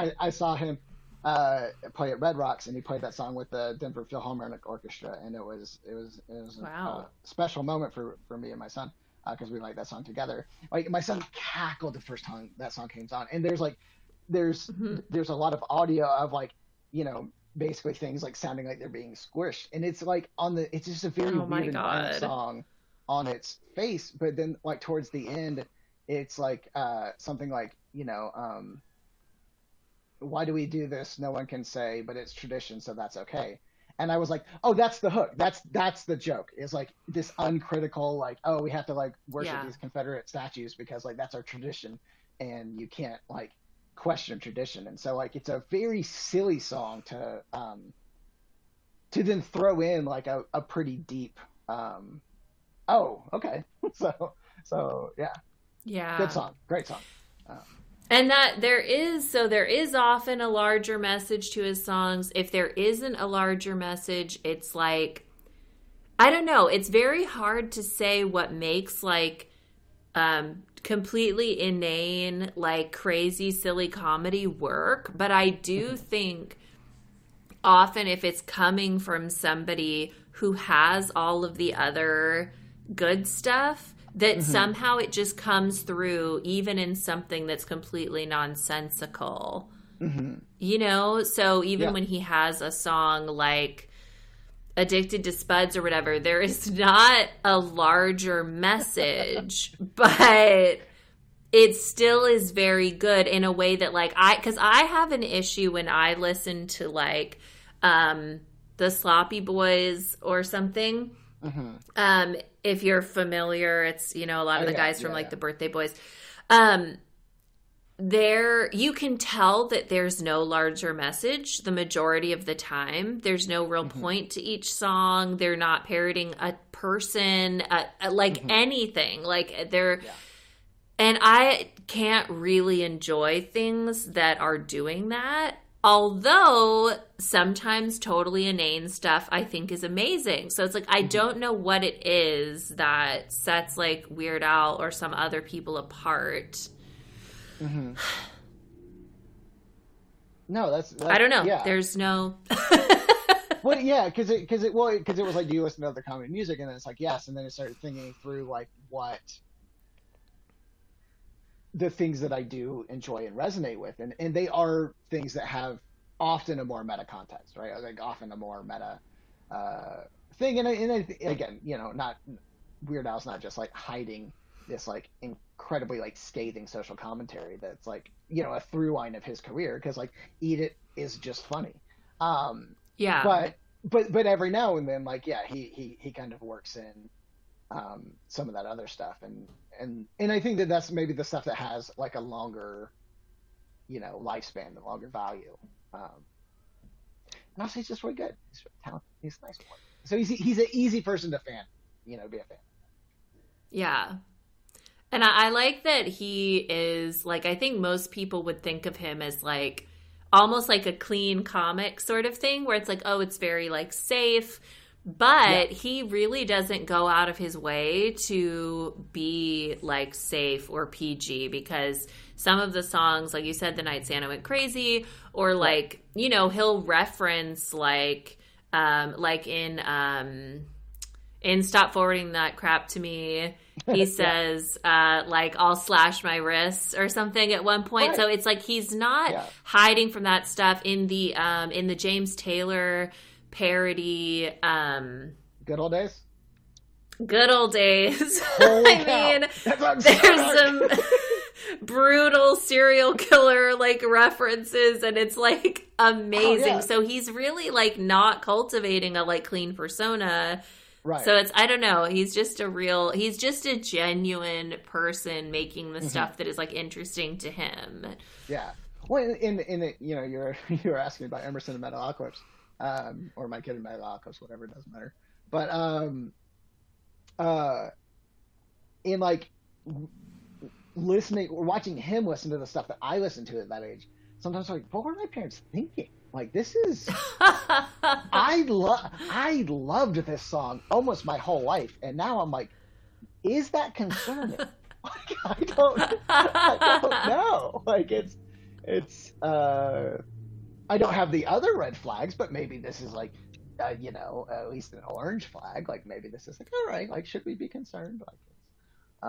[SPEAKER 6] I, I saw him uh, play at Red Rocks, and he played that song with the Denver Philharmonic Orchestra, and it was it was it was
[SPEAKER 5] Wow.
[SPEAKER 6] a special moment for for me and my son because we like that song together. Like my son cackled the first time that song came on, and there's like there's
[SPEAKER 5] Mhm.
[SPEAKER 6] there's a lot of audio of like you know basically things like sounding like they're being squished and it's like on the it's just a very
[SPEAKER 5] Oh
[SPEAKER 6] weird and violent
[SPEAKER 5] God.
[SPEAKER 6] song on its face but then like towards the end it's like uh something like you know um why do we do this? No one can say but it's tradition so that's okay. And i was like oh that's the hook. That's that's the joke. Is like this uncritical like oh we have to like worship
[SPEAKER 5] Yeah.
[SPEAKER 6] these confederate statues because like that's our tradition and you can't like question tradition. And so like it's a very silly song to um to then throw in like a, a pretty deep um oh okay. *laughs* So so yeah.
[SPEAKER 5] Yeah.
[SPEAKER 6] good song. Great song
[SPEAKER 5] And that there is so there is often a larger message to his songs. If there isn't a larger message, it's like I don't know, it's very hard to say what makes like um completely inane like crazy silly comedy work, but I do think often if it's coming from somebody who has all of the other good stuff that somehow it just comes through even in something that's completely nonsensical. You know? So even
[SPEAKER 6] Yeah.
[SPEAKER 5] when he has a song like addicted to spuds or whatever there is *laughs* not a larger message *laughs* but it still is very good in a way that like i because i have an issue when i listen to like um the sloppy boys or something. Um if you're familiar it's you know a lot of
[SPEAKER 6] Oh,
[SPEAKER 5] the
[SPEAKER 6] yeah,
[SPEAKER 5] guys from
[SPEAKER 6] yeah,
[SPEAKER 5] like
[SPEAKER 6] yeah.
[SPEAKER 5] the birthday boys. Um there you can tell that there's no larger message the majority of the time. There's no real
[SPEAKER 6] Mm-hmm.
[SPEAKER 5] point to each song. They're not parroting a person uh, uh, like
[SPEAKER 6] Mm-hmm.
[SPEAKER 5] anything. Like they're and i can't really enjoy things that are doing that although sometimes totally inane stuff i think is amazing. So it's like
[SPEAKER 6] Mm-hmm.
[SPEAKER 5] i don't know what it is that sets like weird al or some other people apart. *sighs*
[SPEAKER 6] No that's, that's
[SPEAKER 5] i don't know.
[SPEAKER 6] yeah.
[SPEAKER 5] There's no *laughs*
[SPEAKER 6] well yeah because it because it well because it was like you listen to other comedy music and then it's like yes and then it started thinking through like what the things that i do enjoy and resonate with and and they are things that have often a more meta context right? Like often a more meta uh thing. And, I, and I, again you know not weird al's not just like hiding this like incredibly like scathing social commentary that's like you know a through line of his career because like eat it is just funny. Um
[SPEAKER 5] yeah.
[SPEAKER 6] but but but every now and then like yeah he he he kind of works in um some of that other stuff and and and i think that that's maybe the stuff that has like a longer you know lifespan and longer value. Um, and also, he's just really good. He's really talented. He's a nice boy. So he's he's an easy person to fan, you know, be a fan.
[SPEAKER 5] Yeah. And I, I like that he is like I think most people would think of him as like almost like a clean comic sort of thing where it's like, oh, it's very like safe. But
[SPEAKER 6] Yeah.
[SPEAKER 5] he really doesn't go out of his way to be like safe or PG because some of the songs, like you said, The Night Santa Went Crazy, or like, you know, he'll reference like um like in um in Stop Forwarding That Crap to Me, *laughs* he says, uh, like, I'll slash my wrists or something at one point.
[SPEAKER 6] Right.
[SPEAKER 5] So it's like he's not
[SPEAKER 6] Yeah.
[SPEAKER 5] hiding from that stuff in the um in the James Taylor parody um
[SPEAKER 6] Good old days.
[SPEAKER 5] good old days. *laughs* I mean there's some *laughs* brutal serial killer like references and it's like amazing.
[SPEAKER 6] Oh, yeah.
[SPEAKER 5] So he's really like not cultivating a like clean persona.
[SPEAKER 6] right.
[SPEAKER 5] So it's I don't know. He's just a real. He's just a genuine person making
[SPEAKER 6] Mm-hmm.
[SPEAKER 5] the stuff that is like interesting to him.
[SPEAKER 6] Yeah. Well, in in, in it, you know, you're *laughs* you're asking about Emerson and Metalocalypse, um, or my kid in Metalocalypse, whatever, it doesn't matter. But um, uh, in like listening or watching him listen to the stuff that I listened to at that age, sometimes I'm like, what were my parents thinking? Like this is *laughs* I love I loved this song almost my whole life, and now I'm like, is that concerning? *laughs* like, I don't I don't know. Like it's it's uh I don't have the other red flags, but maybe this is like uh, you know, at least an orange flag. Like maybe this is like all right, like should we be concerned? Like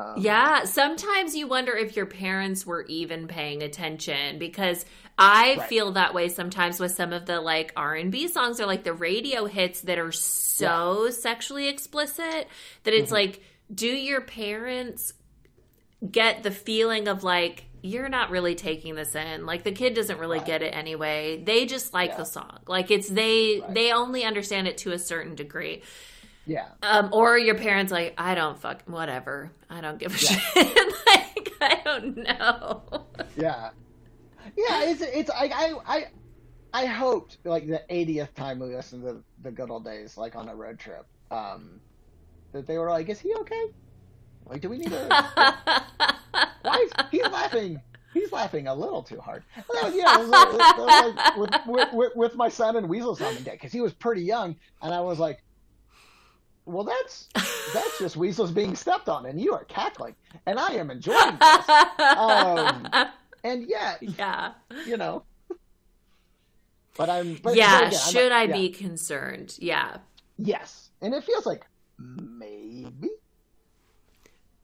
[SPEAKER 6] um,
[SPEAKER 5] yeah, sometimes you wonder if your parents were even paying attention because I
[SPEAKER 6] Right.
[SPEAKER 5] feel that way sometimes with some of the like R&B songs or like the radio hits that are so sexually explicit that it's
[SPEAKER 6] Mhm.
[SPEAKER 5] like do your parents get the feeling of like you're not really taking this in like the kid doesn't really
[SPEAKER 6] Right.
[SPEAKER 5] get it anyway they just like
[SPEAKER 6] Yeah.
[SPEAKER 5] the song like it's they
[SPEAKER 6] Right.
[SPEAKER 5] they only understand it to a certain degree
[SPEAKER 6] Yeah.
[SPEAKER 5] um or your parents like i don't fuck whatever i don't give a
[SPEAKER 6] Yeah. *laughs*
[SPEAKER 5] shit like i don't know
[SPEAKER 6] Yeah. Yeah, it's it's I I I I hoped like the 80th time we listened to the good old days like on a road trip um that they were like is he okay? Like do we need to *laughs* Why is he's laughing? He's laughing a little too hard. Well, yeah, like, with, with, with, with my son and Weasel's on the day because he was pretty young, and I was like, "Well, that's that's just Weasel's being stepped on, and you are cackling, and I am enjoying this." Um, And yeah,
[SPEAKER 5] yeah
[SPEAKER 6] you know, but I'm. But,
[SPEAKER 5] yeah
[SPEAKER 6] but again, I'm
[SPEAKER 5] should i
[SPEAKER 6] yeah.
[SPEAKER 5] be concerned yeah
[SPEAKER 6] Yes, and it feels like maybe.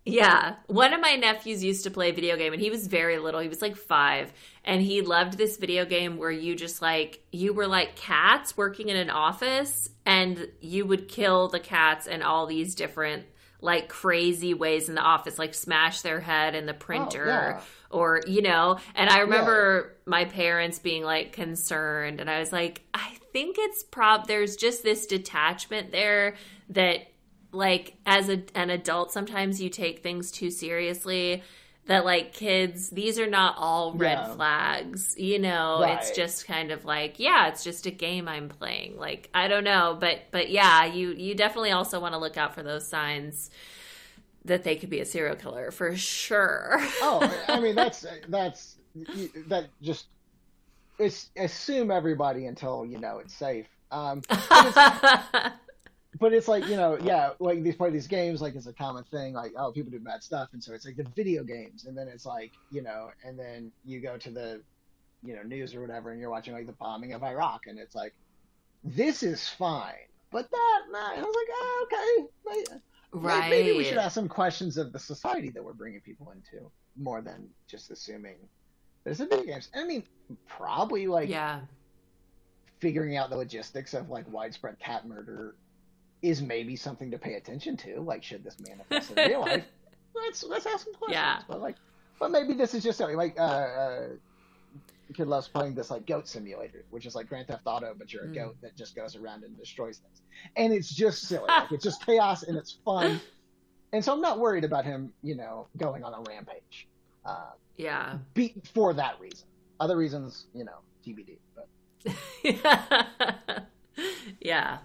[SPEAKER 5] Yeah. One of my nephews used to play a video game and he was very little. He was like five. And he loved this video game where you just like, you were like cats working in an office and you would kill the cats in all these different, like crazy ways in the office, like smash their head in the oh, printer
[SPEAKER 6] yeah.
[SPEAKER 5] or, you know. And I remember my parents being like concerned. And I was like, I think it's prob, there's just this detachment there that like as a, an adult sometimes you take things too seriously that like kids these are not all red
[SPEAKER 6] Yeah.
[SPEAKER 5] flags you know it's just kind of like yeah it's just a game i'm playing like i don't know but but yeah you you definitely also want to look out for those signs that they could be a serial killer for sure *laughs*
[SPEAKER 6] Oh, I mean that's that's that just it's assume everybody until you know it's safe. Um, *laughs* but it's like you know, yeah, like these play these games, like it's a common thing. Like oh, people do bad stuff, and so it's like the video games, and then it's like you know, and then you go to the you know news or whatever, and you're watching like the bombing of Iraq, and it's like this is fine, but that nah. I was like, oh, okay,
[SPEAKER 5] right
[SPEAKER 6] Maybe we should ask some questions of the society that we're bringing people into, more than just assuming there's a video games. I mean, probably like
[SPEAKER 5] yeah
[SPEAKER 6] figuring out the logistics of like widespread cat murder is maybe something to pay attention to. Like, should this manifest in real life? *laughs* Let's let's ask some questions.
[SPEAKER 5] Yeah.
[SPEAKER 6] But like, but maybe this is just something like uh, uh, kid loves playing this like goat simulator, which is like Grand Theft Auto, but you're a
[SPEAKER 5] Mm.
[SPEAKER 6] goat that just goes around and destroys things, and it's just silly. like, it's just chaos and it's fun. And so I'm not worried about him, you know, going on a rampage. Uh,
[SPEAKER 5] yeah
[SPEAKER 6] be, for that reason. Other reasons, you know, TBD. But *laughs*
[SPEAKER 5] yeah.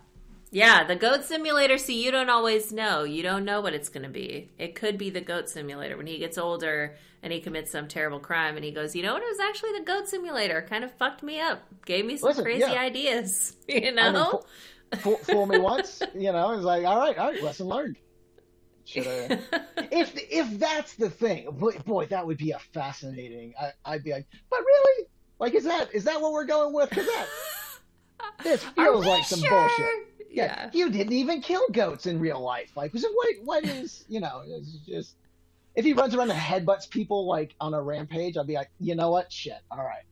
[SPEAKER 5] Yeah, the goat simulator, see, you don't always know. You don't know what it's going to be. It could be the goat simulator when he gets older and he commits some terrible crime and he goes, you know what? It was actually the goat simulator. Kind of fucked me up. Gave me some
[SPEAKER 6] Listen,
[SPEAKER 5] crazy
[SPEAKER 6] yeah.
[SPEAKER 5] ideas. *laughs* You
[SPEAKER 6] I
[SPEAKER 5] know?
[SPEAKER 6] mean, fool, fool, me once, you know, it's like, all right, all right, lesson learned. Should *laughs* if if that's the thing, boy, boy, that would be a fascinating. I, I'd be like, but really, like, is that is that what we're going with? Because that this feels like some
[SPEAKER 5] sure?
[SPEAKER 6] bullshit.
[SPEAKER 5] Yeah.
[SPEAKER 6] you didn't even kill goats in real life. Like, so what? What is you know? It's just if he runs around and headbutts people like on a rampage, I'd be like, you know what? Shit. All right.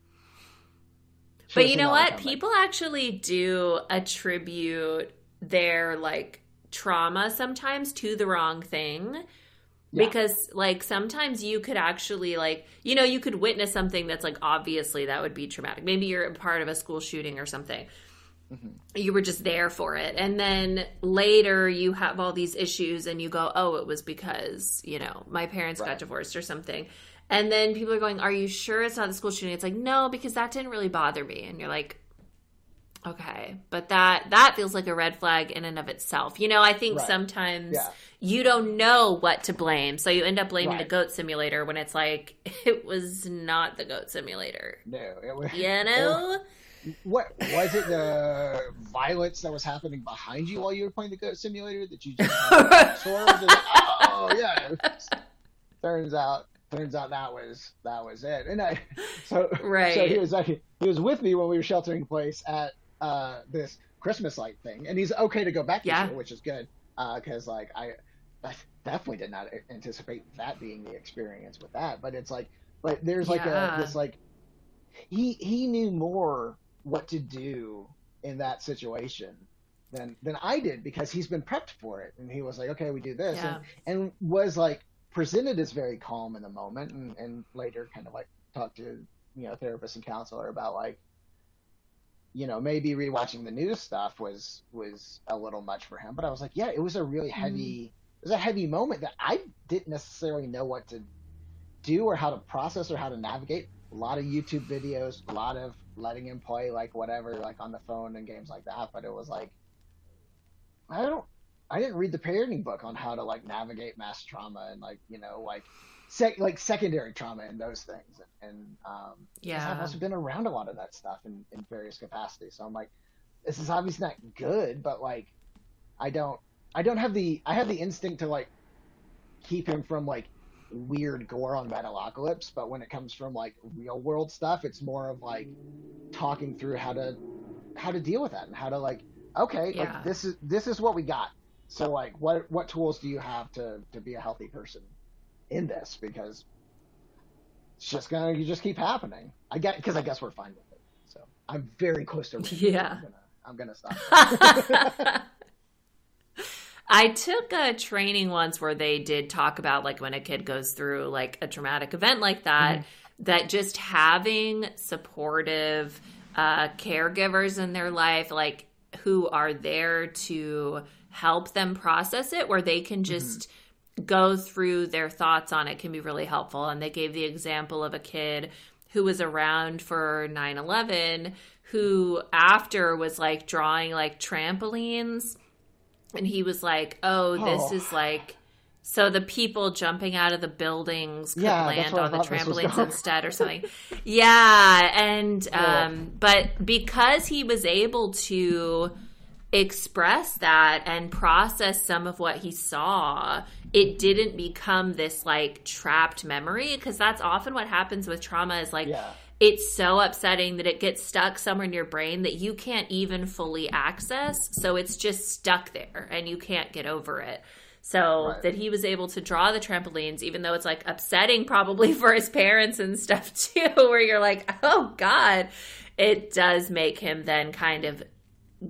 [SPEAKER 5] But
[SPEAKER 6] Should've
[SPEAKER 5] you know what? People actually do attribute their like trauma sometimes to the wrong thing.
[SPEAKER 6] Yeah.
[SPEAKER 5] Because like sometimes you could actually like you know you could witness something that's like obviously that would be traumatic. Maybe you're a part of a school shooting or something.
[SPEAKER 6] Mm-hmm.
[SPEAKER 5] You were just there for it. And then later you have all these issues and you go, "Oh, it was because, you know, my parents got divorced or something." And then people are going, "Are you sure it's not the school shooting?" It's like, "No, because that didn't really bother me." And you're like, "Okay, but that that feels like a red flag in and of itself." You know, I think
[SPEAKER 6] Right.
[SPEAKER 5] sometimes
[SPEAKER 6] Yeah.
[SPEAKER 5] you don't know what to blame, so you end up blaming the goat simulator when it's like *laughs* it was not the goat simulator.
[SPEAKER 6] No, it was.
[SPEAKER 5] You *laughs* know?
[SPEAKER 6] What was it? The violence that was happening behind you while you were playing the Goat Simulator that you just absorbed? *laughs* And, oh yeah. Turns out, turns out that was that was it. And I, so
[SPEAKER 5] Right.
[SPEAKER 6] So he was like, he was with me when we were sheltering in place at uh, this Christmas light thing, and he's okay to go back
[SPEAKER 5] Yeah.
[SPEAKER 6] year, which is good because like I, I definitely did not anticipate that being the experience with that. But it's like, but there's like
[SPEAKER 5] Yeah.
[SPEAKER 6] a this like he he knew more what to do in that situation than than I did because he's been prepped for it. And he was like okay we do this.
[SPEAKER 5] Yeah.
[SPEAKER 6] and, and was like presented as very calm in the moment and, and later kind of like talked to you know therapist and counselor about like you know maybe rewatching the news stuff was was a little much for him. But I was like yeah it was a really mm-hmm. heavy it was a heavy moment that I didn't necessarily know what to do or how to process or how to navigate. A lot of YouTube videos, a lot of letting him play like whatever, like on the phone and games like that. But it was like, I don't, I didn't read the parenting book on how to like navigate mass trauma and like you know like, sec- like secondary trauma and those things. And um,
[SPEAKER 5] Yeah.
[SPEAKER 6] I've also been around a lot of that stuff in in various capacities. So I'm like, this is obviously not good, but like, I don't, I don't have the, I have the instinct to like keep him from like weird gore on Metalocalypse, but when it comes from like real world stuff, it's more of like talking through how to how to deal with that and how to like okay,
[SPEAKER 5] Yeah.
[SPEAKER 6] like this is this is what we got. So like what what tools do you have to to be a healthy person in this because it's just gonna you just keep happening. I get because I guess we're fine with it. So I'm very close to *laughs*
[SPEAKER 5] Yeah.
[SPEAKER 6] I'm gonna, I'm gonna stop. *laughs*
[SPEAKER 5] I took a training once where they did talk about like when a kid goes through like a traumatic event like that, that just having supportive uh, caregivers in their life, like who are there to help them process it, where they can just go through their thoughts on it can be really helpful. And they gave the example of a kid who was around for 9 11 who after was like drawing like trampolines and he was like, "Oh, this
[SPEAKER 6] Oh.
[SPEAKER 5] is like." So the people jumping out of the buildings could
[SPEAKER 6] Yeah,
[SPEAKER 5] land on the
[SPEAKER 6] thought this was
[SPEAKER 5] trampolines instead, or something. yeah, and *laughs* um, but because he was able to express that and process some of what he saw, it didn't become this like trapped memory because that's often what happens with trauma. Is like
[SPEAKER 6] Yeah.
[SPEAKER 5] It's so upsetting that it gets stuck somewhere in your brain that you can't even fully access. So it's just stuck there and you can't get over it. So
[SPEAKER 6] Right.
[SPEAKER 5] that he was able to draw the trampolines, even though it's like upsetting probably *laughs* for his parents and stuff too, where you're like, oh God, it does make him then kind of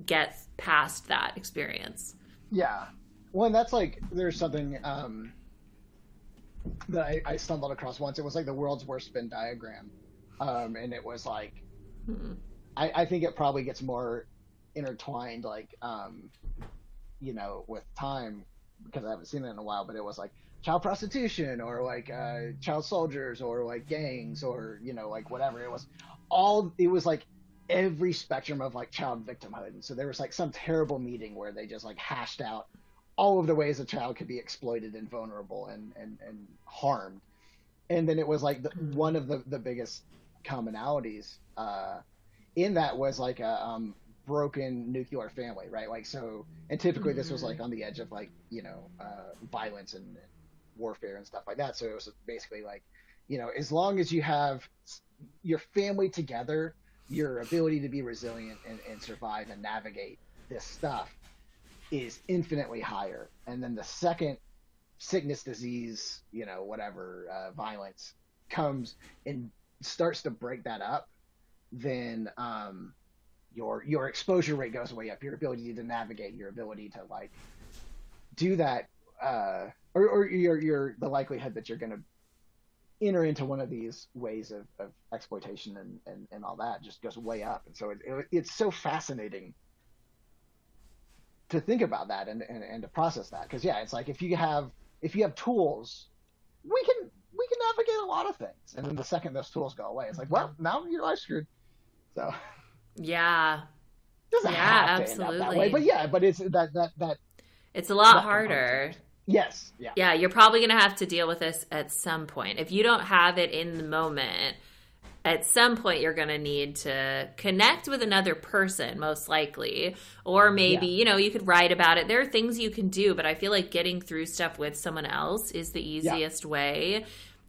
[SPEAKER 5] get past that experience.
[SPEAKER 6] Yeah. Well, and that's like there's something um, that I, I stumbled across once. It was like the world's worst Venn diagram, um, and it was like
[SPEAKER 5] Hmm.
[SPEAKER 6] I, I think it probably gets more intertwined, like um, you know, with time because I haven't seen it in a while. But it was like child prostitution or like uh, child soldiers or like gangs or you know like whatever it was all it was like every spectrum of like child victimhood and so there was like some terrible meeting where they just like hashed out all of the ways a child could be exploited and vulnerable and and, and harmed and then it was like the, one of the the biggest commonalities uh, in that was like a um, broken nuclear family, right? Like so, and typically this was like on the edge of like you know uh, violence and, and warfare and stuff like that. So it was basically like, you know, as long as you have your family together, your ability to be resilient and, and survive and navigate this stuff is infinitely higher. And then the second sickness, disease, you know, whatever, uh, violence comes and starts to break that up, then um, your your exposure rate goes way up. Your ability to navigate, your ability to like do that, uh, or, or your your the likelihood that you're going to enter into one of these ways of, of exploitation and, and, and all that just goes way up. And so it, it, it's so fascinating to think about that and, and, and to process that. Cause yeah, it's like if you have, if you have tools, we can, a lot of things. And then the second those tools go away, it's like, well, mm-hmm. now your life's screwed. So
[SPEAKER 5] Yeah.
[SPEAKER 6] it *laughs* doesn't
[SPEAKER 5] Yeah,
[SPEAKER 6] have to end up that
[SPEAKER 5] absolutely.
[SPEAKER 6] way, but yeah, but it's that, that, that,
[SPEAKER 5] It's a lot harder.
[SPEAKER 6] yes. Yeah.
[SPEAKER 5] Yeah, you're probably going to have to deal with this at some point. If you don't have it in the moment, at some point you're going to need to connect with another person, most likely. Or maybe, you know, you could write about it. There are things you can do, but I feel like getting through stuff with someone else is the easiest way.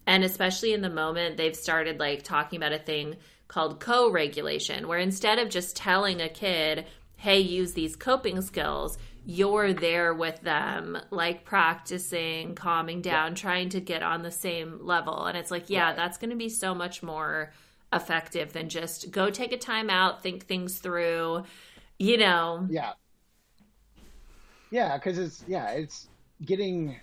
[SPEAKER 5] And especially in the moment, they've started like talking about a thing called co regulation, where instead of just telling a kid, hey, use these coping skills, you're there with them, like practicing, calming down, trying to get on the same level. And it's like, yeah,
[SPEAKER 6] Right.
[SPEAKER 5] that's going to be so much more effective than just go take a time out, think things through, you know.
[SPEAKER 6] Yeah. Yeah, because it's yeah, it's getting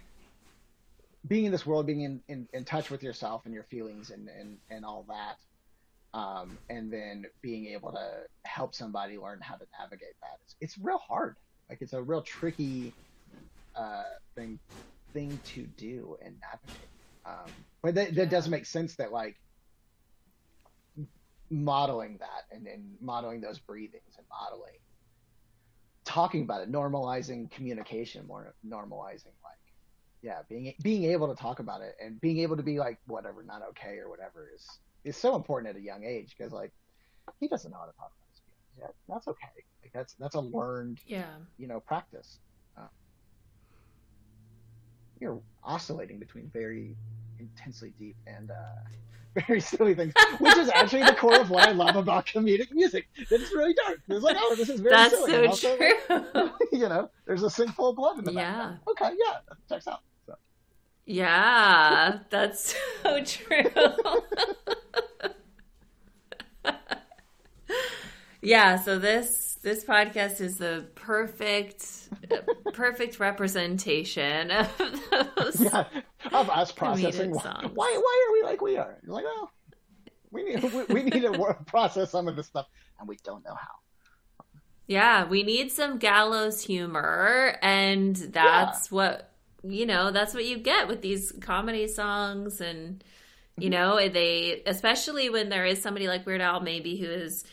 [SPEAKER 6] being in this world, being in, in, in touch with yourself and your feelings and, and, and all that. Um, and then being able to help somebody learn how to navigate that. It's, it's real hard. Like it's a real tricky uh, thing thing to do and navigate. Um, but that, that does make sense that like modeling that and, and modeling those breathings and modeling talking about it, normalizing communication, more normalizing like, yeah, being being able to talk about it and being able to be like, whatever, not okay or whatever is is so important at a young age because like he doesn't know how to talk about his feelings yet. That's okay. Like that's that's a learned
[SPEAKER 5] Yeah.
[SPEAKER 6] you know practice. Uh, you're oscillating between very intensely deep and uh, *laughs* very silly things, which is actually the core of what I love about comedic music. It's really dark. It's like, oh, this is very
[SPEAKER 5] That's
[SPEAKER 6] silly.
[SPEAKER 5] so
[SPEAKER 6] also,
[SPEAKER 5] true. *laughs*
[SPEAKER 6] you know, there's a sink full of blood in the
[SPEAKER 5] Yeah.
[SPEAKER 6] background. Okay, yeah, checks out.
[SPEAKER 5] Yeah, that's *laughs* so true. *laughs* yeah, so this this podcast is the perfect perfect representation of those.
[SPEAKER 6] yeah, of us processing why, why why are we like we are? You're like, well, we need we, we need to process some of this stuff, and we don't know how.
[SPEAKER 5] Yeah, we need some gallows humor and that's what you know, that's what you get with these comedy songs and you mm-hmm. know, they especially when there is somebody like Weird Al maybe who is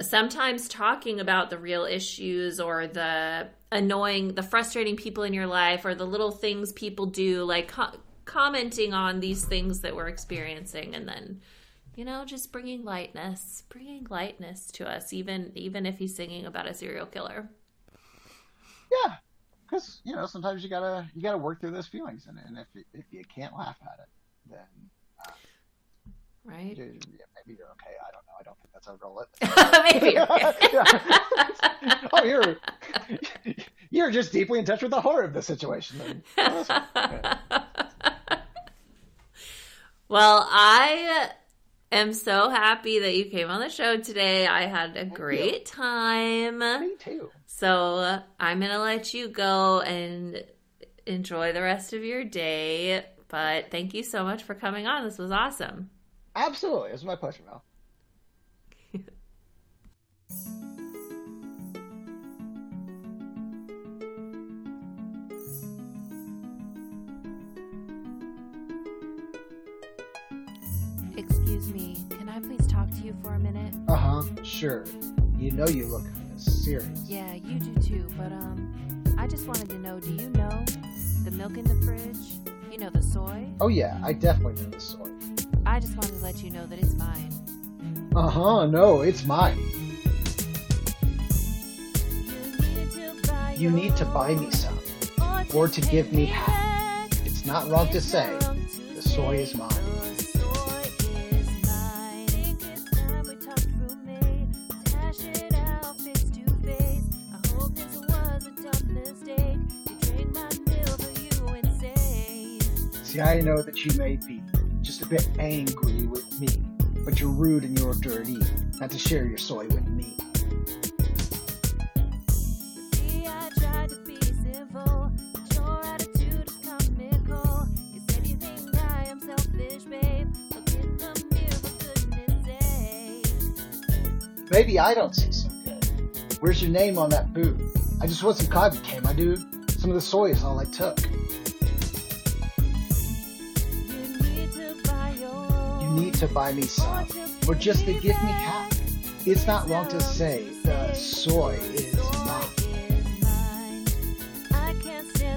[SPEAKER 5] sometimes talking about the real issues or the annoying the frustrating people in your life or the little things people do like co- commenting on these things that we're experiencing and then you know just bringing lightness bringing lightness to us even even if he's singing about a serial killer.
[SPEAKER 6] Yeah, because you know sometimes you gotta you gotta work through those feelings, and, and if you, if you can't laugh at it, then um,
[SPEAKER 5] right
[SPEAKER 6] you, yeah, maybe you're okay. I don't know. I don't think that's a real. *laughs*
[SPEAKER 5] maybe you're *laughs*
[SPEAKER 6] Yeah. oh, you're you're just deeply in touch with the horror of the situation. Oh, fine.
[SPEAKER 5] well i am so happy that you came on the show today i had a great time
[SPEAKER 6] Me too.
[SPEAKER 5] So I'm going to let you go and enjoy the rest of your day. But thank you so much for coming on. This was awesome.
[SPEAKER 6] Absolutely. It was my pleasure, Mel. Excuse me, can I please talk to you for a minute?
[SPEAKER 5] Uh huh, sure. You know you look kind of serious.
[SPEAKER 6] Yeah, you do too, but um, I just wanted to know do you know the milk in the fridge? You know, the soy?
[SPEAKER 5] Oh yeah, I definitely know the soy.
[SPEAKER 6] I just wanted to let you know that it's mine.
[SPEAKER 5] Uh huh. No, it's mine. You need to buy me some, or to give me half. It's not wrong to say the soy is mine. See, I know that you may be just a bit angry with me, but you're rude and you're dirty not to share your soy with me. Maybe I don't see so good. Where's your name on that boot? I just want some cotton, can my dude? Some of the soy is all I took. Need to buy me some, or just to give me half. It's not wrong to say the soy is mine.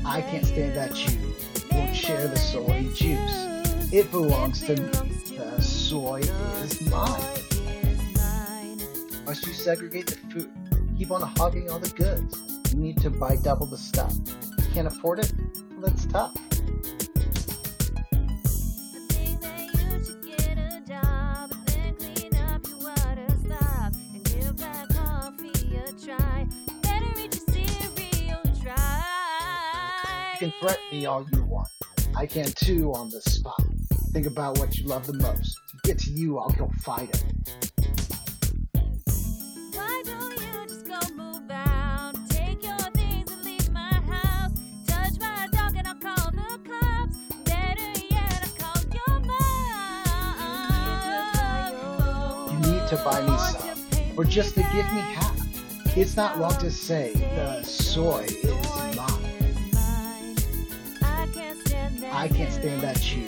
[SPEAKER 5] I can't stand that you won't share the soy juice. It belongs to me. The soy is mine. Must you segregate the food? Keep on hogging all the goods. You need to buy double the stuff. Can't afford it? Well, that's tough. Threaten me all you want. I can too on the spot. Think about what you love the most. To get to you, I'll go fight it.
[SPEAKER 6] You just go move out? Take your things and leave my house. Touch my dog and I'll call the cops. Better yet, I'll call your mom.
[SPEAKER 5] You need to buy me some, or just to give me half. It's not wrong to say the soy is I can't stand that you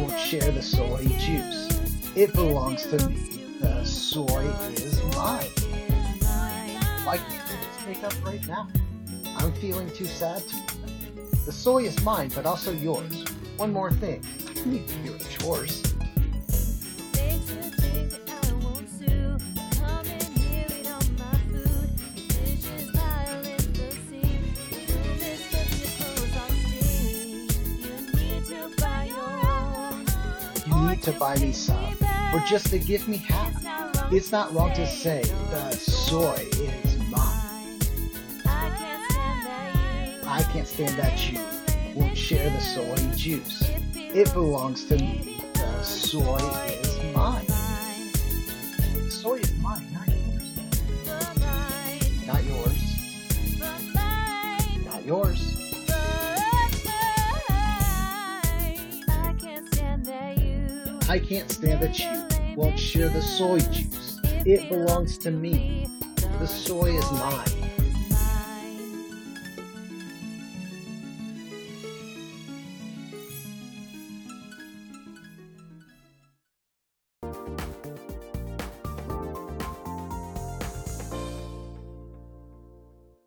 [SPEAKER 5] won't share the soy juice. It belongs to me. The soy is mine. You just make up right now? I'm feeling too sad to. The soy is mine, but also yours. One more thing. I need to do chores. To buy me some, or just to give me half. It's not wrong to say the soy is mine. I can't stand that you won't share the soy juice. It belongs to me. The soy is mine. The soy is mine, not yours. Not yours. Not yours. I can't stand that you won't share the soy juice. It belongs to me. The soy is mine.